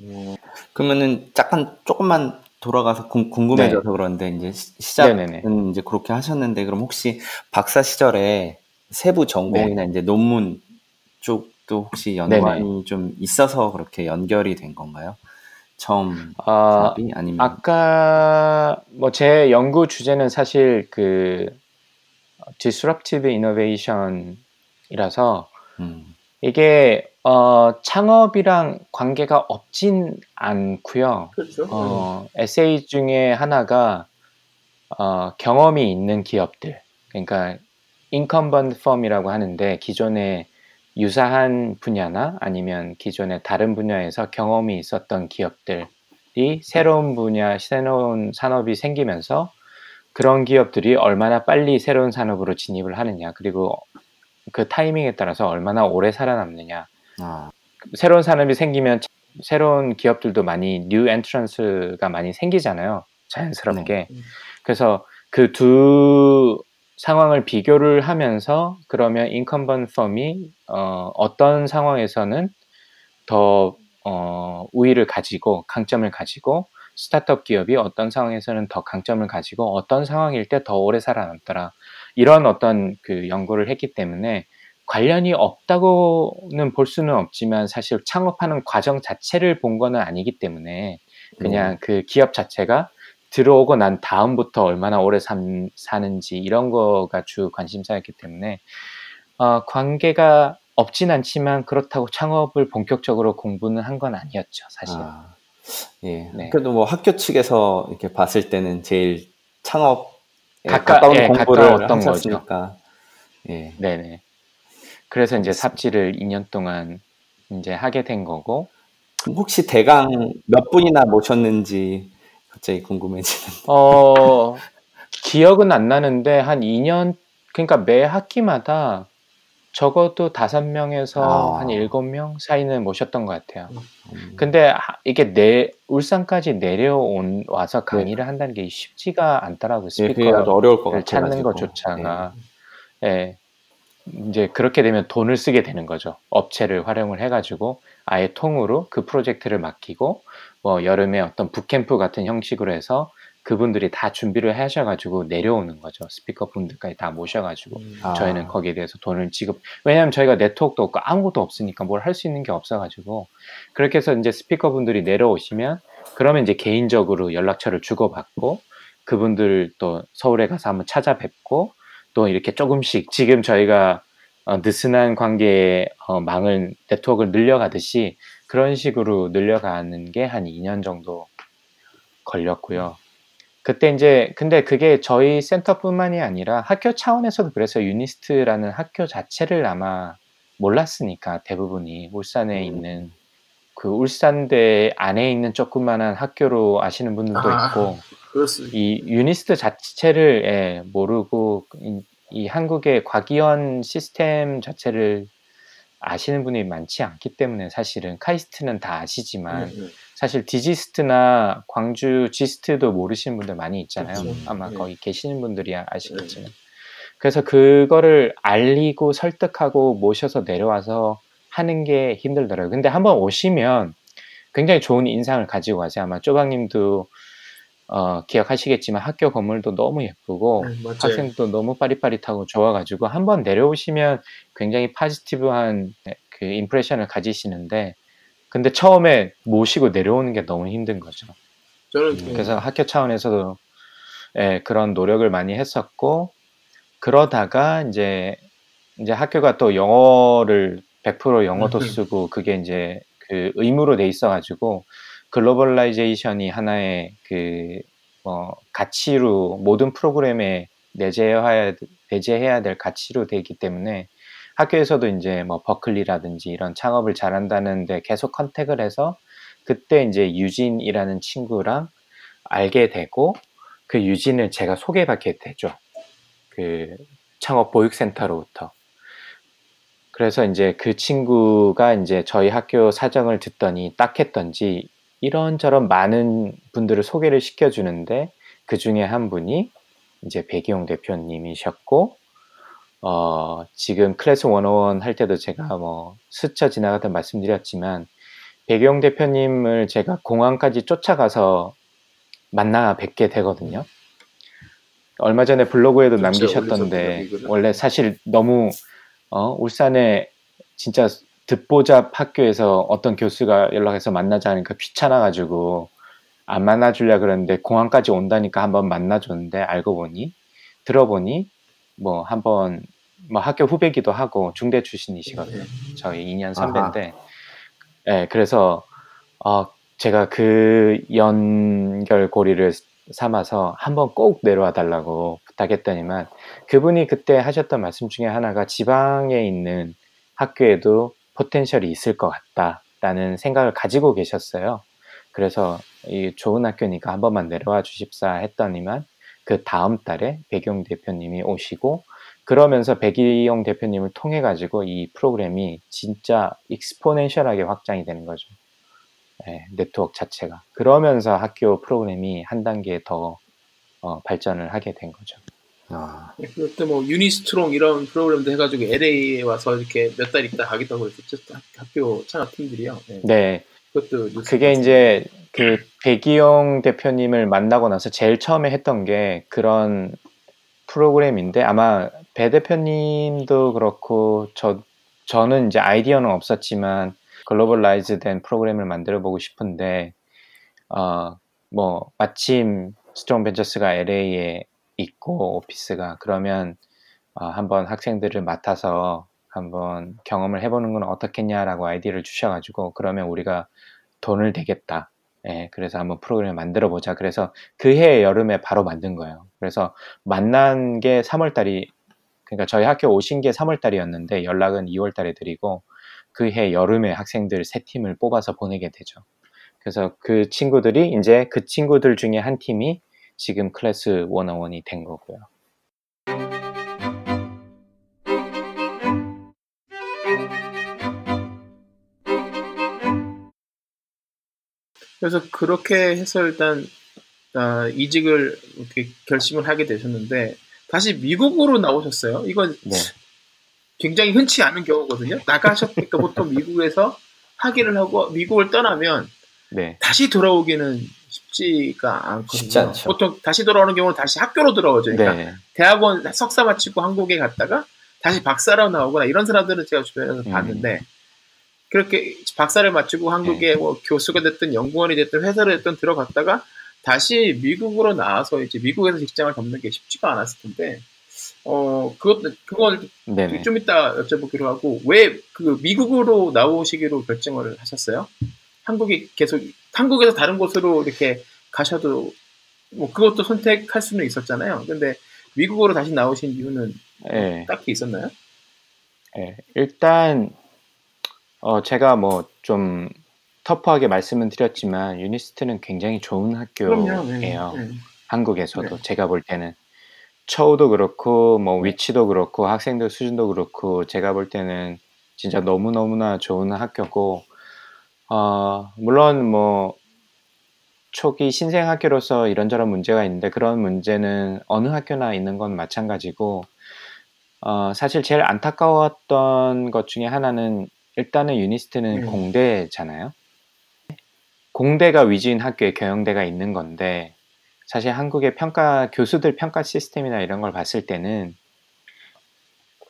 Speaker 4: 그러면은 약간 조금만 돌아가서 궁, 궁금해져서 그런데 이제 시- 시작은
Speaker 3: 네네네.
Speaker 4: 이제 그렇게 하셨는데 그럼 혹시 박사 시절에 세부 전공이나 이제 논문 쪽도 혹시 연관이 좀 있어서 그렇게 연결이 된 건가요? 처음
Speaker 3: 아,
Speaker 4: 사업이 아니면
Speaker 3: 아까 뭐 제 연구 주제는 사실 그 disruptive innovation이라서
Speaker 4: 음,
Speaker 3: 이게 어, 창업이랑 관계가 없진 않고요.
Speaker 2: 그렇죠.
Speaker 3: 어, 에세이 중에 하나가 어, 경험이 있는 기업들, 그러니까 incumbent firm이라고 하는데 기존에 유사한 분야나 아니면 기존에 다른 분야에서 경험이 있었던 기업들이 새로운 분야, 새로운 산업이 생기면서 그런 기업들이 얼마나 빨리 새로운 산업으로 진입을 하느냐, 그리고 그 타이밍에 따라서 얼마나 오래 살아남느냐.
Speaker 4: 아,
Speaker 3: 새로운 산업이 생기면 새로운 기업들도 많이 new entrants가 많이 생기잖아요. 자연스럽게.
Speaker 2: 네.
Speaker 3: 그래서 그 두 상황을 비교를 하면서 그러면 incumbent firm이 어, 어떤 상황에서는 더 어, 우위를 가지고 강점을 가지고 스타트업 기업이 어떤 상황에서는 더 강점을 가지고 어떤 상황일 때 더 오래 살아남더라. 이런 어떤 그 연구를 했기 때문에 관련이 없다고는 볼 수는 없지만 사실 창업하는 과정 자체를 본 거는 아니기 때문에 그냥 그 기업 자체가 들어오고 난 다음부터 얼마나 오래 삼, 사는지 이런 거가 주 관심사였기 때문에 어, 관계가 없진 않지만 그렇다고 창업을 본격적으로 공부는 한 건 아니었죠 사실.
Speaker 4: 아, 예.
Speaker 3: 네.
Speaker 4: 그래도 뭐 학교 측에서 이렇게 봤을 때는 제일 창업에
Speaker 3: 가까-
Speaker 4: 가까 운
Speaker 3: 예,
Speaker 4: 공부를
Speaker 3: 가까웠던 거죠.
Speaker 4: 예.
Speaker 3: 네네. 그래서 이제 삽질을 2년 동안 이제 하게 된 거고
Speaker 4: 혹시 대강 몇 분이나 모셨는지 갑자기 궁금해지는.
Speaker 3: 어 기억은 안 나는데 한 2년 그러니까 매 학기마다 적어도 다섯 명에서
Speaker 4: 아.
Speaker 3: 한 일곱 명 사이는 모셨던 것 같아요.
Speaker 4: 음,
Speaker 3: 근데 하- 이게 내 울산까지 내려온 와서 강의를 한다는 게 쉽지가 않더라고요.
Speaker 4: 예,
Speaker 3: 스피커를
Speaker 4: 어려울 것.
Speaker 3: 찾는 것조차가 예. 이제 그렇게 되면 돈을 쓰게 되는 거죠. 업체를 활용을 해가지고 아예 통으로 그 프로젝트를 맡기고 뭐 여름에 어떤 북캠프 같은 형식으로 해서 그분들이 다 준비를 하셔가지고 내려오는 거죠. 스피커 분들까지 다 모셔가지고
Speaker 4: 아,
Speaker 3: 저희는 거기에 대해서 돈을 지급 왜냐하면 저희가 네트워크도 없고 아무것도 없으니까 뭘 할 수 있는 게 없어가지고 그렇게 해서 이제 스피커 분들이 내려오시면 그러면 이제 개인적으로 연락처를 주고받고 그분들 또 서울에 가서 한번 찾아뵙고 또 이렇게 조금씩 지금 저희가 어, 느슨한 관계의 어, 망을 네트워크를 늘려가듯이 그런 식으로 늘려가는 게 한 2년 정도 걸렸고요. 그때 이제 근데 그게 저희 센터뿐만이 아니라 학교 차원에서도 그래서 유니스트라는 학교 자체를 아마 몰랐으니까 대부분이 울산에
Speaker 4: 음.
Speaker 3: 있는 그 울산대 안에 있는 조그만한 학교로 아시는 분들도
Speaker 2: 아.
Speaker 3: 있고
Speaker 2: 그렇습니다.
Speaker 3: 이 유니스트 자체를 예, 모르고 이, 이 한국의 과기원 시스템 자체를 아시는 분이 많지 않기 때문에 사실은 카이스트는 다 아시지만
Speaker 2: 네, 네.
Speaker 3: 사실 디지스트나 광주 지스트도 모르시는 분들 많이 있잖아요.
Speaker 2: 그렇죠.
Speaker 3: 아마
Speaker 2: 네.
Speaker 3: 거기 계시는 분들이 아시겠지만. 그래서 그거를 알리고 설득하고 모셔서 내려와서 하는 게 힘들더라고요. 근데 한번 오시면 굉장히 좋은 인상을 가지고 가세요. 아마 쪼박님도 어, 기억하시겠지만 학교 건물도 너무 예쁘고
Speaker 2: 네.
Speaker 3: 학생도 너무 빠릿빠릿하고 좋아가지고 한번 내려오시면 굉장히 파지티브한 그 임프레션을 가지시는데 근데 처음에 모시고 내려오는 게 너무 힘든 거죠.
Speaker 2: 저는
Speaker 3: 음, 그래서 학교 차원에서도 예, 그런 노력을 많이 했었고 그러다가 이제 이제 학교가 또 영어를 100% 영어도
Speaker 2: 음.
Speaker 3: 쓰고 그게 이제 그 의무로 돼 있어가지고 globalization이 하나의 그 뭐 가치로 모든 프로그램에 내재해야 내재해야 될 가치로 되기 때문에 학교에서도 이제 뭐 버클리라든지 이런 창업을 잘한다는데 계속 contact을 해서 그때 이제 유진이라는 친구랑 알게 되고 그 유진을 제가 소개받게 되죠. 그 창업 보육센터로부터. 그래서 이제 그 친구가 이제 저희 학교 사정을 듣더니 딱했던지 이런저런 많은 분들을 소개를 시켜주는데 그 중에 한 분이 이제 배기용 대표님이셨고 어, 지금 클래스 101 할 때도 제가 뭐 스쳐 지나가다 말씀드렸지만 배경 대표님을 제가 공항까지 쫓아가서 만나 뵙게 되거든요. 얼마 전에 블로그에도. 남기셨던데. 원래 사실 너무 어, 울산에 진짜 듣보잡 학교에서 어떤 교수가 연락해서 만나자 하니까 귀찮아가지고 안 만나주려 그랬는데 공항까지 온다니까 한번 만나줬는데 알고 보니 들어보니 뭐 한번 뭐 학교 후배기도 하고 중대 출신이시거든요. 저희 2년 선배인데, 예, 그래서 어, 제가 그 연결고리를 삼아서 한번 꼭 내려와 달라고 부탁했더니만 그분이 그때 하셨던 말씀 중에 하나가 지방에 있는 학교에도 포텐셜이 있을 것 같다라는 생각을 가지고 계셨어요. 그래서 이 좋은 학교니까 한 번만 내려와 주십사 했더니만 그 다음 달에 배경 대표님이 오시고 그러면서 백이용 대표님을 통해 가지고 이 프로그램이 진짜 익스포넨셜하게 확장이 되는 거죠. 네, 네트워크 자체가. 그러면서 학교 프로그램이 한 단계 더 어, 발전을 하게 된 거죠.
Speaker 4: 아,
Speaker 2: 그때 뭐 유니스트롱 이런 프로그램도 해가지고 LA에 와서 이렇게 몇 달 있다 하고 그랬었죠. 학교 창업 팀들이요. 네.
Speaker 3: 네,
Speaker 2: 그것도
Speaker 3: 그게 이제 그 배기홍 대표님을 만나고 나서 제일 처음에 했던 게 그런 프로그램인데 아마 배 대표님도 그렇고 저 저는 이제 아이디어는 없었지만 globalize된 프로그램을 만들어 보고 싶은데 어 뭐 마침 Strong Ventures가 LA에 있고 오피스가 그러면 어, 한번 학생들을 맡아서 한번 경험을 해보는 건 어떻겠냐라고 아이디어를 주셔가지고 그러면 우리가 돈을 대겠다. 예, 그래서 한번 프로그램을 만들어 보자. 그래서 그해 여름에 바로 만든 거예요. 그래서 만난 게 3월 달이 그러니까 저희 학교 오신 게 3월 달이었는데 연락은 2월 달에 드리고 그 해 여름에 학생들 세 팀을 뽑아서 보내게 되죠. 그래서 그 친구들이 이제 그 친구들 중에 한 팀이 지금 클래스 101이 된 거고요.
Speaker 2: 그래서 그렇게 해서 일단 아, 이직을 이렇게 결심을 하게 되셨는데 다시 미국으로 나오셨어요. 이건
Speaker 3: 네.
Speaker 2: 굉장히 흔치 않은 경우거든요. 나가셨으니까 보통 미국에서 학위를 하고 미국을 떠나면
Speaker 3: 네.
Speaker 2: 다시 돌아오기는 쉽지가 않거든요.
Speaker 4: 쉽지 않죠.
Speaker 2: 보통 다시 돌아오는 경우는 다시 학교로 돌아오죠. 그러니까
Speaker 3: 네.
Speaker 2: 대학원 석사 마치고 한국에 갔다가 다시 박사로 나오거나 이런 사람들은 제가 주변에서
Speaker 3: 음.
Speaker 2: 봤는데 그렇게 박사를 마치고 한국에
Speaker 3: 네.
Speaker 2: 뭐 교수가 됐든 연구원이 됐든 회사를 됐든 들어갔다가 다시 미국으로 나와서 이제 미국에서 직장을 잡는 게 쉽지가 않았을 텐데 어 그것 그건
Speaker 3: 네네.
Speaker 2: 좀 이따 여쭤보기로 하고 왜 그 미국으로 나오시기로 결정을 하셨어요? 한국이 계속 한국에서 다른 곳으로 이렇게 가셔도 뭐 그것도 선택할 수는 있었잖아요. 근데 미국으로 다시 나오신 이유는
Speaker 3: 네.
Speaker 2: 딱히 있었나요?
Speaker 3: 네. 일단 어 제가 뭐 좀 터프하게 말씀은 드렸지만 유니스트는 굉장히 좋은 학교예요.
Speaker 2: 네. 네.
Speaker 3: 한국에서도
Speaker 2: 네.
Speaker 3: 제가 볼 때는 처우도 그렇고 뭐 위치도 그렇고 학생들 수준도 그렇고 제가 볼 때는 진짜 너무 너무나 좋은 학교고 어 물론 뭐 초기 신생 학교로서 이런저런 문제가 있는데 그런 문제는 어느 학교나 있는 건 마찬가지고 어 사실 제일 안타까웠던 것 중에 하나는 일단은 유니스트는
Speaker 2: 음.
Speaker 3: 공대잖아요. 공대가 위주인 학교에 경영대가 있는 건데 사실 한국의 평가 교수들 평가 시스템이나 이런 걸 봤을 때는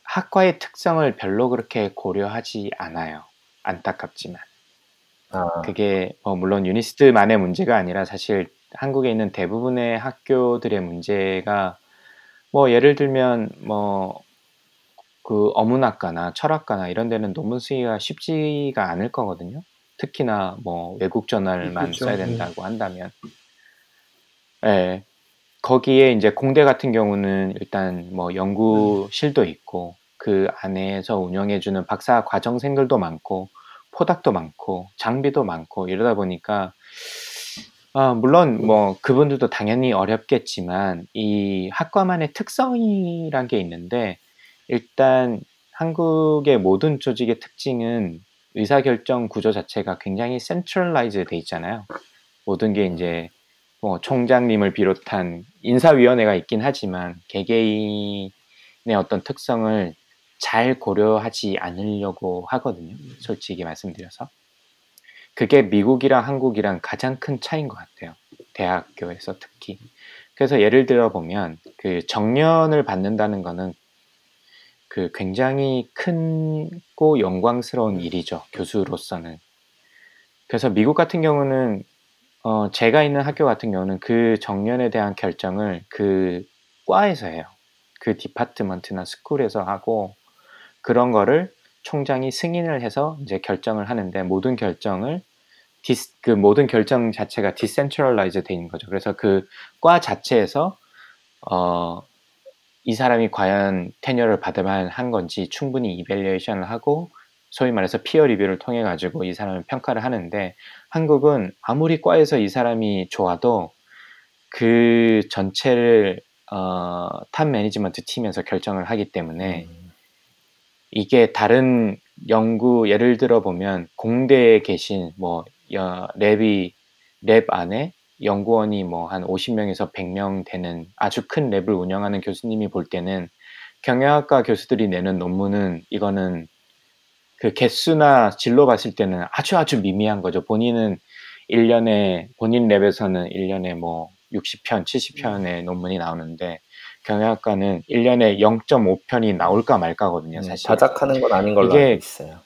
Speaker 3: 학과의 특성을 별로 그렇게 고려하지 않아요. 안타깝지만
Speaker 4: 아,
Speaker 3: 그게 뭐 물론 유니스트만의 문제가 아니라 사실 한국에 있는 대부분의 학교들의 문제가 뭐 예를 들면 뭐 그 어문학과나 철학과나 이런 데는 논문 쓰기가 쉽지가 않을 거거든요. 특히나 뭐 외국 저널만
Speaker 2: 그렇죠.
Speaker 3: 써야 된다고 한다면, 예, 거기에 이제 공대 같은 경우는 일단 뭐 연구실도 있고 그 안에서 운영해주는 박사 과정생들도 많고 포닥도 많고 장비도 많고 이러다 보니까 아, 물론 뭐 그분들도 당연히 어렵겠지만 이 학과만의 특성이란 게 있는데 일단 한국의 모든 조직의 특징은 의사결정 구조 자체가 굉장히 centralize 돼 있잖아요. 모든 게 이제 뭐 총장님을 비롯한 인사위원회가 있긴 하지만 개개인의 어떤 특성을 잘 고려하지 않으려고 하거든요. 솔직히 말씀드려서. 그게 미국이랑 한국이랑 가장 큰 차이인 것 같아요. 대학교에서 특히. 그래서 예를 들어 보면 그 정년을 받는다는 거는 그 굉장히 큰고 영광스러운 일이죠. 교수로서는. 그래서 미국 같은 경우는 어, 제가 있는 학교 같은 경우는 그 정년에 대한 결정을 그 과에서 해요. 그 디파트먼트나 스쿨에서 하고 그런 거를 총장이 승인을 해서 이제 결정을 하는데 모든 결정을 디스, 그 모든 결정 자체가 decentralize 돼 있는 거죠. 그래서 그 과 자체에서 어, 이 사람이 과연 tenure를 받을 만 한 건지 충분히 evaluation을 하고 소위 말해서 peer review를 통해 가지고 이 사람을 평가를 하는데 한국은 아무리 과에서 이 사람이 좋아도 그 전체를 어, top management 팀에서 결정을 하기 때문에
Speaker 4: 음.
Speaker 3: 이게 다른 연구 예를 들어 보면 공대에 계신 뭐 여, 랩이 랩 안에 연구원이 뭐 한 50명에서 100명 되는 아주 큰 랩을 운영하는 교수님이 볼 때는 경영학과 교수들이 내는 논문은 이거는 그 개수나 질로 봤을 때는 아주 아주 미미한 거죠. 본인은 1년에 본인 랩에서는 1년에 뭐 60편, 70편의 논문이 나오는데 경영학과는 1년에 0.5편이 나올까 말까거든요,
Speaker 4: 음,
Speaker 3: 사실.
Speaker 4: 자작하는 건 아닌 걸로
Speaker 3: 이게-
Speaker 4: 알고 있어요.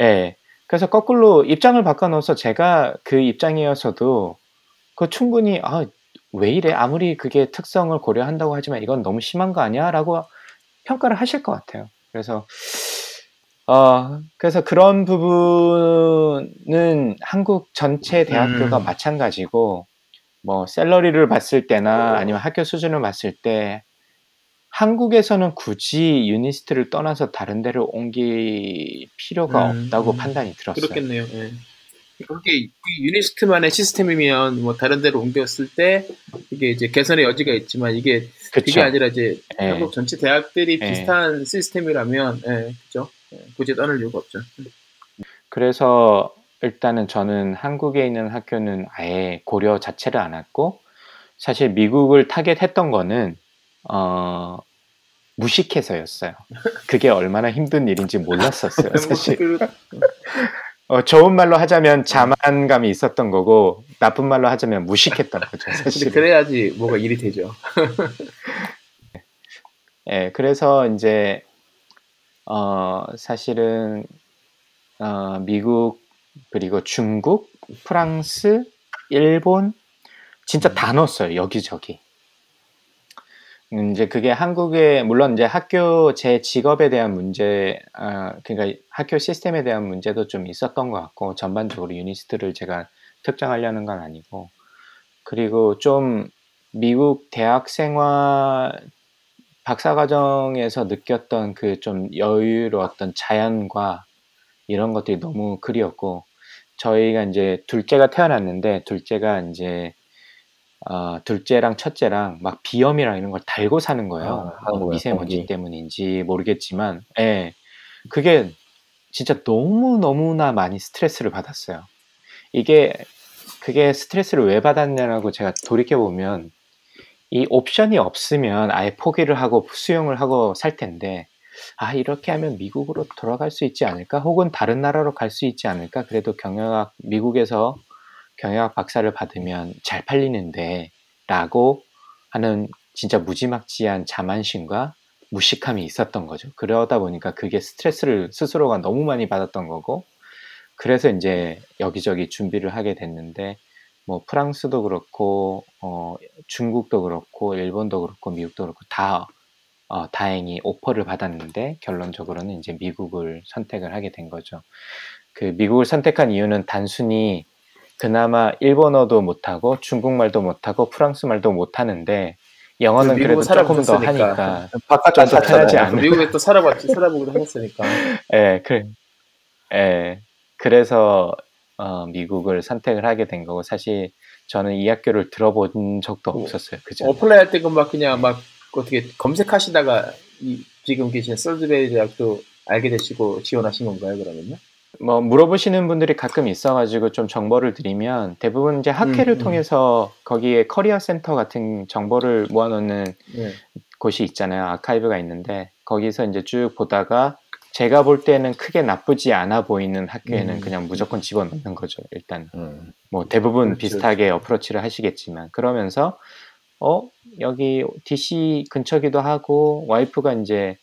Speaker 3: 예. 그래서 거꾸로 입장을 바꿔놓어서 제가 그 입장이어서도 그 충분히 아, 왜 이래? 아무리 그게 특성을 고려한다고 하지만 이건 너무 심한 거 아니야? 라고 평가를 하실 것 같아요. 그래서 어, 그래서 그런 부분은 한국 전체 대학교가
Speaker 2: 음.
Speaker 3: 마찬가지고 뭐 salary를 봤을 때나 아니면 학교 수준을 봤을 때 한국에서는 굳이 유니스트를 떠나서 다른 데를 옮길 필요가
Speaker 2: 음,
Speaker 3: 없다고
Speaker 2: 음.
Speaker 3: 판단이 들었어요.
Speaker 2: 그렇겠네요. 예. 그게 유니스트만의 시스템이면 뭐 다른 데로 옮겼을 때 이게 이제 개선의 여지가 있지만 이게 그게
Speaker 3: 그쵸?
Speaker 2: 아니라 이제
Speaker 3: 예.
Speaker 2: 한국 전체 대학들이
Speaker 3: 예.
Speaker 2: 비슷한 시스템이라면 예, 그죠? 예, 굳이 떠날 이유가 없죠.
Speaker 3: 그래서 일단은 저는 한국에 있는 학교는 아예 고려 자체를 안 했고 사실 미국을 타겟했던 거는 어, 무식해서였어요. 그게 얼마나 힘든 일인지 몰랐었어요, 사실.
Speaker 2: 그,
Speaker 3: 어, 좋은 말로 하자면 자만감이 있었던 거고 나쁜 말로 하자면 무식했던 거죠, 사실.
Speaker 2: 그래야지 뭐가 일이 되죠.
Speaker 3: 예, 그래서 이제 어, 사실은 어, 미국 그리고 중국, 프랑스, 일본 진짜 다 넣었어요 여기저기. 음, 이제 그게 한국의 물론 이제 학교 제 직업에 대한 문제, 아 그러니까 학교 시스템에 대한 문제도 좀 있었던 것 같고 전반적으로 유니스트를 제가 특정하려는 건 아니고 그리고 좀 미국 대학 생활 박사과정에서 느꼈던 그 좀 여유로웠던 자연과 이런 것들이 너무 그리웠고 저희가 이제 둘째가 태어났는데 둘째가 이제 어, 둘째랑 첫째랑 막 비염이랑 이런 걸 달고 사는 거예요.
Speaker 4: 아,
Speaker 3: 뭐
Speaker 4: 한국의
Speaker 3: 미세먼지
Speaker 4: 공기.
Speaker 3: 때문인지 모르겠지만, 예, 그게 진짜 너무 너무나 많이 스트레스를 받았어요. 이게 그게 스트레스를 왜 받았냐고 제가 돌이켜 보면 이 옵션이 없으면 아예 포기를 하고 수용을 하고 살 텐데 아 이렇게 하면 미국으로 돌아갈 수 있지 않을까? 혹은 다른 나라로 갈 수 있지 않을까? 그래도 경영학 미국에서 경영학 박사를 받으면 잘 팔리는데 라고 하는 진짜 무지막지한 자만심과 무식함이 있었던 거죠. 그러다 보니까 그게 스트레스를 스스로가 너무 많이 받았던 거고 그래서 이제 여기저기 준비를 하게 됐는데 뭐 프랑스도 그렇고 어, 중국도 그렇고 일본도 그렇고 미국도 그렇고 다 어, 다행히 오퍼를 받았는데 결론적으로는 이제 미국을 선택을 하게 된 거죠. 그 미국을 선택한 이유는 단순히 그나마 일본어도 못하고 중국말도 못하고 프랑스말도 못하는데 영어는
Speaker 2: 그
Speaker 3: 그래도 조금 더. 하니까
Speaker 4: 바깥까지
Speaker 3: 좀더 편하지. 않아요?
Speaker 2: 미국에 또 살아봤지, 살아보기도 하셨으니까.
Speaker 3: 예, 그래. 예. 그래서 어, 미국을 선택을 하게 된 거고 사실 저는 이 학교를 들어본 적도
Speaker 2: 어,
Speaker 3: 없었어요. 그죠?
Speaker 2: apply 할 때 그 막 그냥 막 어떻게 검색하시다가 이, 지금 계신 솔즈베리 대학도 알게 되시고 지원하신 건가요, 그러면요?
Speaker 3: 뭐 물어보시는 분들이 가끔 있어가지고 좀 정보를 드리면 대부분 이제 학회를
Speaker 2: 음, 음.
Speaker 3: 통해서 거기에 career center 같은 정보를 모아놓는
Speaker 2: 네.
Speaker 3: 곳이 있잖아요. 아카이브가 있는데 거기서 이제 쭉 보다가 제가 볼 때는 크게 나쁘지 않아 보이는 학교에는
Speaker 2: 음.
Speaker 3: 그냥 무조건 집어넣는 거죠. 일단
Speaker 4: 음.
Speaker 3: 뭐 대부분
Speaker 2: 그렇죠.
Speaker 3: 비슷하게 어프로치를 하시겠지만 그러면서 어 여기 DC 근처기도 하고 와이프가 이제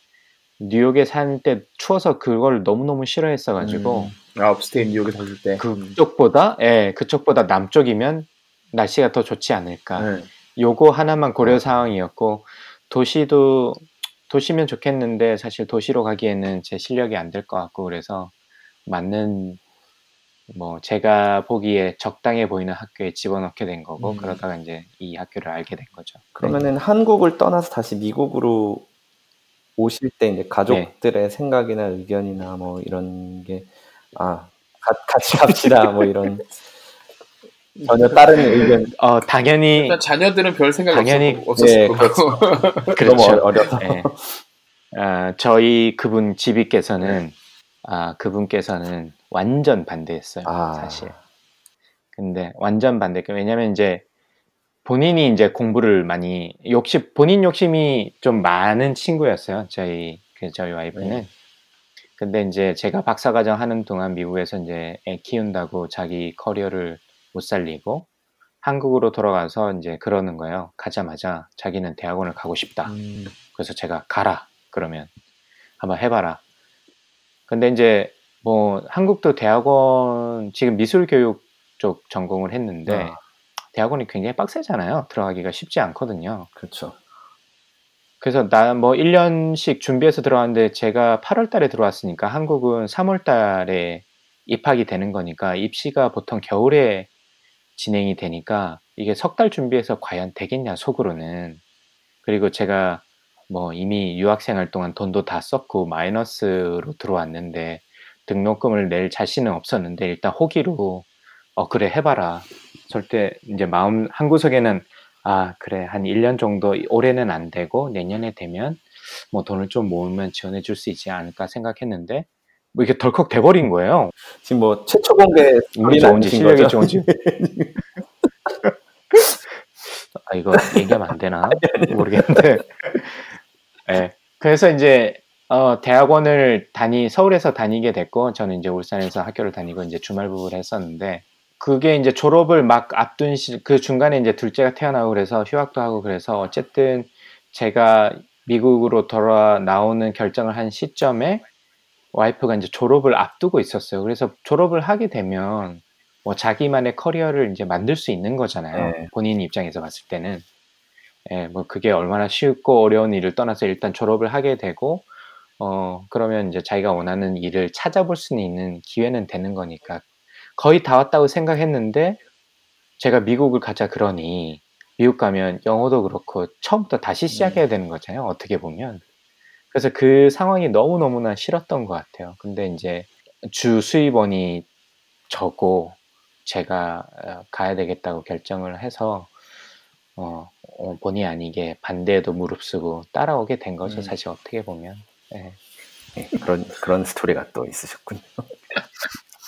Speaker 3: 뉴욕에 살 때 추워서 그걸 너무너무 싫어했어가지고
Speaker 2: 음. 아, 업스테이 뉴욕에 사실 때.
Speaker 3: 그쪽보다 예 그쪽보다 남쪽이면 날씨가 더 좋지 않을까
Speaker 2: 네.
Speaker 3: 요거 하나만 고려 사항이었고 도시도 도시면 좋겠는데 사실 도시로 가기에는 제 실력이 안 될 것 같고 그래서 맞는 뭐 제가 보기에 적당해 보이는 학교에 집어넣게 된 거고
Speaker 2: 음.
Speaker 3: 그러다가 이제 이 학교를 알게 된 거죠.
Speaker 4: 그러면은 한국을 떠나서 다시 미국으로 오실 때 이제 가족들의 생각이나 의견이나 뭐 이런 게아 같이 갑시다 뭐 이런 전혀 다른 의견
Speaker 3: 어, 당연히
Speaker 2: 일단 자녀들은 별 생각
Speaker 3: 당연히-
Speaker 2: 없었을
Speaker 4: 네,
Speaker 2: 거고.
Speaker 3: 그렇죠.
Speaker 4: 너무 어려서
Speaker 3: 예. 아, 저희 그분 집이께서는 아, 그분께서는 완전 반대했어요.
Speaker 4: 아.
Speaker 3: 사실. 근데 완전 반대. 왜냐면 이제 본인이 이제 공부를 많이 욕심 본인 욕심이 좀 많은 친구였어요. 저희 그 저희 와이프는.
Speaker 4: 네.
Speaker 3: 근데 이제 제가 박사 과정 하는 동안 미국에서 이제 애 키운다고 자기 커리어를 못 살리고 한국으로 돌아가서 이제 그러는 거예요. 가자마자 자기는 대학원을 가고 싶다.
Speaker 2: 음.
Speaker 3: 그래서 제가 가라 그러면 한번 해봐라. 근데 이제 뭐 한국도 대학원 지금 미술 교육 쪽 전공을 했는데
Speaker 4: 아.
Speaker 3: 대학원이 굉장히 빡세잖아요. 들어가기가 쉽지 않거든요.
Speaker 4: 그렇죠.
Speaker 3: 그래서 나 뭐 1년씩 준비해서 들어왔는데 제가 8월 달에 들어왔으니까 한국은 3월 달에 입학이 되는 거니까 입시가 보통 겨울에 진행이 되니까 이게 석 달 준비해서 과연 되겠냐 속으로는 그리고 제가 뭐 이미 유학 생활 동안 돈도 다 썼고 마이너스로 들어왔는데 등록금을 낼 자신은 없었는데 일단 호기로 어 그래 해봐라 절대 이제 마음 한 구석에는 아 그래 한 1년 정도 올해는 안 되고 내년에 되면 뭐 돈을 좀 모으면 지원해 줄 수 있지 않을까 생각했는데 뭐 이게 덜컥 돼버린 거예요.
Speaker 4: 지금 뭐 최초 공개
Speaker 3: 운이
Speaker 4: 스토리는
Speaker 3: 좋은지 실력이? 좋은지. 아 이거 얘기하면 안 되나 모르겠는데. 예. 그래서 이제 어, 대학원을 다니 서울에서 다니게 됐고 저는 이제 울산에서 학교를 다니고 이제 주말부를 했었는데 그게 이제 졸업을 막 앞둔 시, 그 중간에 이제 둘째가 태어나고 그래서 휴학도 하고 그래서 어쨌든 제가 미국으로 돌아 나오는 결정을 한 시점에 와이프가 이제 졸업을 앞두고 있었어요. 그래서 졸업을 하게 되면 뭐 자기만의 커리어를 이제 만들 수 있는 거잖아요.
Speaker 4: 네.
Speaker 3: 본인 입장에서 봤을 때는. 예, 뭐 그게 얼마나 쉽고 어려운 일을 떠나서 일단 졸업을 하게 되고 어 그러면 이제 자기가 원하는 일을 찾아볼 수 있는 기회는 되는 거니까 거의 다 왔다고 생각했는데 제가 미국을 가자 그러니 미국 가면 영어도 그렇고 처음부터 다시 시작해야 되는 거잖아요. 어떻게 보면. 그래서 그 상황이 너무너무나 싫었던 것 같아요. 근데 이제 주 수입원이 적고 제가 어, 가야 되겠다고 결정을 해서 어, 어, 본의 아니게 반대에도 무릅쓰고 따라오게 된 거죠.
Speaker 2: 음.
Speaker 3: 사실 어떻게 보면. 예.
Speaker 4: 네, 그런 그런 스토리가 또 있으셨군요.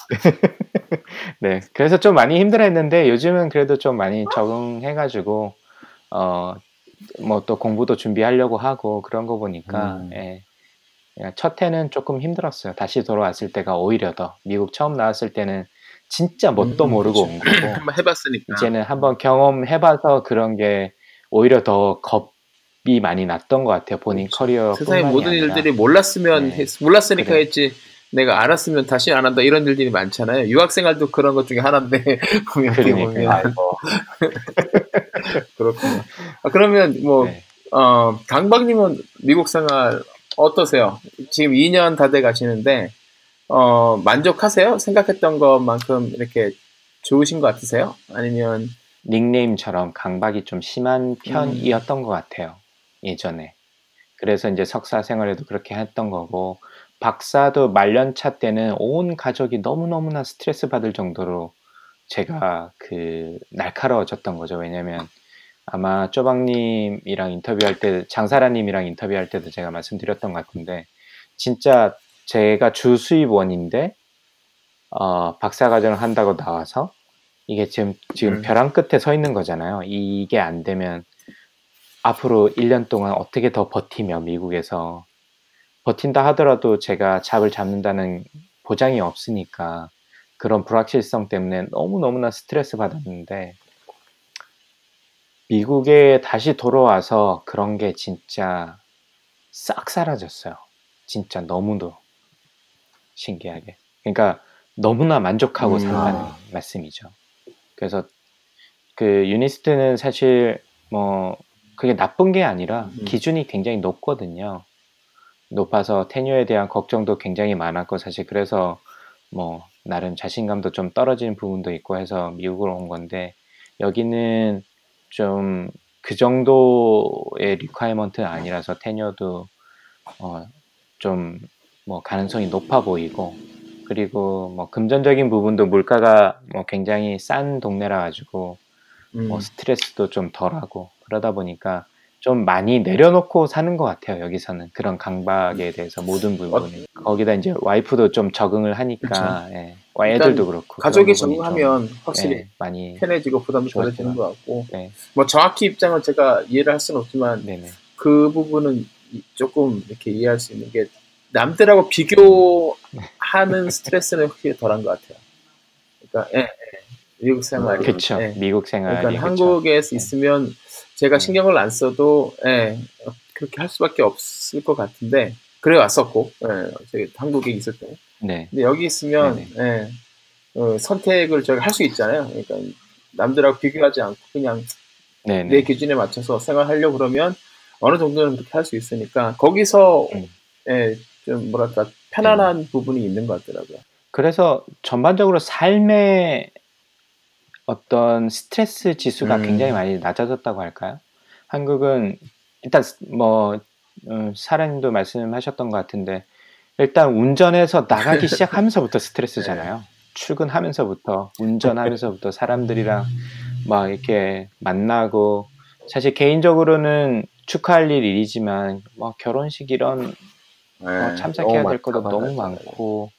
Speaker 3: 네, 그래서 좀 많이 힘들었는데 요즘은 그래도 좀 많이 적응해가지고 어 뭐 또 공부도 준비하려고 하고 그런 거 보니까
Speaker 4: 음.
Speaker 3: 예. 그냥 첫 해는 조금 힘들었어요. 다시 돌아왔을 때가 오히려 더 미국 처음 나왔을 때는 진짜 뭣도
Speaker 2: 음,
Speaker 3: 모르고. 온 거고
Speaker 2: 한번 해봤으니까.
Speaker 3: 이제는 한번 경험해봐서 그런 게 오히려 더 겁 이 많이 났던 것 같아요. 본인 커리어
Speaker 2: 세상의 모든 일들이 몰랐으면
Speaker 3: 네.
Speaker 2: 했, 몰랐으니까
Speaker 3: 그래.
Speaker 2: 했지. 내가 알았으면 다시 안 한다 이런 일들이 많잖아요. 유학생활도 그런 것 중에 하나인데 보면. 보면
Speaker 4: 아이고
Speaker 2: 그렇군요. 아, 그러면 뭐
Speaker 3: 네.
Speaker 2: 어, 강박님은 미국 생활 어떠세요? 지금 2년 다 돼 가시는데 어, 만족하세요? 생각했던 것만큼 이렇게 좋으신 것 같으세요? 아니면
Speaker 3: 닉네임처럼 강박이 좀 심한 편이었던 것 같아요. 예전에. 그래서 이제 석사 생활에도 그렇게 했던 거고, 박사도 말년차 때는 온 가족이 너무너무나 스트레스 받을 정도로 제가 그 날카로워졌던 거죠. 왜냐면 아마 쪼박님이랑 인터뷰할 때, 장사라님이랑 인터뷰할 때도 제가 말씀드렸던 것 같은데, 진짜 제가 주 수입원인데, 어, 박사과정을 한다고 나와서, 이게 지금, 지금
Speaker 2: 음.
Speaker 3: 벼랑 끝에 서 있는 거잖아요. 이게 안 되면 앞으로 1년 동안 어떻게 더 버티며 미국에서 버틴다 하더라도 제가 잡을 잡는다는 보장이 없으니까 그런 불확실성 때문에 너무너무나 스트레스 받았는데 미국에 다시 돌아와서 그런 게 진짜 싹 사라졌어요. 진짜 너무도 신기하게. 그러니까 너무나 만족하고
Speaker 4: 음.
Speaker 3: 산다는
Speaker 4: 아.
Speaker 3: 말씀이죠. 그래서 그 유니스트는 사실 뭐 그게 나쁜 게 아니라
Speaker 2: 음.
Speaker 3: 기준이 굉장히 높거든요. 높아서 tenure에 대한 걱정도 굉장히 많았고 사실 그래서 뭐 나름 자신감도 좀 떨어지는 부분도 있고 해서 미국으로 온 건데 여기는 좀 그 정도의 requirement는 아니라서 tenure도 어 좀 뭐 가능성이 높아 보이고 그리고 뭐 금전적인 부분도 물가가 뭐 굉장히 싼 동네라 가지고
Speaker 2: 음.
Speaker 3: 뭐 스트레스도 좀 덜하고 그러다 보니까 좀 많이 내려놓고 사는 것 같아요 여기서는 그런 강박에 대해서 모든 부분이 거기다 이제 와이프도 좀 적응을 하니까 예. 와, 애들도 그렇고
Speaker 2: 가족이 적응하면
Speaker 3: 좀,
Speaker 2: 확실히
Speaker 3: 예, 많이
Speaker 2: 편해지고 부담이. 덜해지는 것 같고
Speaker 3: 네,
Speaker 2: 뭐 정확히 입장을 제가 이해를 할 수는 없지만
Speaker 3: 네네
Speaker 2: 그 부분은 이- 조금 이렇게 이해할 수 있는 게 남들하고 비교하는 스트레스는 확실히 덜한 것 같아요. 그러니까 예, 예. 미국 생활이
Speaker 3: 그쵸
Speaker 2: 예.
Speaker 3: 미국 생활이
Speaker 2: 그러니까. 한국에서
Speaker 3: 네.
Speaker 2: 있으면 제가
Speaker 3: 음.
Speaker 2: 신경을 안 써도 예, 어, 그렇게 할 수밖에 없을 것 같은데 그래 왔었고 예, 한국에 있을 때
Speaker 3: 네
Speaker 2: 근데 여기 있으면 예, 어, 선택을 저희가 할 수 있잖아요. 그러니까 남들하고 비교하지 않고 그냥
Speaker 3: 네네
Speaker 2: 내 기준에 맞춰서 생활하려고 그러면 어느 정도는 그렇게 할 수 있으니까 거기서
Speaker 3: 음.
Speaker 2: 예, 좀 뭐랄까 편안한 부분이 있는 것 같더라고요.
Speaker 3: 그래서 전반적으로 삶의 어떤 스트레스 지수가
Speaker 2: 음.
Speaker 3: 굉장히 많이 낮아졌다고 할까요? 한국은 일단 뭐 음, 사장님도 말씀하셨던 것 같은데 일단 운전해서 나가기 시작하면서부터 스트레스잖아요. 출근하면서부터 운전하면서부터 사람들이랑 막 이렇게 만나고 사실 개인적으로는 축하할 일 일이지만 뭐 결혼식 이런 뭐 참석해야 될 것도 너무 많고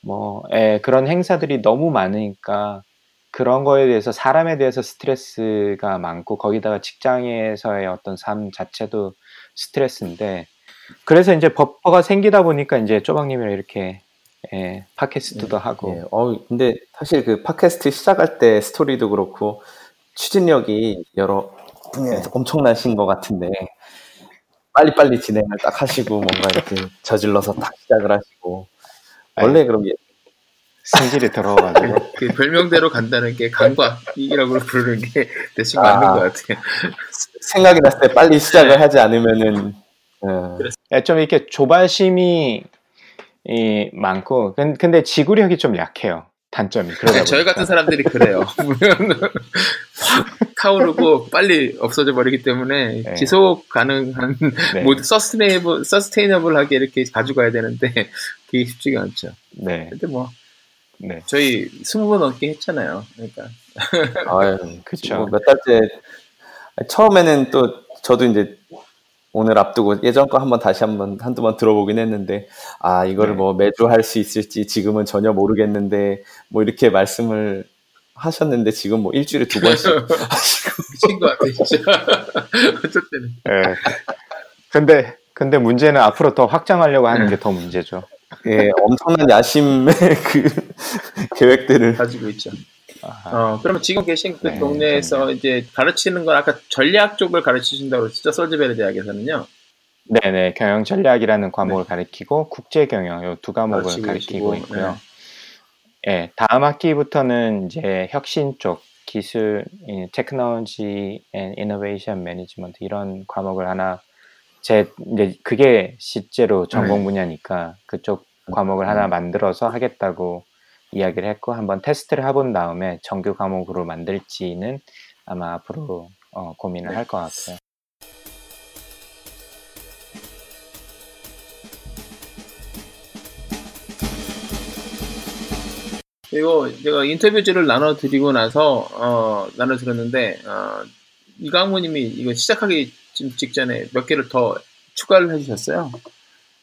Speaker 3: 뭐 예, 그런 행사들이 너무 많으니까 그런 거에 대해서 사람에 대해서 스트레스가 많고 거기다가 직장에서의 어떤 삶 자체도 스트레스인데 그래서 이제 버퍼가 생기다 보니까 이제 쪼박님이랑 이렇게 예, 팟캐스트도 하고.
Speaker 4: 예, 어, 근데 사실 그 팟캐스트 시작할 때 스토리도 그렇고 추진력이 여러 분야에서 엄청나신 것 같은데 빨리빨리 진행을 딱 하시고 뭔가 이렇게 저질러서 딱 시작을 하시고 원래 그럼 예,
Speaker 3: 성질이 들어가지고
Speaker 2: 그 별명대로 간다는 게 강박이라고 부르는 게 대충
Speaker 4: 아.
Speaker 2: 맞는 것 같아요.
Speaker 4: 생각이 났을 때 빨리 시작을 하지 않으면은 어,
Speaker 3: 예, 좀 이렇게 조바심이 이, 많고 근- 근데 지구력이 좀 약해요 단점이 그러다
Speaker 2: 네, 저희. 같은 사람들이 그래요. 확 타오르고 빨리 없어져 버리기 때문에
Speaker 3: 네.
Speaker 2: 지속 가능한
Speaker 3: 네.
Speaker 2: 모두 서스테이너블 서스테이너블하게 이렇게 가져가야 되는데 그게 쉽지가 않죠.
Speaker 3: 네,
Speaker 2: 근데 뭐
Speaker 3: 네.
Speaker 2: 저희 스무 번 넘게 했잖아요. 그러니까
Speaker 4: 아유,
Speaker 3: 그쵸.
Speaker 4: 뭐몇 달째 처음에는 또 저도 이제 오늘 앞두고 예전 거 한번 다시 한번 한두 번 들어보긴 했는데 아 이거를
Speaker 3: 네.
Speaker 4: 뭐 매주 할 수 있을지 지금은 전혀 모르겠는데 뭐 이렇게 말씀을 하셨는데 지금 뭐 일주일에 두 번씩
Speaker 2: 미친 것 같아 진짜. 어쨌든
Speaker 3: 예. 근데 근데 문제는 앞으로 더 확장하려고 하는
Speaker 2: 네.
Speaker 3: 게더 문제죠.
Speaker 4: 예, 엄청난 야심의 그 계획들을
Speaker 2: 가지고 있죠.
Speaker 3: 아하.
Speaker 2: 어, 그러면 지금 계신 그
Speaker 3: 네,
Speaker 2: 동네에서 이제 가르치는 건 아까 전략 쪽을 가르치신다고 그랬죠? 솔즈베리 대학에서는요.
Speaker 3: 네네 경영 전략이라는 과목을 가르치고 국제 경영 요 두 과목을
Speaker 2: 가르치고 계시고,
Speaker 3: 있고요. 예, 다음 학기부터는 이제 혁신 쪽 기술, technology and innovation management 이런 과목을 하나 제 이제 그게 실제로 전공 분야니까 그쪽 과목을 하나 만들어서 하겠다고 이야기를 했고 한번 테스트를 해본 다음에 정규 과목으로 만들지는 아마 앞으로 어, 고민을 할 것 같아요.
Speaker 2: 이거 제가 인터뷰지를 나눠드리고 나서 어, 나눠드렸는데 어, 이강무님이 이거 시작하기 좀 직전에 몇 개를 더 추가를 해주셨어요.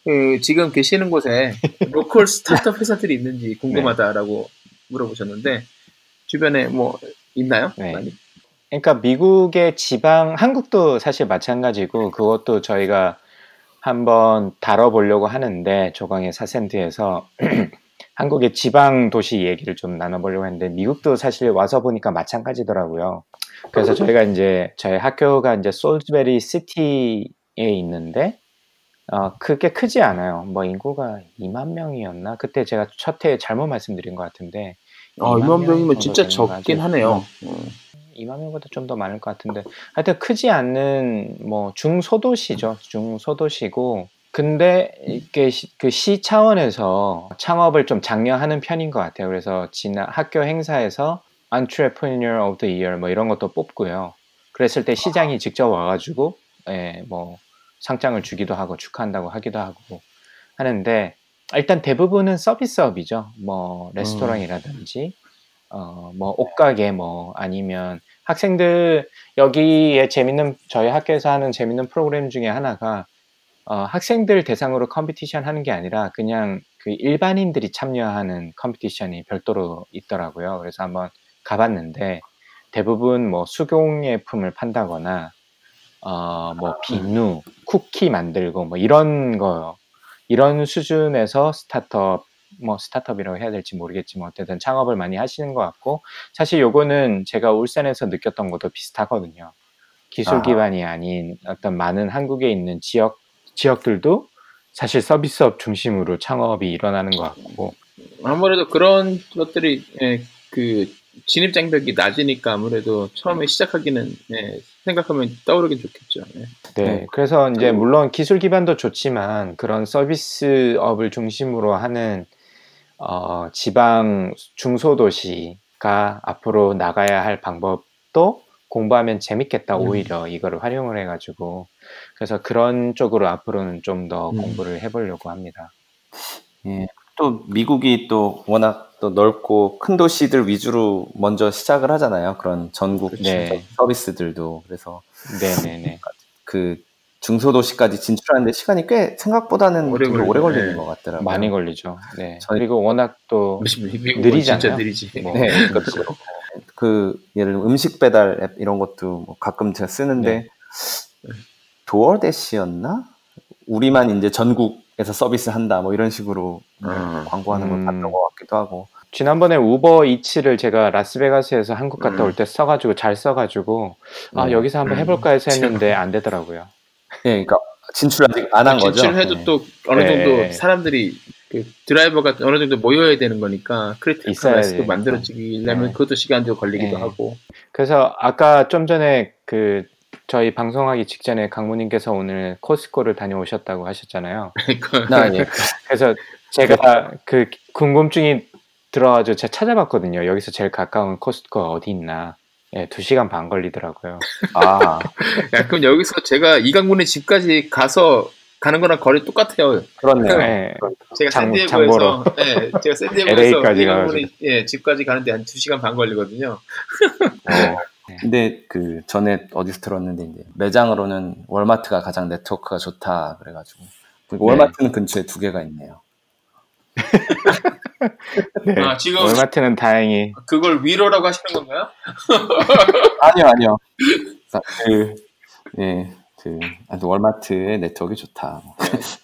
Speaker 2: 그 지금 계시는 곳에 로컬 스타트업 회사들이 있는지 궁금하다라고 물어보셨는데 주변에 뭐 있나요?
Speaker 3: 네.
Speaker 2: 많이?
Speaker 3: 그러니까 미국의 지방, 한국도 사실 마찬가지고 그것도 저희가 한번 다뤄보려고 하는데 조강의 사센트에서 한국의 지방 도시 얘기를 좀 나눠보려고 했는데 미국도 사실 와서 보니까 마찬가지더라고요. 그래서 저희가 이제 저희 학교가 이제 솔즈베리 시티에 있는데 어, 그게 크지 않아요. 뭐 인구가 2만 명이었나? 그때 제가 첫 해에 잘못 말씀드린 것 같은데
Speaker 2: 아,
Speaker 3: 2만
Speaker 2: 2만
Speaker 3: 명
Speaker 2: 명이면 진짜 적긴 하네요.
Speaker 3: 뭐,
Speaker 2: 어.
Speaker 3: 2만 명보다 좀 더 많을 것 같은데 하여튼 크지 않는 뭐 중소도시죠 중소도시고 근데 이게 그시 차원에서 창업을 좀 장려하는 편인 것 같아요 그래서 지난 학교 행사에서 Entrepreneur of the Year 뭐 이런 것도 뽑고요 그랬을 때 시장이 직접 와가지고 예, 뭐 상장을 주기도 하고 축하한다고 하기도 하고 하는데 일단 대부분은 서비스업이죠. 뭐 레스토랑이라든지 어, 뭐 옷가게 뭐 아니면 학생들 여기에 재밌는 저희 학교에서 하는 재밌는 프로그램 중에 하나가 어, 학생들 대상으로 competition 하는 게 아니라 그냥 그 일반인들이 참여하는 competition이 별도로 있더라고요. 그래서 한번 가봤는데 대부분 뭐 수공예품을 판다거나 어, 뭐 비누, 쿠키 만들고 뭐 이런 거 이런 수준에서 스타트업 뭐 스타트업이라고 해야 될지 모르겠지만 어쨌든 창업을 많이 하시는 것 같고 사실 요거는 제가 울산에서 느꼈던 것도 비슷하거든요. 기술
Speaker 4: 아.
Speaker 3: 기반이 아닌 어떤 많은 한국에 있는 지역 지역들도 사실 서비스업 중심으로 창업이 일어나는 것 같고
Speaker 2: 아무래도 그런 것들이 예, 그 진입 장벽이 낮으니까 아무래도 처음에 시작하기는 예, 생각하면 떠오르긴 좋겠죠. 예.
Speaker 3: 네,
Speaker 4: 네.
Speaker 3: 그래서 이제 물론 기술 기반도 좋지만 그런 서비스업을 중심으로 하는 어, 지방 중소도시가 앞으로 나가야 할 방법도 공부하면 재밌겠다
Speaker 2: 음.
Speaker 3: 오히려 이거를 활용을 해가지고 그래서 그런 쪽으로 앞으로는 좀더
Speaker 2: 음.
Speaker 3: 공부를 해보려고 합니다.
Speaker 4: 예. 또 미국이 또 워낙 또 넓고 큰 도시들 위주로 먼저 시작을 하잖아요. 그런 전국
Speaker 3: 그쵸. 네.
Speaker 4: 서비스들도 그래서
Speaker 3: 네네네.
Speaker 4: 그 중소 도시까지 진출하는데 시간이 꽤 생각보다는
Speaker 2: 오래
Speaker 4: 되게
Speaker 2: 걸리죠.
Speaker 4: 오래 걸리는
Speaker 2: 네.
Speaker 4: 것 같더라고요.
Speaker 3: 많이 걸리죠. 네.
Speaker 4: 저희-
Speaker 3: 그리고 워낙 또 느리잖아요.
Speaker 2: 진짜 느리지.
Speaker 3: 뭐.
Speaker 4: 네, 그렇죠. 그 예를 들면 음식 배달 앱 이런 것도 뭐 가끔 제가 쓰는데
Speaker 3: 네.
Speaker 4: DoorDash였나? 우리만 이제 전국 에서 서비스 한다 뭐 이런 식으로
Speaker 2: 음.
Speaker 4: 광고하는 걸
Speaker 3: 음.
Speaker 4: 봤던 것 같기도 하고.
Speaker 3: 지난번에 Uber Eats를 제가 라스베가스에서 한국 갔다
Speaker 2: 음.
Speaker 3: 올 때 써가지고 잘 써가지고 아
Speaker 4: 네.
Speaker 3: 여기서 한번
Speaker 2: 음.
Speaker 3: 해볼까 해서 했는데 안 되더라고요.
Speaker 4: 예, 그러니까 진출 아직 안 한 거죠.
Speaker 2: 진출해도
Speaker 4: 네.
Speaker 2: 또 어느
Speaker 3: 네.
Speaker 2: 정도 사람들이 그 드라이버가 어느 정도 모여야 되는 거니까 critical mass도
Speaker 3: 되니까.
Speaker 2: 만들어지려면
Speaker 3: 네.
Speaker 2: 그것도 시간도 걸리기도
Speaker 3: 네.
Speaker 2: 하고.
Speaker 3: 그래서 아까 좀 전에 그 저희 방송하기 직전에 강모님께서 오늘 코스코를 다녀오셨다고 하셨잖아요.
Speaker 4: 나 예.
Speaker 3: 그래서 제가 그 궁금증이 들어가지고 제가 찾아봤거든요. 여기서 제일 가까운 코스트코가 어디 있나. 예, 2시간 반 걸리더라고요.
Speaker 4: 아,
Speaker 2: 야, 그럼 여기서 제가 이강문의 집까지 가서 가는 거랑 거리 똑같아요.
Speaker 4: 그렇네요.
Speaker 3: 예,
Speaker 2: 제가
Speaker 3: 장-
Speaker 2: 샌디에고에서 예, 제가 샌디에고에서
Speaker 3: LA 까지
Speaker 2: 이강문의 예, 집까지 가는데 한 2시간 반 걸리거든요.
Speaker 4: 어. 근데 그 전에 어디서 들었는데 이제 매장으로는 월마트가 가장 네트워크가 좋다 그래가지고 그리고
Speaker 3: 네.
Speaker 4: 월마트는 근처에 두 개가 있네요.
Speaker 3: 네.
Speaker 2: 아, 지금-
Speaker 3: 월마트는 다행히
Speaker 2: 그걸 위로라고 하시는 건가요?
Speaker 4: 아니요, 아니요. 그, 예, 그, 아, 월마트의 네트워크가 좋다.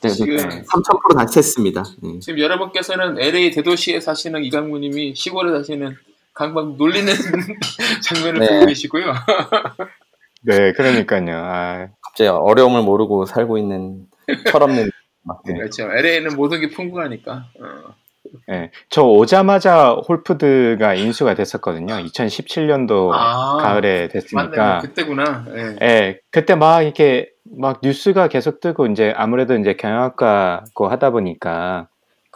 Speaker 4: 네,
Speaker 2: 지금-
Speaker 4: 3,000% 다시 했습니다. 예.
Speaker 2: 지금 여러분께서는 LA 대도시에 사시는 이강무님이 시골에 사시는 강박 놀리는 장면을
Speaker 4: 네.
Speaker 2: 보고 계시고요.
Speaker 3: 네, 그러니까요. 아,
Speaker 4: 갑자기 어려움을 모르고 살고 있는 철없는 막, 네.
Speaker 2: 그렇죠. LA는 모든 게 풍부하니까. 어.
Speaker 3: 예. 저 오자마자 홀푸드가 인수가 됐었거든요. 2017년도
Speaker 2: 아,
Speaker 3: 가을에
Speaker 2: 맞네,
Speaker 3: 됐으니까.
Speaker 2: 그때구나. 예.
Speaker 3: 예, 그때 막 이렇게 막 뉴스가 계속 뜨고 이제 아무래도 이제 경영학과고 하다 보니까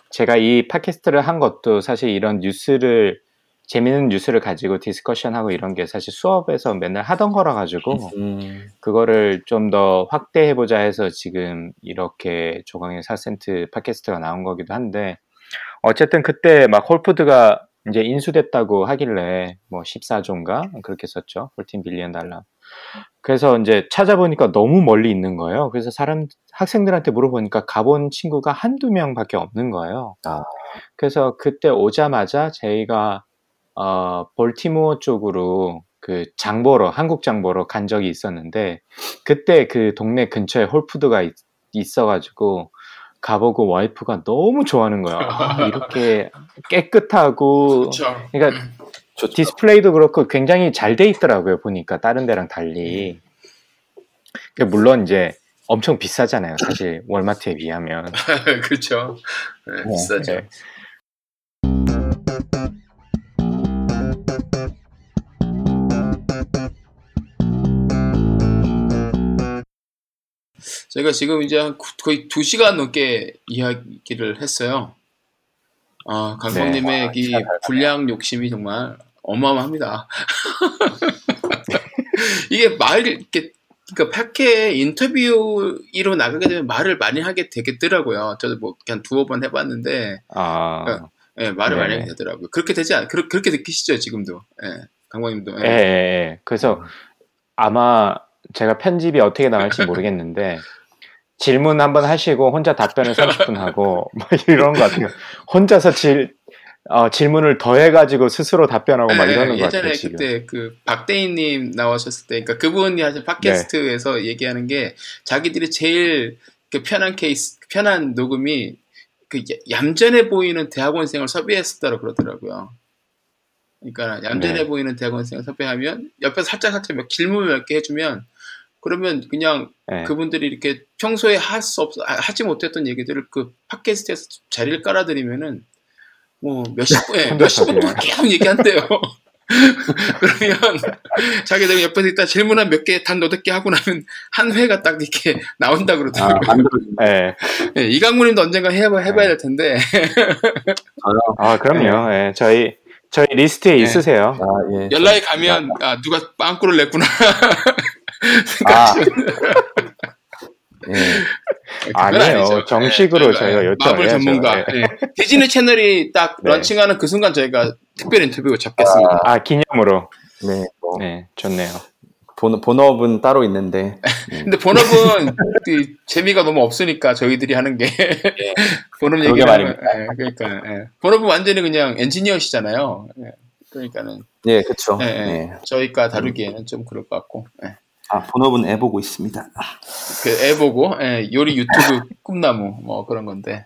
Speaker 3: 제가 이 팟캐스트를 한 것도 사실 이런 뉴스를 재밌는 뉴스를 가지고 discussion하고 이런 게 사실 수업에서 맨날 하던 거라 가지고
Speaker 4: 음,
Speaker 3: 그거를 좀 더 확대해 보자 해서 지금 이렇게 조강의 4센트 팟캐스트가 나온 거기도 한데, 어쨌든 그때 막 Whole Foods가 이제 인수됐다고 하길래 뭐 14조인가? 그렇게 썼죠. 14 billion 달러. 그래서 이제 찾아보니까 너무 멀리 있는 거예요. 그래서 사람, 학생들한테 물어보니까 가본 친구가 한두 명밖에 없는 거예요.
Speaker 4: 아.
Speaker 3: 그래서 그때 오자마자 저희가 어, 볼티모어 쪽으로 그 장보러, 한국 장보러 간 적이 있었는데, 그때 그 동네 근처에 Whole Foods가 있, 있어가지고, 가보고 와이프가 너무 좋아하는 거야. 아, 이렇게 깨끗하고,
Speaker 2: 그렇죠.
Speaker 3: 그러니까
Speaker 4: 좋죠.
Speaker 3: 디스플레이도 그렇고 굉장히 잘 돼 있더라고요. 보니까 다른 데랑 달리. 그러니까 물론 이제 엄청 비싸잖아요. 사실 월마트에 비하면.
Speaker 2: 그렇죠. 예,
Speaker 4: 네.
Speaker 2: 비싸죠.
Speaker 3: 네.
Speaker 2: 저희가 지금 이제 한 거의 두 시간 넘게 이야기를 했어요. 아, 강성님의 이 분량 욕심이 정말 어마어마합니다. 이게 말 이렇게 그러니까 팟캐 인터뷰로 나가게 되면 말을 많이 하게 되겠더라고요. 저도 뭐 그냥 두어 번 해봤는데,
Speaker 3: 아,
Speaker 2: 예, 말을 많이
Speaker 3: 네네.
Speaker 2: 하게 되더라고요. 그렇게 되지 않, 그렇게, 그렇게 느끼시죠 지금도, 예, 강광님도.
Speaker 3: 예, 예, 예. 그래서 아마 제가 편집이 어떻게 나갈지 모르겠는데 질문 한번 하시고 혼자 답변을 30분 하고 뭐 이런 것 같아요. 혼자서 질 어, 질문을 더해가지고 스스로 답변하고 막
Speaker 2: 예,
Speaker 3: 이러는 것
Speaker 2: 예전에
Speaker 3: 같아요 지금.
Speaker 2: 그때 그 박대인님 나오셨을 때, 그러니까 그분이 하신 팟캐스트에서
Speaker 3: 네.
Speaker 2: 얘기하는 게 자기들이 제일 그 편한 케이스, 편한 녹음이 그 야- 얌전해 보이는 대학원생을 섭외했었다고 그러더라고요. 그러니까 얌전해
Speaker 3: 네.
Speaker 2: 보이는 대학원생을 섭외하면 옆에서 살짝 살짝 몇 질문 몇 개 해주면 그러면 그냥
Speaker 3: 예.
Speaker 2: 그분들이 이렇게 평소에 할 수 없, 아, 하지 못했던 얘기들을 그 팟캐스트에서 자리를 깔아드리면은 뭐 몇십 분에 몇십 분 동안
Speaker 3: 그냥.
Speaker 2: 계속 얘기한대요. 그러면 자기들 옆에서 일단 질문 한 몇 개, 단 너댓 개 하고 나면 한 회가 딱 이렇게 나온다
Speaker 4: 아,
Speaker 2: 그러더라고요.
Speaker 4: 만들어진
Speaker 3: 예.
Speaker 2: 예, 이강무님도 언젠가 해봐, 해봐야 될 텐데.
Speaker 3: 아 그럼요. 예. 저희 저희 리스트에
Speaker 2: 네.
Speaker 3: 있으세요.
Speaker 4: 아, 예.
Speaker 2: 연락이 가면, 아, 누가 빵꾸를 냈구나.
Speaker 4: 아. 예.
Speaker 2: 그건
Speaker 3: 아니에요.
Speaker 2: 아니죠.
Speaker 3: 정식으로 저희가
Speaker 2: 예,
Speaker 3: 요청을
Speaker 2: 마블. 전문가.
Speaker 3: 예.
Speaker 2: 예. 디즈니 채널이 딱
Speaker 3: 네.
Speaker 2: 런칭하는 그 순간 저희가 특별 인터뷰 잡겠습니다.
Speaker 3: 아 기념으로.
Speaker 4: 네. 뭐
Speaker 3: 네, 좋네요.
Speaker 4: 본, 본업은 따로 있는데
Speaker 2: 근데 본업은 그 재미가 너무 없으니까 저희들이 하는 게 본업 얘기를 하면
Speaker 4: 말입니다.
Speaker 2: 예, 그러니까 예. 본업은 완전히 그냥 엔지니어시잖아요. 예. 그러니까는
Speaker 4: 예, 그렇죠.
Speaker 2: 예, 예.
Speaker 4: 예.
Speaker 2: 저희과 다루기에는 좀 그럴 것 같고 예.
Speaker 4: 아, 본업은 애 보고 있습니다.
Speaker 2: 그 애 보고 예, 요리 유튜브 꿈나무 뭐 그런 건데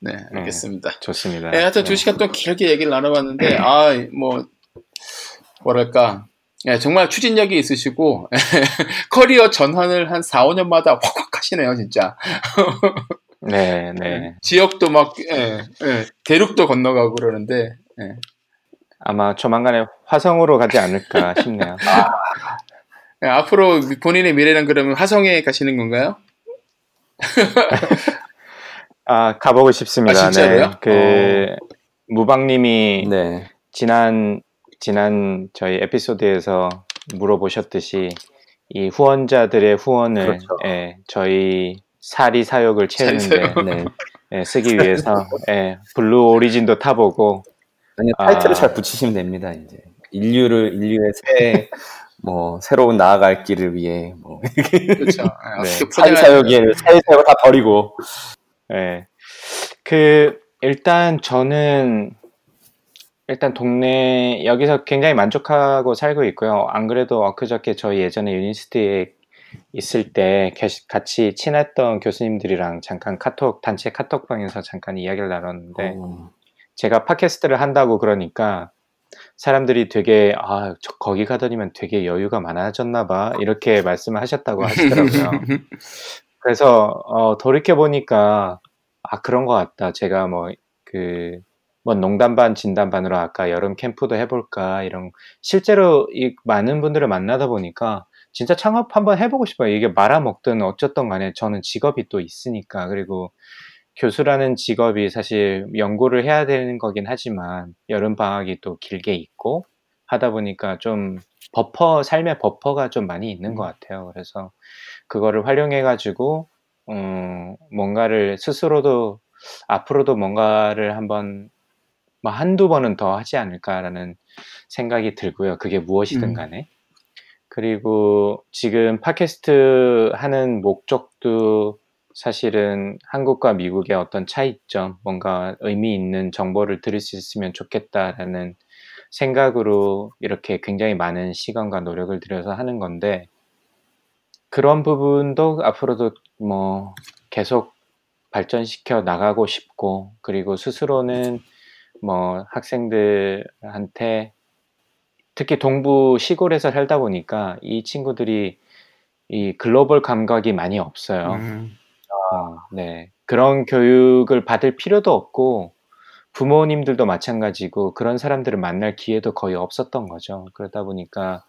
Speaker 2: 네 알겠습니다.
Speaker 3: 좋습니다.
Speaker 2: 예, 하여튼
Speaker 3: 네.
Speaker 2: 두 시간 동안 길게 얘기를 나눠봤는데, 아, 뭐, 뭐랄까. 예, 정말 추진력이 있으시고, 커리어 전환을 한 4, 5년마다 확확 하시네요, 진짜.
Speaker 3: 네, 네.
Speaker 2: 지역도 막, 예, 예, 대륙도 건너가고 그러는데, 예.
Speaker 3: 아마 조만간에 화성으로 가지 않을까 싶네요.
Speaker 2: 예, 앞으로 본인의 미래는 그러면 화성에 가시는 건가요?
Speaker 3: 아, 가보고 싶습니다.
Speaker 2: 아, 진짜로요?
Speaker 3: 네. 그, 무방님이
Speaker 4: 네.
Speaker 3: 지난, 지난 저희 에피소드에서 물어보셨듯이 이 후원자들의 후원을
Speaker 4: 그렇죠.
Speaker 3: 예, 저희 사리 사욕을 채우는데.
Speaker 4: 네.
Speaker 3: 예, 쓰기 위해서 예, Blue Origin도 타보고
Speaker 4: 아니, 타이틀을
Speaker 3: 아.
Speaker 4: 잘 붙이시면 됩니다, 이제. 인류를, 인류의 새, 뭐, 새로운 나아갈 길을 위해, 뭐,
Speaker 2: 그렇죠. 예, 어떻게 포장하는
Speaker 4: 사리사욕을, 사리사욕을 다 버리고.
Speaker 3: 예. 그 일단 저는 일단 동네 여기서 굉장히 만족하고 살고 있고요. 안 그래도 엊그저께 저희 예전에 UNIST에 있을 때 같이 친했던 교수님들이랑 잠깐 카톡 단체 카톡방에서 잠깐 이야기를 나눴는데
Speaker 4: 어,
Speaker 3: 제가 팟캐스트를 한다고 그러니까 사람들이 되게 아, 저 거기 가더니만 되게 여유가 많아졌나 봐. 이렇게 말씀을 하셨다고 하시더라고요. 그래서 어, 돌이켜 보니까 아 그런 것 같다. 제가 뭐 그 뭐 농담 반 진담 반으로 아까 여름 캠프도 해볼까 이런 실제로 이 많은 분들을 만나다 보니까 진짜 창업 한번 해보고 싶어요. 이게 말아먹든 어쨌든 간에 저는 직업이 또 있으니까 그리고 교수라는 직업이 사실 연구를 해야 되는 거긴 하지만 여름 방학이 또 길게 있고 하다 보니까 좀 버퍼 삶의 버퍼가 좀 많이 있는 것 같아요. 그래서 그거를 활용해 가지고 음, 뭔가를 스스로도 앞으로도 뭔가를 한번 뭐 한두 번은 더 하지 않을까라는 생각이 들고요. 그게 무엇이든
Speaker 2: 음.
Speaker 3: 간에. 그리고 지금 팟캐스트 하는 목적도 사실은 한국과 미국의 어떤 차이점, 뭔가 의미 있는 정보를 들을 수 있으면 좋겠다라는 생각으로 이렇게 굉장히 많은 시간과 노력을 들여서 하는 건데, 그런 부분도 앞으로도 뭐 계속 발전시켜 나가고 싶고, 그리고 스스로는 뭐 학생들한테 특히 동부 시골에서 살다 보니까 이 친구들이 이 글로벌 감각이 많이 없어요.
Speaker 2: 음,
Speaker 3: 어, 네. 그런 교육을 받을 필요도 없고 부모님들도 마찬가지고 그런 사람들을 만날 기회도 거의 없었던 거죠. 그러다 보니까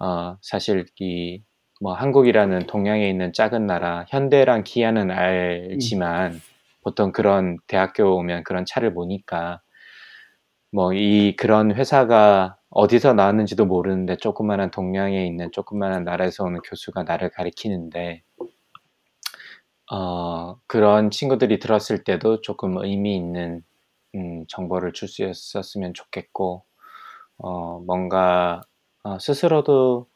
Speaker 3: 어, 사실 이 뭐 한국이라는 동양에 있는 작은 나라 현대랑 기아는 알지만 보통 그런 대학교 오면 그런 차를 보니까 뭐 이 그런 회사가 어디서 나왔는지도 모르는데 조그마한 동양에 있는 조그마한 나라에서 오는 교수가 나를 가리키는데 어, 그런 친구들이 들었을 때도 조금 의미 있는 음, 정보를 줄 수 있었으면 좋겠고 어, 뭔가 어, 스스로도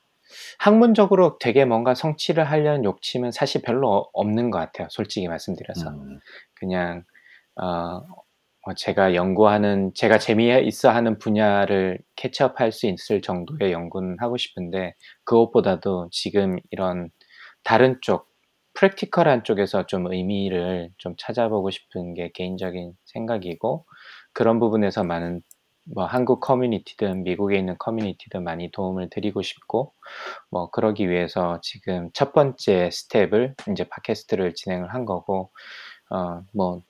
Speaker 3: 학문적으로 되게 뭔가 성취를 하려는 욕심은 사실 별로 없는 것 같아요. 솔직히 말씀드려서
Speaker 4: 음.
Speaker 3: 그냥 어, 뭐 제가 연구하는 제가 재미있어 하는 분야를 캐치업할 수 있을 정도의 연구는 하고 싶은데 그것보다도 지금 이런 다른 쪽 프랙티컬한 쪽에서 좀 의미를 좀 찾아보고 싶은 게 개인적인 생각이고 그런 부분에서 많은 뭐 한국 커뮤니티든 미국에 있는 커뮤니티든 많이 도움을 드리고 싶고 뭐 그러기 위해서 지금 첫 번째 스텝을 이제 팟캐스트를 진행을 한 거고 어뭐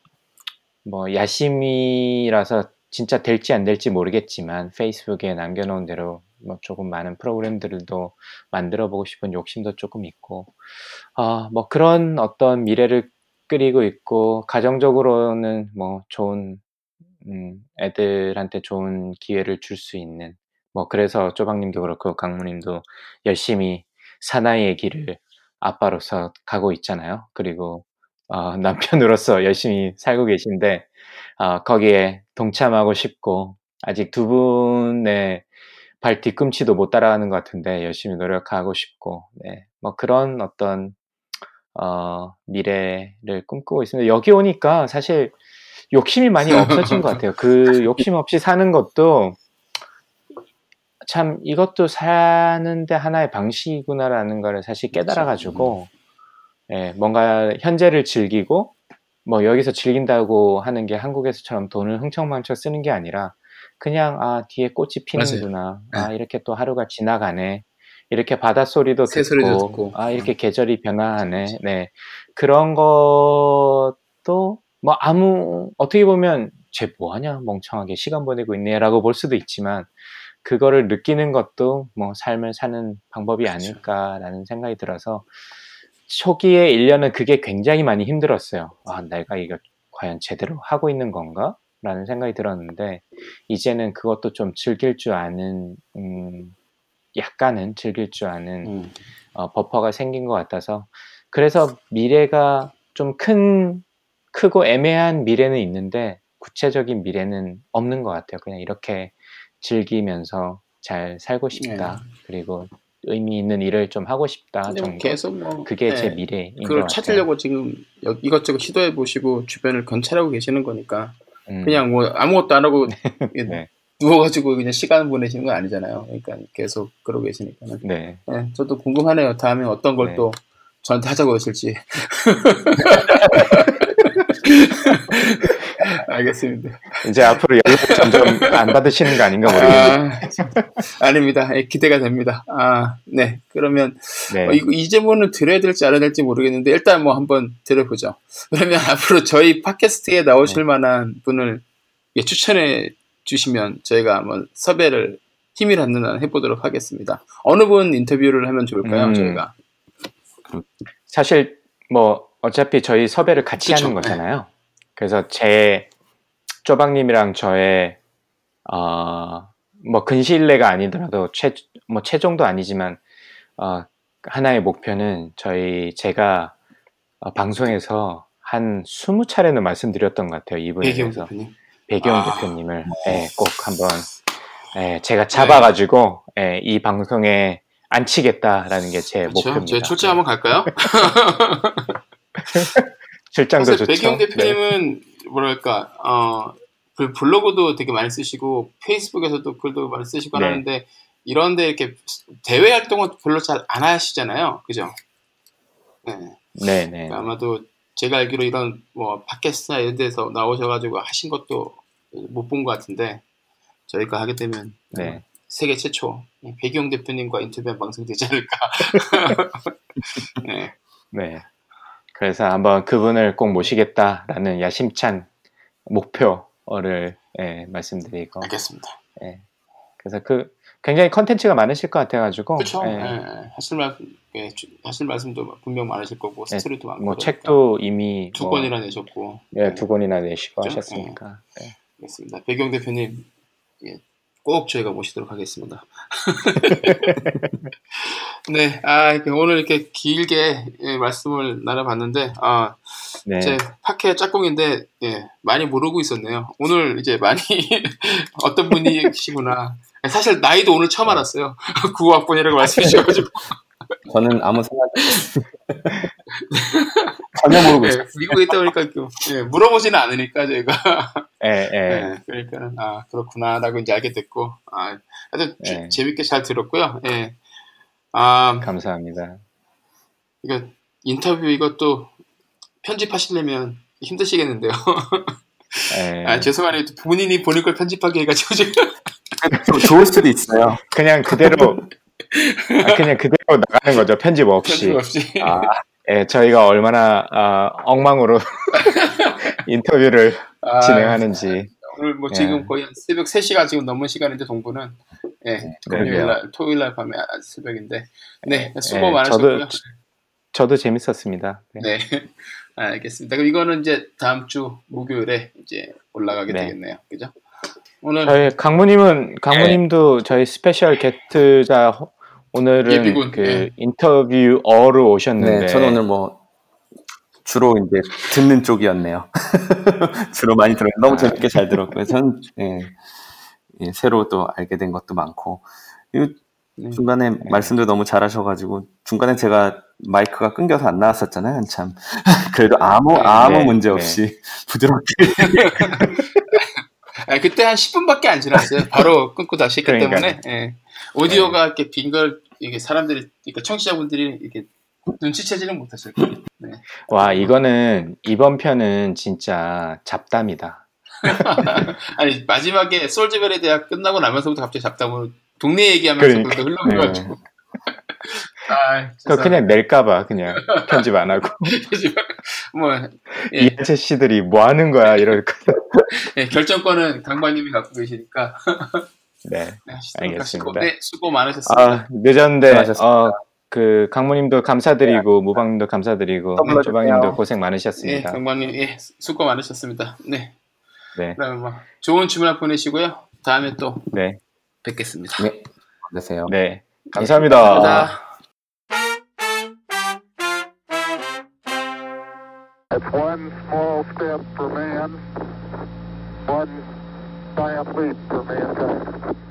Speaker 3: 뭐 야심이라서 진짜 될지 안 될지 모르겠지만 페이스북에 남겨놓은 대로 뭐 조금 많은 프로그램들도 만들어 보고 싶은 욕심도 조금 있고 어뭐 그런 어떤 미래를 끓이고 있고 가정적으로는 뭐 좋은 음, 애들한테 좋은 기회를 줄 수 있는 뭐 그래서 쪼박님도 그렇고 강무님도 열심히 사나이의 길을 아빠로서 가고 있잖아요. 그리고 어, 남편으로서 열심히 살고 계신데 어, 거기에 동참하고 싶고 아직 두 분의 발 뒤꿈치도 못 따라가는 것 같은데 열심히 노력하고 싶고 네, 뭐 그런 어떤 어, 미래를 꿈꾸고 있습니다. 여기 오니까 사실 욕심이 많이 없어진 것 같아요. 그 욕심 없이 사는 것도 참 이것도 사는데 하나의 방식이구나라는 걸 사실 깨달아가지고 예, 뭔가 현재를 즐기고 뭐 여기서 즐긴다고 하는 게 한국에서처럼 돈을 흥청망청 쓰는 게 아니라 그냥 아 뒤에 꽃이 피는구나. 아 이렇게 또 하루가 지나가네. 이렇게 바닷소리도 듣고, 듣고, 아 이렇게 계절이 변화하네. 네. 그런 것도 뭐 아무 어떻게 보면 쟤 뭐하냐? 멍청하게 시간 보내고 있네라고 볼 수도 있지만 그거를 느끼는 것도 뭐 삶을 사는 방법이 그렇죠. 아닐까라는 생각이 들어서 초기에 1년은 그게 굉장히 많이 힘들었어요. 아, 내가 이거 과연 제대로 하고 있는 건가? 라는 생각이 들었는데, 이제는 그것도 좀 즐길 줄 아는, 음, 약간은 즐길 줄 아는, 음. 어, 버퍼가 생긴 것 같아서, 그래서 미래가 좀 큰, 크고 애매한 미래는 있는데, 구체적인 미래는 없는 것 같아요. 그냥 이렇게 즐기면서 잘 살고 싶다. 네. 그리고 의미 있는 일을 좀 하고 싶다 정도.
Speaker 2: 계속 뭐
Speaker 3: 그게 네. 제 미래인
Speaker 2: 그걸 찾으려고 지금 이것저것 시도해 보시고 주변을 관찰하고 계시는 거니까 음. 그냥 뭐 아무것도 안 하고 네. 누워가지고 그냥 시간 보내시는 건 아니잖아요. 그러니까 계속 그러고 계시니까는. 네. 네 저도 궁금하네요. 다음에 어떤 걸또 네. 저한테 하자고 하실지. 알겠습니다.
Speaker 3: 이제 앞으로 연락 점점 안 받으시는 거 아닌가 모르겠네요.
Speaker 2: 아, 닙니다 예, 기대가 됩니다. 아, 네. 그러면 네. 어, 이, 제문을 드려야 될지 안 해야 될지 모르겠는데 일단 뭐 한번 드려보죠. 그러면 앞으로 저희 팟캐스트에 나오실 네. 만한 분을 예, 추천해 주시면 저희가 한번 섭외를 힘이 닿는 한 해보도록 하겠습니다. 어느 분 인터뷰를 하면 좋을까요? 음, 저희가
Speaker 3: 사실 뭐 어차피 저희 섭외를 같이 그쵸? 하는 거잖아요. 네. 그래서 제 쪼박님이랑 저의 어, 뭐 근시일 내가 아니더라도 최 뭐 최종도 아니지만 어, 하나의 목표는 저희 제가 어, 방송에서 한 20차례는 말씀드렸던 것 같아요. 이분에 대해서. 대표님? 배경 아, 대표님을 네, 꼭 한번 네, 제가 잡아가지고 네, 이 방송에 앉히겠다라는 게 제 목표입니다.
Speaker 2: 제 출장 한번 갈까요?
Speaker 3: 출장도 좋죠.
Speaker 2: 배경 대표님은 네. 뭐랄까 어, 블로그도 되게 많이 쓰시고 페이스북에서도 글도 많이 쓰시고 네. 하는데 이런데 이렇게 대외 활동은 별로 잘 안 하시잖아요, 그죠?
Speaker 3: 네. 네, 네.
Speaker 2: 그러니까 아마도 제가 알기로 이런 뭐 팟캐스트나 이런 데서 나오셔가지고 하신 것도 못 본 것 같은데 저희가 하게 되면 네. 세계 최초 배경 대표님과 인터뷰 방송 되지 않을까.
Speaker 3: 네. 네. 그래서 한번 그분을 꼭 모시겠다라는 야심찬 목표를 예, 말씀드리고.
Speaker 2: 알겠습니다. 예.
Speaker 3: 그래서 그 굉장히 컨텐츠가 많으실 것 같아가지고.
Speaker 2: 그렇죠. 예. 예. 하실 말 예, 하실 말씀도 분명 많으실 거고 예, 스토리도 많고.
Speaker 3: 뭐 그러니까. 책도 이미
Speaker 2: 두 뭐, 권이나 내셨고.
Speaker 3: 예, 두 권이나 내시고 그렇죠? 하셨으니까.
Speaker 2: 예. 알겠습니다. 배경 대표님 예, 꼭 저희가 모시도록 하겠습니다. 네, 아, 이렇게 오늘 이렇게 길게 예, 말씀을 나눠봤는데, 아,
Speaker 3: 네.
Speaker 2: 제 팟캐 짝꿍인데, 예, 많이 모르고 있었네요. 오늘 이제 많이 어떤 분이시구나. 사실 나이도 오늘 처음 알았어요. 구학번이라고 말씀해 주셔가지고.
Speaker 4: 저는 아무 생각 전혀 모르고
Speaker 2: 예,
Speaker 4: 있어요.
Speaker 2: 미국에 있다 보니까 그, 예, 물어보지는 않으니까 저희가.
Speaker 3: 예, 예.
Speaker 2: 예, 그러니까는, 아, 그렇구나라고 이제 알게 됐고, 아, 아주 주-
Speaker 3: 예.
Speaker 2: 재밌게 잘 들었고요. 예. 아,
Speaker 3: 감사합니다.
Speaker 2: 이거 인터뷰 이것도 편집하시려면 힘드시겠는데요.
Speaker 3: 예.
Speaker 2: 아, 죄송하네요. 본인이 보는 걸 편집하게 해가지고 지금.
Speaker 4: 조- 좋을 수도 있어요.
Speaker 3: 그냥 그대로 아, 그냥 그대로 나가는 거죠. 편집 없이.
Speaker 2: 편집 없이.
Speaker 4: 아,
Speaker 3: 예, 저희가 얼마나 아, 엉망으로 인터뷰를
Speaker 2: 아,
Speaker 3: 진행하는지.
Speaker 2: 오늘 뭐
Speaker 3: 예.
Speaker 2: 지금 거의 한 새벽 3시가 지금 넘은 시간인데 동부는 예, 금요일 날, 토요일 날 밤에 아, 새벽인데 네, 수고
Speaker 3: 예,
Speaker 2: 많으셨고요.
Speaker 3: 저도 저도 재밌었습니다. 네.
Speaker 2: 네. 알겠습니다. 그럼 이거는 이제 다음 주 목요일에 이제 올라가게
Speaker 3: 네.
Speaker 2: 되겠네요. 그죠? 오늘
Speaker 3: 저희 강무님은 강무님도 저희 special guest자 호- 오늘은
Speaker 2: 예비군,
Speaker 3: 그
Speaker 2: 예.
Speaker 3: 인터뷰어로 오셨는데
Speaker 4: 네, 저는 오늘 뭐 주로 이제 듣는 쪽이었네요. 주로 많이 들어요. 너무 재밌게 잘 들었고요. 전 예, 예, 새로 또 알게 된 것도 많고 그리고
Speaker 2: 네.
Speaker 4: 중간에 말씀도 너무 잘하셔가지고 중간에 제가 마이크가 끊겨서 안 나왔었잖아요, 한참. 그래도 아무
Speaker 2: 네,
Speaker 4: 아무
Speaker 3: 네,
Speaker 4: 문제
Speaker 3: 네.
Speaker 4: 없이 부드럽게
Speaker 2: 아, 그때 한 10분밖에 안 지났어요. 바로 끊고 다시 했기
Speaker 3: 그러니까요.
Speaker 2: 때문에 예. 오디오가 이렇게 빈걸 이게 사람들이 그러니까 청취자분들이 이렇게 눈치채지는 못했을 거예요. 네.
Speaker 3: 와 이거는 이번 편은 진짜 잡담이다.
Speaker 2: 아니 마지막에 솔즈벨에 대학 끝나고 나면서부터 갑자기 잡담으로 동네 얘기하면서
Speaker 3: 그러니까.
Speaker 2: 흘러가지고 아,
Speaker 3: 그거 그냥 낼까봐 그냥 편집 안 하고
Speaker 2: 뭐 예,
Speaker 3: 이 아저씨들이 뭐 하는 거야 이럴 거.
Speaker 2: 예, 결정권은 강반님이 갖고 계시니까
Speaker 3: 네.
Speaker 2: 네,
Speaker 3: 알겠습니다.
Speaker 2: 네, 수고 많으셨습니다.
Speaker 3: 아 늦었는데
Speaker 4: 수고하셨습니다.
Speaker 3: 어, 그 강무님도 감사드리고 무방님도 감사드리고
Speaker 4: 또 불러주세요.
Speaker 3: 주방님도 고생
Speaker 2: 예,
Speaker 3: 많으셨습니다.
Speaker 2: 강반님 예, 수고 많으셨습니다. 네,
Speaker 3: 네,
Speaker 2: 그러면 뭐 좋은 주말 보내시고요. 다음에 또
Speaker 3: 네,
Speaker 2: 뵙겠습니다.
Speaker 4: 네, 되세요.
Speaker 3: 네. 감사합니다.
Speaker 2: 감사합니다.
Speaker 1: It's one small step for man, one giant leap for mankind.